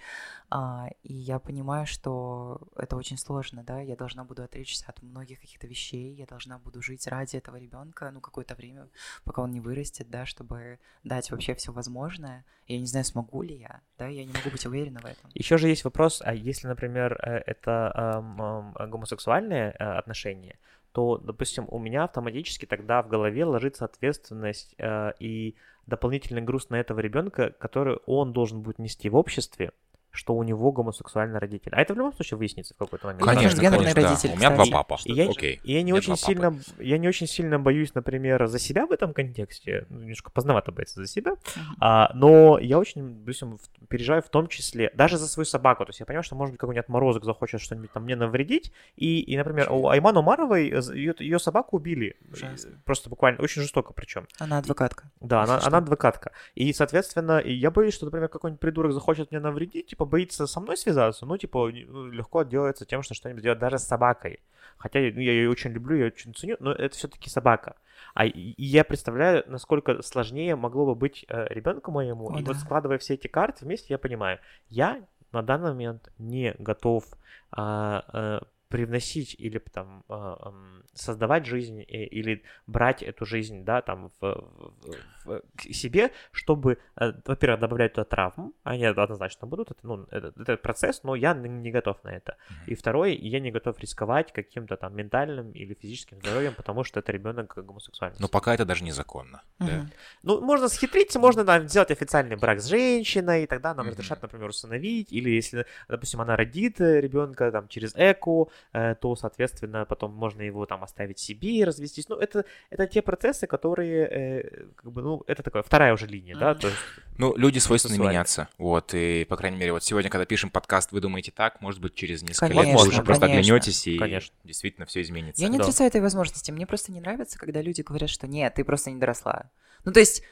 А, и я понимаю, что это очень сложно, да, я должна буду отречься от многих каких-то вещей, я должна буду жить ради этого ребенка, ну, какое-то время, пока он не вырастет, да, чтобы дать вообще все возможное. Я не знаю, смогу ли я, да, я не могу быть уверена в этом. Еще же есть вопрос, а если, например, э, это эм, гомосексуальные э, отношения, то, допустим, у меня автоматически тогда в голове ложится ответственность э, и дополнительный груз на этого ребенка, который он должен будет нести в обществе, что у него гомосексуальный родитель. А это в любом случае выяснится в какой-то момент. Конечно, трансгендерный конечно, да. родитель, У меня два папа. И я, Окей. и я не очень два папы. сильно, я не очень сильно боюсь, например, за себя в этом контексте, ну, немножко поздновато бояться за себя, а, но я очень, допустим, переживаю в том числе, даже за свою собаку, то есть я понимаю, что, может быть, какой-нибудь отморозок захочет что-нибудь там мне навредить, и, и например, у Айман Умаровой ее, ее собаку убили, Ужасно. просто буквально, очень жестоко причем. Она адвокатка. Да, она, она адвокатка. И, соответственно, я боюсь, что, например, какой-нибудь придурок захочет мне навредить, типа, боится со мной связаться, ну, типа, ну, легко отделается тем, что что-нибудь сделать даже с собакой. Хотя ну, я ее очень люблю, я очень ценю, но это все-таки собака. А и я представляю, насколько сложнее могло бы быть ребенку моему. О, и вот да. складывая все эти карты вместе, я понимаю, я на данный момент не готов а, а, привносить или там а, создавать жизнь или брать эту жизнь, да, там в, в- в- к себе, чтобы, э, во-первых, добавлять туда травм, они однозначно будут, это, ну, это, это процесс, но я не готов на это. И второе, я не готов рисковать каким-то там ментальным или физическим здоровьем, потому что это ребенок гомосексуальный. Но пока это даже незаконно. да. Мгм. Ну, можно схитриться, можно там, сделать официальный брак с женщиной, и тогда нам Мгм. разрешат, например, усыновить, или если, допустим, она родит ребенка там через ЭКО, э, то, соответственно, потом можно его там оставить себе и развестись. Ну, это, это те процессы, которые, э, как бы, ну, это такая вторая уже линия, да, Мгм. то есть Ну, люди свойственны Сексуально. меняться. Вот, и, по крайней мере, вот сегодня, когда пишем подкаст, вы думаете так, может быть, через несколько лет Конечно, вы уже просто конечно. оглянетесь, и Конечно. действительно все изменится. Я не Да. отрицаю этой возможности. Мне просто не нравится, когда люди говорят, что нет, ты просто не доросла. Ну, то есть,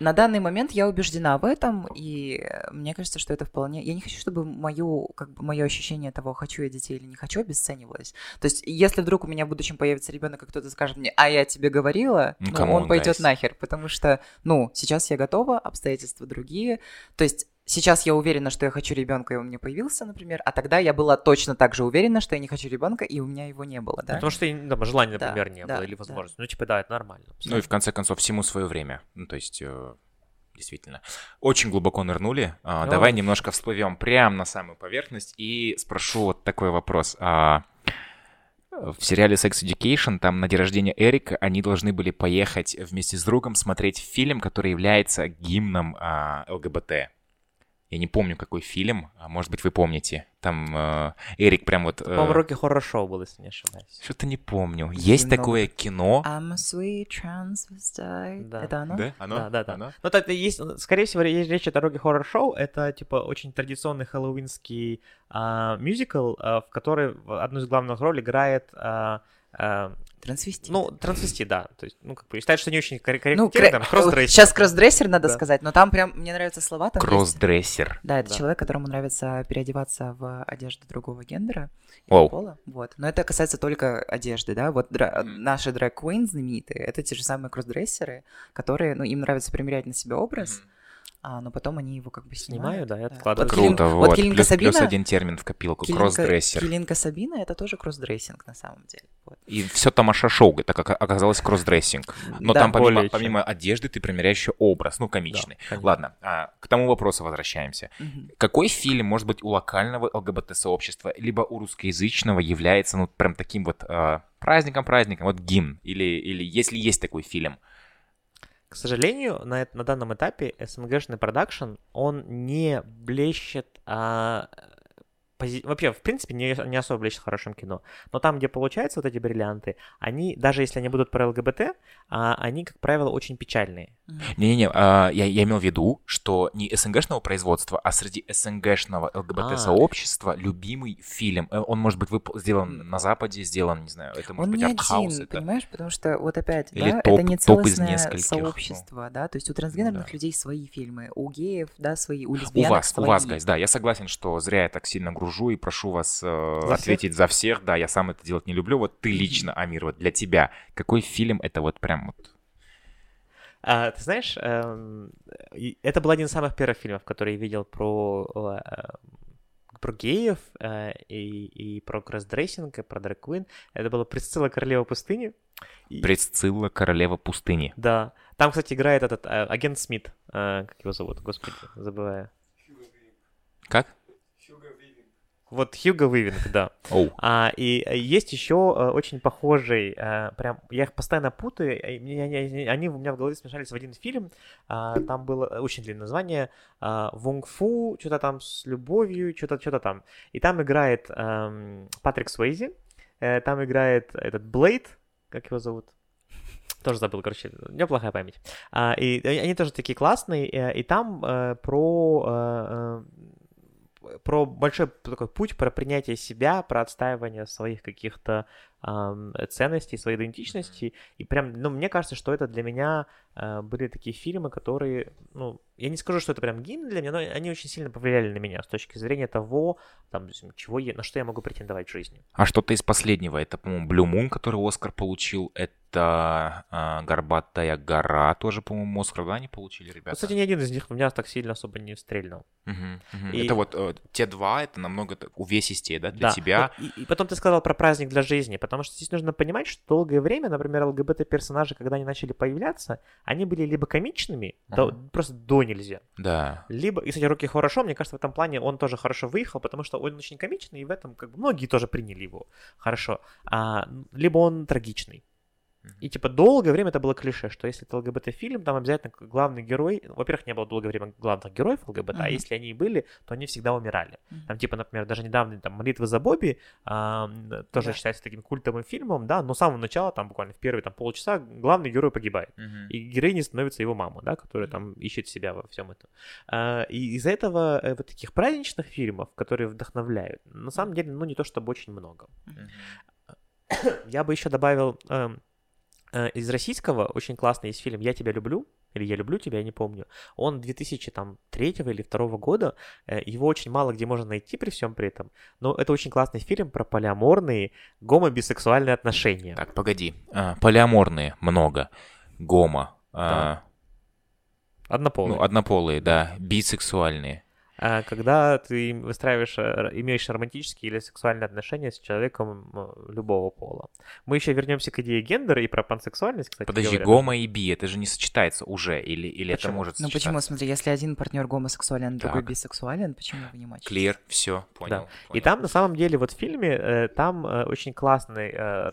на данный момент я убеждена в этом, и э, мне кажется, что это вполне... Я не хочу, чтобы мою, как бы, мое ощущение того, хочу я детей или не хочу, обесценивалось. То есть, если вдруг у меня в будущем появится ребенок, и кто-то скажет мне, а я тебе говорила, Ну, ну, он on, пойдет нахер, потому что, ну, сейчас я готова, обстоятельства другие. То есть, сейчас я уверена, что я хочу ребенка, и он мне появился, например, а тогда я была точно так же уверена, что я не хочу ребенка, и у меня его не было, да? потому что там, желания, Да, например, не да, было, или да. возможности. Ну, типа, да, это нормально. Ну и в конце концов, всему свое время. Ну, то есть, э, действительно. Очень глубоко нырнули. А, Ну. Давай немножко всплывем прямо на самую поверхность и спрошу вот такой вопрос. А, в сериале Sex Education, там на день рождения Эрика, они должны были поехать вместе с другом смотреть фильм, который является гимном а, ЛГБТ. Я не помню, какой фильм, а может быть, вы помните. Там э, Эрик прям вот... э, По-моему, Рокки Хоррор Шоу был, если не ошибаюсь. Что-то не помню. Есть Много. такое кино. I'm a sweet transvestite. Да. Это оно? Да, оно? Да, да, да. Оно? Ну, это есть, скорее всего, есть речь о Рокки Хоррор Шоу. Это, типа, очень традиционный хэллоуинский а, мюзикл, а, в который одну из главных ролей играет а, Трансвестит. Ну, трансвестит, да. То есть, ну, как бы, считают, что не очень коррек- корректно. ну, кре- там, кросс-дрессер. сейчас кроссдрессер надо Да. сказать, но там прям, мне нравятся слова. Там есть- Кроссдрессер. Да, это Да. человек, которому нравится переодеваться в одежду другого гендера Оу. пола. Вот. Но это касается только одежды, да. Вот дра- Мгм. наши drag queen знаменитые, это те же самые кроссдрессеры, которые, ну, им нравится примерять на себя образ, а, но потом они его как бы Снимаю, снимают. да, и Вот откладываю. Келин- Круто, вот вот. Келинка Плюс, плюс Сабина- один термин в копилку. Келинка- Кроссдрессер. Келинка Сабина это тоже кроссдрессинг на самом деле. Вот. И все Тамаша Шоу, это как оказалось кроссдрессинг. Но Да, там помимо, помимо одежды ты примеряешь еще образ, ну, комичный. Да, конечно. Ладно, а, к тому вопросу возвращаемся. Мгм. Какой фильм, может быть, у локального ЛГБТ-сообщества, либо у русскоязычного является, ну, прям таким вот а, праздником-праздником, вот гимн, или, или если есть такой фильм? К сожалению, на, на данном этапе СНГшный продакшн, он не блещет, а, пози- вообще, в принципе, не, не особо блещет хорошим кино. Но там, где получаются вот эти бриллианты, они, даже если они будут про ЛГБТ, а, они, как правило, очень печальные. Не-не-не, а, я, я имел в виду, что не СНГшного производства, а среди СНГшного ЛГБТ-сообщества любимый фильм. Э, Он может быть вып- сделан на Западе, сделан, не знаю, это может Он быть не артхаус. один, это... понимаешь, потому что вот опять, Или да, топ- это не топ из целостное нескольких, ну. сообщество, да, то есть у трансгендерных Да. людей свои фильмы, у геев, да, свои, у У лесбиянок вас, у свои. вас, гайз, да, я согласен, что зря я так сильно гружу и прошу вас э, всех? ответить за всех, да, я сам это делать не люблю, вот ты лично, Амир, вот для тебя, какой фильм это вот прям вот... А, ты знаешь, эм, это был один из самых первых фильмов, которые я видел про, э, про геев э, и, и про кроссдрессинг, и про драг Это было «Присцилла королева пустыни». И- Пресцилла, королева пустыни. Да. Там, кстати, играет этот э, агент Смит. э, как его зовут? Господи, забываю. Как? Вот Хьюго Вивинг, да. Оу. А, и э, есть еще э, очень похожий, э, прям, я их постоянно путаю, они, у меня в голове смешались в один фильм, А, там было очень длинное название, а, Вунг Фу, что-то там с любовью, что-то что там. И там играет эм, Патрик Суэйзи, там играет этот Блейд, как его зовут? Тоже забыл, короче, у меня плохая память. А, и они тоже такие классные, и там э, про э, про большой такой путь, про принятие себя, про отстаивание своих каких-то ам, ценностей, своей идентичности. И прям, ну, мне кажется, что это для меня э, были такие фильмы, которые, ну, я не скажу, что это прям гимн для меня, но они очень сильно повлияли на меня с точки зрения того, там, чего я, на что я могу претендовать в жизни. А что-то из последнего, это, по-моему, Blue Moon, который Оскар получил, это а, Горбатая гора, тоже, по-моему, Оскар, да, они получили, Ну, ребята? кстати, ни один из них у меня так сильно особо не стрельнул. Мгм, мгм. И- Это вот э, те два, это намного так увесистее, да, для Да, тебя. вот и, и потом ты сказал про праздник для жизни, потому что здесь нужно понимать, что долгое время, например, ЛГБТ-персонажи, когда они начали появляться, они были либо комичными, до- Ага. просто до нельзя, Да. либо, и, кстати, Руки хорошо, мне кажется, в этом плане он тоже хорошо выехал, потому что он очень комичный, и в этом как бы многие тоже приняли его хорошо, а, либо он трагичный. И типа долгое время это было клише, что если это ЛГБТ-фильм, там обязательно главный герой, ну, во-первых, не было долгое время главных героев ЛГБТ, а Мгм. если они и были, то они всегда умирали. Мгм. Там, типа, например, даже недавно там «Молитвы за Бобби» а, м, тоже Да. считается таким культовым фильмом, да, но с самого начала, там, буквально в первые там, полчаса главный герой погибает. Мгм. И героиней становится его мама, да, которая там ищет себя во всем этом. А, и из-за этого э, вот таких праздничных фильмов, которые вдохновляют, на самом деле, ну, не то чтобы очень много. Мгм. Я бы еще добавил э, из российского очень классный есть фильм «Я тебя люблю», или «Я люблю тебя», я не помню. Он 2003 или 2002 года, э, его очень мало где можно найти при всем при этом, но это очень классный фильм про полиаморные гомо-бисексуальные отношения. Так, погоди. А, полиаморные много. Гомо. а, Однополые. ну, однополые, да. Бисексуальные. А когда ты выстраиваешь, э, имеешь романтические или сексуальные отношения с человеком любого пола. Мы еще вернемся к идее гендера и про пансексуальность, кстати Подожди, говоря. гомо и би, это же не сочетается уже, или, или это может Ну сочетаться? почему, смотри, если один партнер гомосексуален, другой Так. бисексуален, почему вы не матчите? Клир, все, понял. И понял. там, на самом деле, вот в фильме, э, там э, очень классный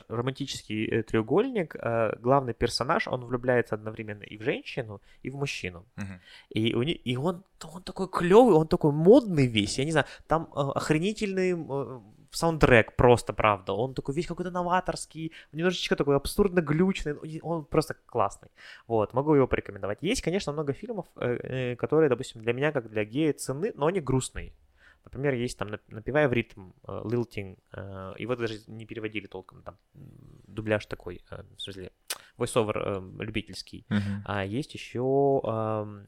романтический треугольник. Главный персонаж, он влюбляется одновременно и в женщину, и в мужчину. Мгм. И, у не- и он, он такой клевый, он такой модный весь, я не знаю, там э, охренительный э, саундтрек просто, правда. Он такой весь какой-то новаторский, немножечко такой абсурдно глючный, ну, он просто классный. Вот, могу его порекомендовать. Есть, конечно, много фильмов, э, э, которые, допустим, для меня, как для гея, цены, но они грустные. Например, есть там «Напевая в ритм», э, э, его даже не переводили толком, там дубляж такой, э, в смысле, voice-over любительский. Мгм. А есть еще э,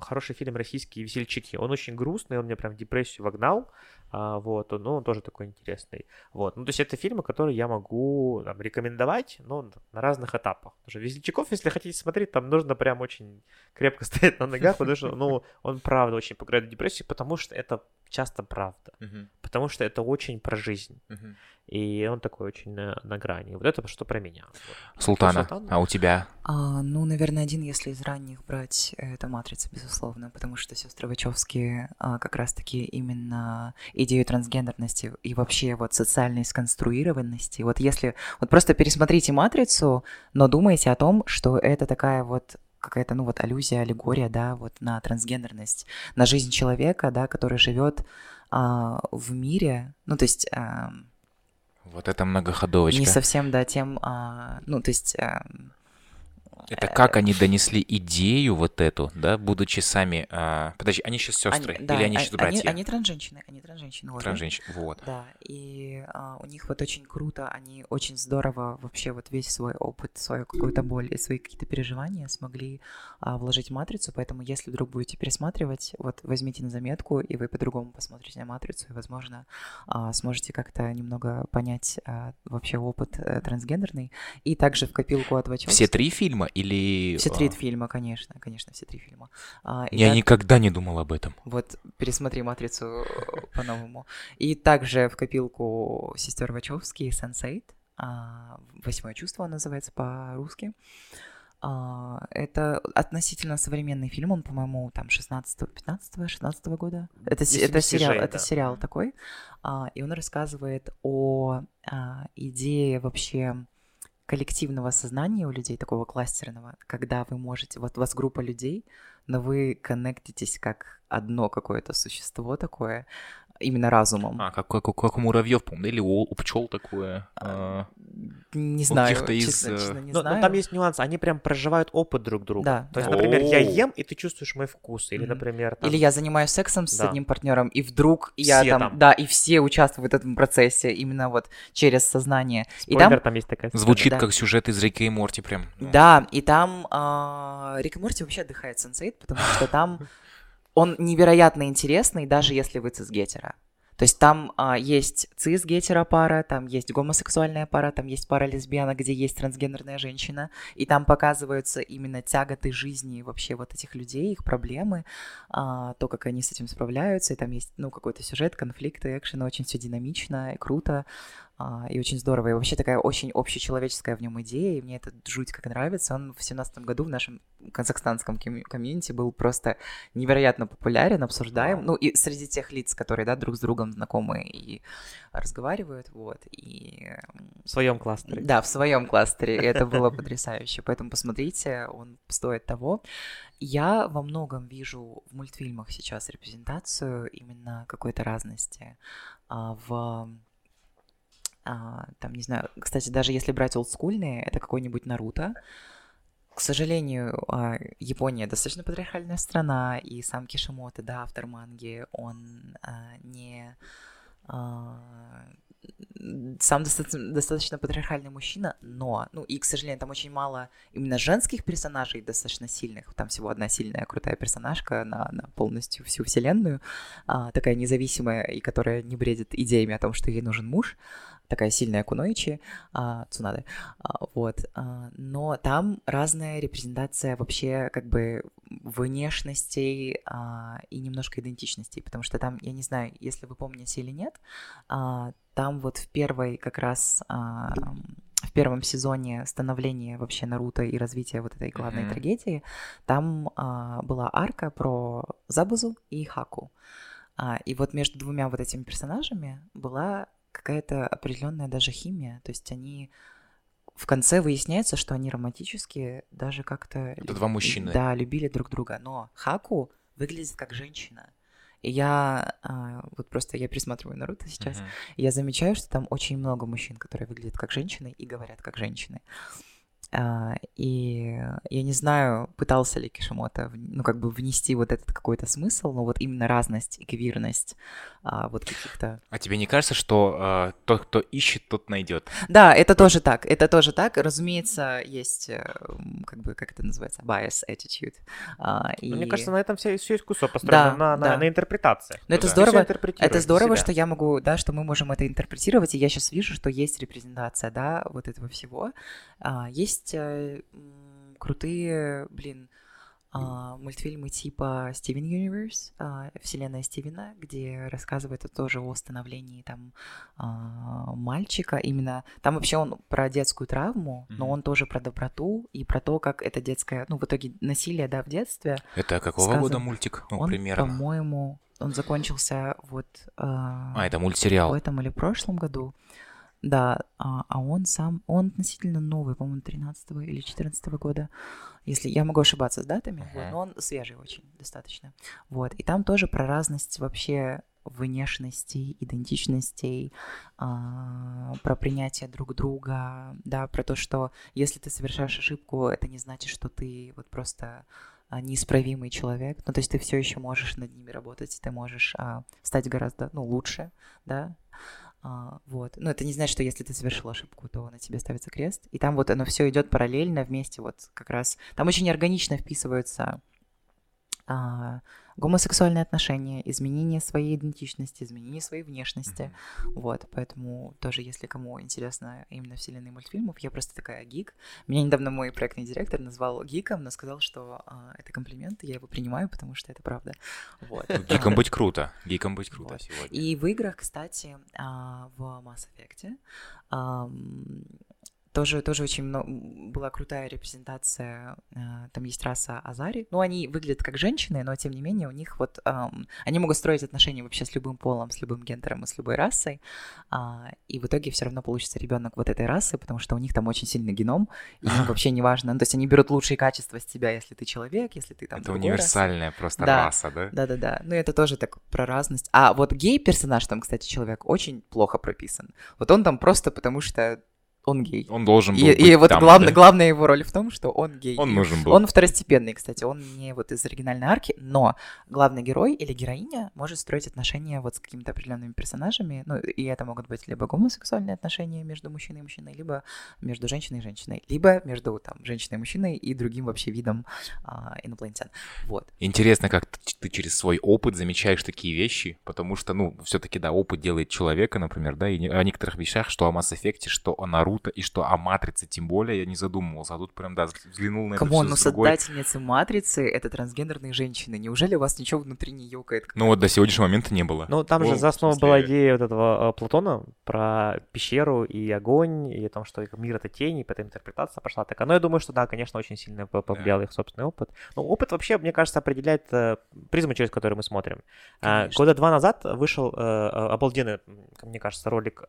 хороший фильм российский «Весельчаки». Он очень грустный, он меня прям в депрессию вогнал, а, вот, но он тоже такой интересный. Вот, ну, то есть это фильмы, которые я могу там, рекомендовать, но на разных этапах. Потому что «Весельчаков», если хотите смотреть, там нужно прям очень крепко стоять на ногах, потому что, ну, он правда очень пугает депрессию, потому что это часто правда. Мгм. Потому что это очень про жизнь. Мгм. И он такой очень на, на грани. Вот это что про меня. Султана, Султан? а у тебя? А, ну, наверное, один, если из ранних брать, это «Матрица», безусловно, потому что сестры Вачовски а, как раз-таки именно идею трансгендерности и вообще вот социальной сконструированности. Вот если... Вот просто пересмотрите «Матрицу», но думайте о том, что это такая вот какая-то, ну вот, аллюзия, аллегория, да, вот на трансгендерность, на жизнь человека, да, который живет а, в мире, ну, то есть... а, Вот это многоходовочка. не совсем, да, тем, а, ну, то есть... а, Это как они донесли идею вот эту, да, будучи сами... а, Подожди, они сейчас сестры? Они- да, Или они а- сейчас братья? Они, трансженщины, они трансженщины. вот. Трансженщины, вот. Да, и а, у них вот очень круто, они очень здорово вообще вот весь свой опыт, свою какую-то боль и свои какие-то переживания смогли а, вложить в матрицу, поэтому если вдруг будете пересматривать, вот возьмите на заметку, и вы по-другому посмотрите на матрицу, и, возможно, а, сможете как-то немного понять а, вообще опыт э, трансгендерный, и также в копилку от Вачовски. Все три фильма или... Все три а, фильма, конечно, конечно, все три фильма. А, и Я так- никогда не думал об этом. вот, пересмотри «Матрицу» по-новому. И также в копилку сестер Вачовски «Сенсейт». а, «Восьмое чувство» он называется по-русски. А, Это относительно современный фильм, он, по-моему, там 16 15 16 года. Это, Если это, сериал, это да. сериал такой. И он рассказывает о а, идее вообще коллективного сознания у людей, такого кластерного, когда вы можете, вот у вас группа людей, но вы коннектитесь как одно какое-то существо такое, именно разумом. А, как, как, как у муравьев, помню, или у, у пчел такое. а, Не у знаю, каких-то из, честно, честно не Но, но знаю. там есть нюанс, они прям проживают опыт друг друга. Да, То есть, например, я ем, и ты чувствуешь мой вкус. Или, например, там... Или я занимаюсь сексом с Да. одним партнером, и вдруг я там, там. да, и все участвуют в этом процессе именно вот через сознание. И Спойлер, там там есть такая. Звучит да. как сюжет из Рика и Морти прям. ну. Да, и там а, Рик и Морти вообще отдыхает сенсейт, потому что там он невероятно интересный, даже если вы цисгетера. То есть там а, есть цис-гетера пара, там есть гомосексуальная пара, там есть пара лесбиянок, где есть трансгендерная женщина, и там показываются именно тяготы жизни вообще вот этих людей, их проблемы, а, то, как они с этим справляются, и там есть, ну, какой-то сюжет, конфликты, экшен, очень все динамично и круто, и очень здорово. И вообще такая очень общечеловеческая в нем идея, и мне это жуть как нравится. Он в семнадцатом году в нашем казахстанском ком- комьюнити был просто невероятно популярен, обсуждаем. Ну, и среди тех лиц, которые, да, друг с другом знакомы и разговаривают, вот. И м, В своем кластере. да, в своем кластере. Это было потрясающе. Поэтому посмотрите, он стоит того. Я во многом вижу в мультфильмах сейчас репрезентацию именно какой-то разности а, в а, там, не знаю, кстати, даже если брать олдскульные, это какой-нибудь Наруто. К сожалению, а, Япония достаточно патриархальная страна, и сам Кишимото, да, автор манги, он а, не... сам достаточно, достаточно патриархальный мужчина, но, ну и, к сожалению, там очень мало именно женских персонажей достаточно сильных. Там всего одна сильная, крутая персонажка на, на полностью всю вселенную, а, такая независимая и которая не бредит идеями о том, что ей нужен муж, такая сильная Куноичи, а, Цунады, а, вот. а, но там разная репрезентация вообще как бы внешностей а, и немножко идентичностей, потому что там, я не знаю, если вы помните или нет, а, там вот в первой как раз а, в первом сезоне становления вообще Наруто и развития вот этой главной Мгм. трагедии, там а, была арка про Забузу и Хаку. А, и вот между двумя вот этими персонажами была какая-то определенная даже химия. То есть они в конце выясняется, что они романтически даже как-то... Это два мужчины. Да, любили друг друга. Но Хаку выглядит как женщина. И я а, вот просто я пересматриваю Наруто сейчас, и я замечаю, что там очень много мужчин, которые выглядят как женщины и говорят как женщины. А, и я не знаю, пытался ли Кишимото, ну, как бы внести вот этот какой-то смысл, но вот именно разность и квирность а, вот каких-то... А тебе не кажется, что э, тот, кто ищет, тот найдет? Да, это тоже так, это тоже так. Разумеется, есть, э, как бы, как это называется, bias attitude. А, и... Мне кажется, на этом все, все искусство построено, Да, на, на, да. на интерпретации. Но это Всё здорово, интерпретирует Это здорово, себя. что я могу, да, что мы можем это интерпретировать, и я сейчас вижу, что есть репрезентация, да, вот этого всего. А, есть э, крутые, блин, а, мультфильмы типа Steven Universe, а, вселенная Стивена, где рассказывает тоже о становлении там а, мальчика. Именно там вообще он про детскую травму, но он тоже про доброту и про то, как это детское, ну в итоге насилие, да, в детстве. Это какого Сказано. года мультик? Ну, он, примерно. по-моему, он закончился вот а, А, это в мультсериал. этом или прошлом году. Да, а, а он сам, он относительно новый, по-моему, 13 или 14 года, если я могу ошибаться с датами, вот, Ага. но он свежий очень достаточно. Вот, и там тоже про разность вообще внешностей, идентичностей, а, про принятие друг друга, да, про то, что если ты совершаешь ошибку, это не значит, что ты вот просто а, неисправимый человек, ну, то есть ты все еще можешь над ними работать, ты можешь а, стать гораздо, ну, лучше, да, а, вот. Но это не значит, что если ты совершил ошибку, то на тебе ставится крест. И там вот оно все идет параллельно вместе, вот как раз. Там очень органично вписываются а, гомосексуальные отношения, изменение своей идентичности, изменение своей внешности. Вот, поэтому тоже, если кому интересно именно вселенная мультфильмов, я просто такая гик. Меня недавно мой проектный директор назвал гиком, но сказал, что а, это комплимент, я его принимаю, потому что это правда. Вот. Гиком быть круто. Гиком быть круто Вот. сегодня. И в играх, кстати, а, в Mass Effect тоже, тоже очень много, была крутая репрезентация. а, Там есть раса Азари. Ну, они выглядят как женщины, но тем не менее у них вот... они могут строить отношения вообще с любым полом, с любым гендером и с любой расой. а, И в итоге все равно получится ребенок вот этой расы, потому что у них там очень сильный геном, и им вообще не важно. Ну, то есть они берут лучшие качества с тебя, если ты человек, если ты там Это другой расы. универсальная просто Да. раса, да? Да-да-да. Ну, это тоже так про разность. А вот гей-персонаж там, кстати, человек очень плохо прописан. Вот он там просто потому, что он гей. Он должен был И, быть и вот там, главная, да? главная его роль в том, что он гей. Он нужен был. Он второстепенный, кстати, он не вот из оригинальной арки, но главный герой или героиня может строить отношения вот с какими-то определенными персонажами, ну, и это могут быть либо гомосексуальные отношения между мужчиной и мужчиной, либо между женщиной и женщиной, либо между там женщиной и мужчиной и другим вообще видом а, инопланетян. Вот. Интересно, как ты, через свой опыт замечаешь такие вещи, потому что, ну, все-таки, да, опыт делает человека, например, да, и о некоторых вещах, что о Mass Effect, что о Наруто и что о Матрице, тем более, я не задумывался, а тут прям, да, взглянул на это come on, всё ну с другой. создательницы Матрицы — это трансгендерные женщины. Неужели у вас ничего внутри не ёкает? Ну вот до сегодняшнего момента не было. Ну, там О, же за основу смысле, была идея вот этого э, Платона про пещеру и огонь, и о том, что мир — это тень, и поэтому интерпретация пошла такая. Но я думаю, что да, конечно, очень сильно по- повлиял их собственный опыт. Ну, опыт вообще, мне кажется, определяет э, призму, через которую мы смотрим. А, Конечно. Года два назад вышел э, обалденный, мне кажется, ролик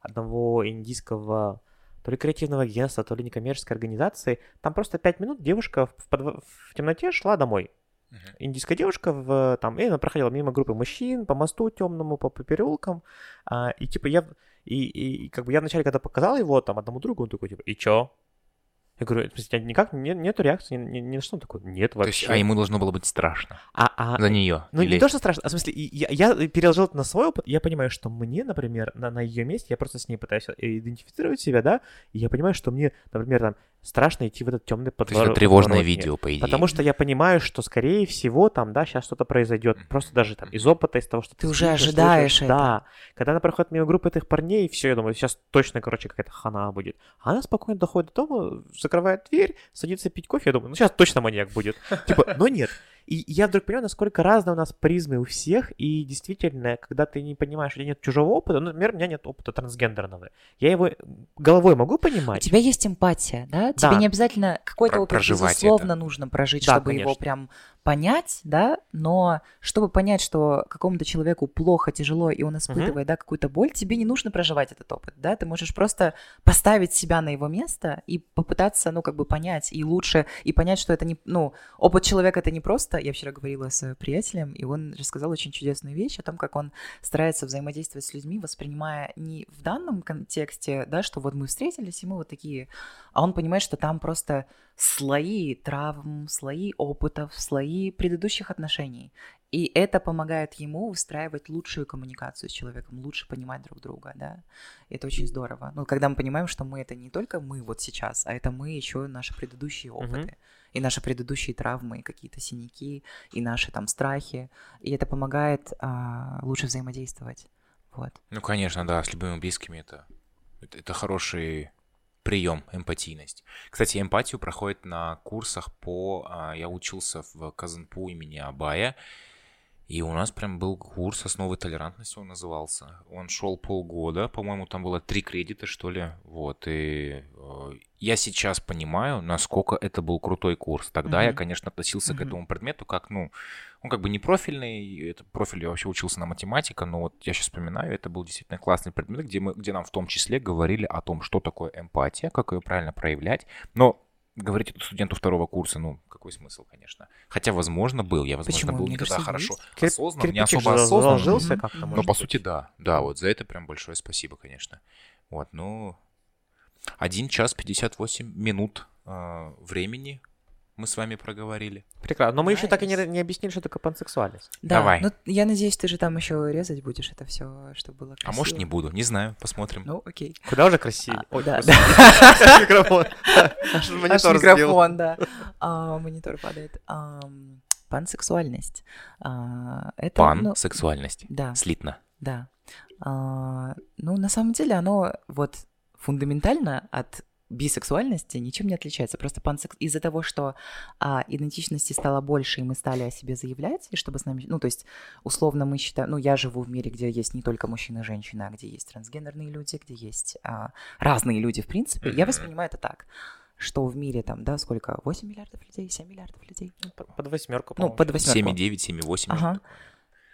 одного индийского то ли креативного агентства, то ли некоммерческой организации. Там просто пять минут девушка в, подв- в темноте шла домой индийская девушка в там, и она проходила мимо группы мужчин по мосту темному, по, по переулкам, а, и типа я и, и, и как бы я вначале, когда показал его там одному другу, он такой типа, и чё? Я говорю, тебя никак нет, нету реакции ни, ни- ни на что? Он такой, нет То есть, вообще. а ему должно было быть страшно а, а, за нее. ну, не то, что страшно, а в смысле, я, я переложил это на свой опыт, я понимаю, что мне, например, на, на ее месте, я просто с ней пытаюсь идентифицировать себя, да, и я понимаю, что мне, например, там, страшно идти в этот темный подворот. это тревожное подворотне. видео, по идее. Потому что я понимаю, что, скорее всего, там, да, сейчас что-то произойдет. Просто даже там из опыта, из того, что Ты уже слышишь, ожидаешь слышишь. это. Да. Когда она проходит мимо группы этих парней, все, я думаю, сейчас точно, короче, какая-то хана будет. А она спокойно доходит до дома, закрывает дверь, садится пить кофе. Я думаю, ну сейчас точно маньяк будет. Типа, но нет. И я вдруг понимаю, насколько разные у нас призмы у всех, и действительно, когда ты не понимаешь, у тебя нет чужого опыта, ну, например, у меня нет опыта трансгендерного, я его головой могу У понимать, тебя есть эмпатия, да? Да. Тебе не обязательно какой-то опыт, проживать безусловно, это. нужно прожить, Да, чтобы его конечно. прям понять, да, но чтобы понять, что какому-то человеку плохо, тяжело, и он испытывает, да, какую-то боль, тебе не нужно проживать этот опыт, да, ты можешь просто поставить себя на его место и попытаться, ну, как бы понять, и лучше, и понять, что это не, ну, опыт человека это не просто, я вчера говорила с приятелем, и он рассказал очень чудесную вещь о том, как он старается взаимодействовать с людьми, воспринимая не в данном контексте, да, что вот мы встретились, и мы вот такие, а он понимает, что там просто слои травм, слои опытов, слои предыдущих отношений. И это помогает ему выстраивать лучшую коммуникацию с человеком, лучше понимать друг друга, да. Это очень здорово. Ну, когда мы понимаем, что мы это не только мы вот сейчас, а это мы еще наши предыдущие опыты. Mm-hmm. И наши предыдущие травмы, и какие-то синяки, и наши там страхи. И это помогает а, лучше взаимодействовать. Вот. Ну, конечно, да, с любыми близкими это, это, это хороший прием, эмпатийность. Кстати, эмпатию проходит на курсах по... А, я учился в Казанпу имени Абая, и у нас прям был курс основы толерантности, он назывался. Он шел полгода, по-моему, там было три кредита, что ли. Вот, и э, я сейчас понимаю, насколько это был крутой курс. Тогда mm-hmm. я, конечно, относился mm-hmm. к этому предмету как, ну, он как бы не профильный, это профиль я вообще учился на математика, но вот я сейчас вспоминаю, это был действительно классный предмет, где, мы, где нам в том числе говорили о том, что такое эмпатия, как ее правильно проявлять. Но говорить это студенту второго курса, ну, какой смысл, конечно. Хотя, возможно, был. Я, возможно, Почему? был Мне не кажется, хорошо Кир- осознан, не особо осознан. как-то, Но, по быть. сути, да. Да, вот за это прям большое спасибо, конечно. Вот, ну, 1 час 58 минут э, времени мы с вами проговорили. Прекрасно. Но мы еще так и не, не объяснили, что такое пансексуальность. Да, Давай. ну я надеюсь, ты же там еще резать будешь это все, чтобы было А красиво. может, не буду, не знаю, посмотрим. Ну, окей. Куда уже красивее. А, Ой, да. Микрофон. Аж монитор микрофон, да. А, монитор падает. Ам, пансексуальность. А, это, Пан, ну, сексуальность. да, Слитно. да. А, ну, на самом деле, оно вот фундаментально от бисексуальности ничем не отличается. Просто пансекс... из-за того, что а, идентичности стало больше, и мы стали о себе заявлять, и чтобы с нами... Ну, то есть, условно, мы считаем... Ну, я живу в мире, где есть не только мужчины и женщины, а где есть трансгендерные люди, где есть а, разные люди, в принципе. Я воспринимаю это так, что в мире там, да, сколько? 8 миллиардов людей, 7 миллиардов людей? Ну, Под- Под восьмерку, Ну, по-моему. под восьмерку. 7,9, 7,8. Ага.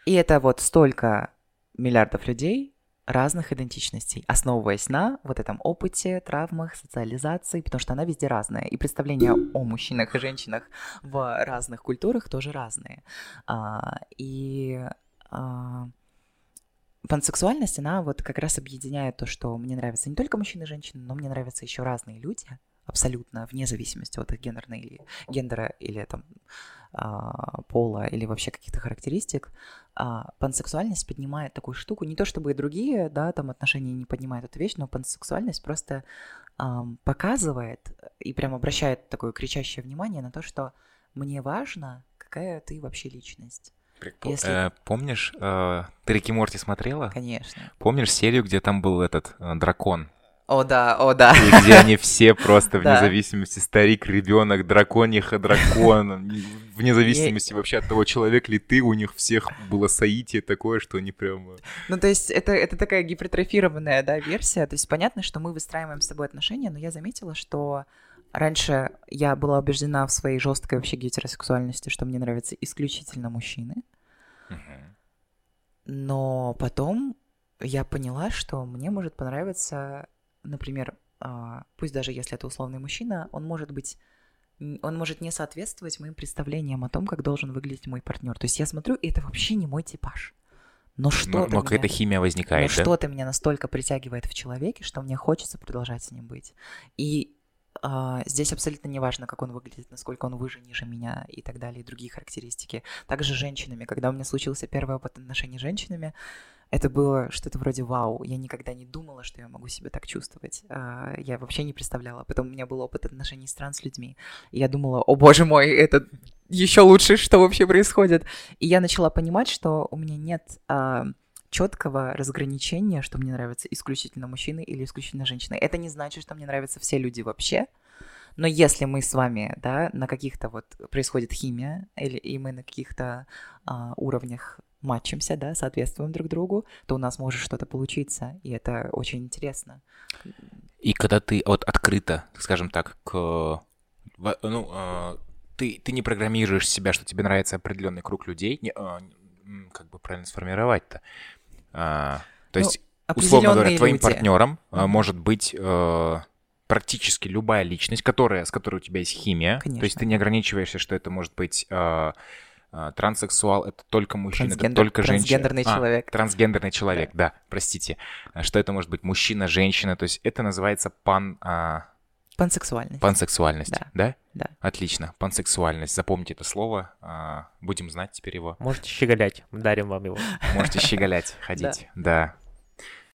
И это вот столько миллиардов людей разных идентичностей, основываясь на вот этом опыте, травмах, социализации, потому что она везде разная. И представления о мужчинах и женщинах в разных культурах тоже разные. А, и а, пансексуальность, она вот как раз объединяет то, что мне нравятся не только мужчины и женщины, но мне нравятся еще разные люди, абсолютно, вне зависимости от их гендерной или гендера или там а, пола или вообще каких-то характеристик, а, пансексуальность поднимает такую штуку, не то чтобы и другие, да, там отношения не поднимают эту вещь, но пансексуальность просто показывает и прям обращает такое кричащее внимание на то, что мне важно, какая ты вообще личность. Если- Э, помнишь, э, ты Рики Морти смотрела? Конечно. Помнишь серию, где там был этот э, дракон? О, да, о, да. И где они все просто вне зависимости, старик, ребенок, дракониха, дракон, вне зависимости вообще от того, человек ли ты, у них всех было соитие такое, что они прям... э, Ну, то есть это, это такая гипертрофированная, да, версия. То есть понятно, что мы выстраиваем с тобой отношения, но я заметила, что раньше я была убеждена в своей жесткой вообще гетеросексуальности, что мне нравятся исключительно мужчины. Но потом я поняла, что мне может понравиться, например, а, пусть даже если это условный мужчина, он может быть он может не соответствовать моим представлениям о том, как должен выглядеть мой партнер. То есть я смотрю, и это вообще не мой типаж. Но Но, что-то но меня- какая-то химия но возникает, да? что-то меня настолько притягивает в человеке, что мне хочется продолжать с ним быть. И а, здесь абсолютно не важно, как он выглядит, насколько он выше, ниже меня и так далее, и другие характеристики. Также с женщинами. Когда у меня случился первый опыт отношений с женщинами, это было что-то вроде вау. Я никогда не думала, что я могу себя так чувствовать. А, Я вообще не представляла. Потом у меня был опыт отношений с транс-людьми. И я думала, о боже мой, это еще лучше, что вообще происходит. И я начала понимать, что у меня нет а, четкого разграничения, что мне нравятся исключительно мужчины или исключительно женщины. Это не значит, что мне нравятся все люди вообще. Но если мы с вами, да, на каких-то вот происходит химия, или и мы на каких-то а, уровнях матчимся, да, соответствуем друг другу, то у нас может что-то получиться, и это очень интересно. И когда ты вот открыто, скажем так, к... Ну, э, ты, ты не программируешь себя, что тебе нравится определенный круг людей. Не, а, как бы правильно сформировать-то? А, то Ну, есть, условно говоря, твоим люди. партнером а, может быть э, практически любая личность, которая, с которой у тебя есть химия. То есть Конечно. ты не ограничиваешься, что это может быть э, транссексуал, это только мужчина, это Трансгендер- только женщина. трансгендерный А, человек. Трансгендерный человек, да, простите. А, Что это может быть мужчина, женщина. То есть это называется пан, а, Пансексуальность. пансексуальность. Да. Да? Да. Отлично. Пансексуальность. Запомните это слово. а, Будем знать теперь его. Можете щеголять, дарим вам его. Можете щеголять, ходить. Да.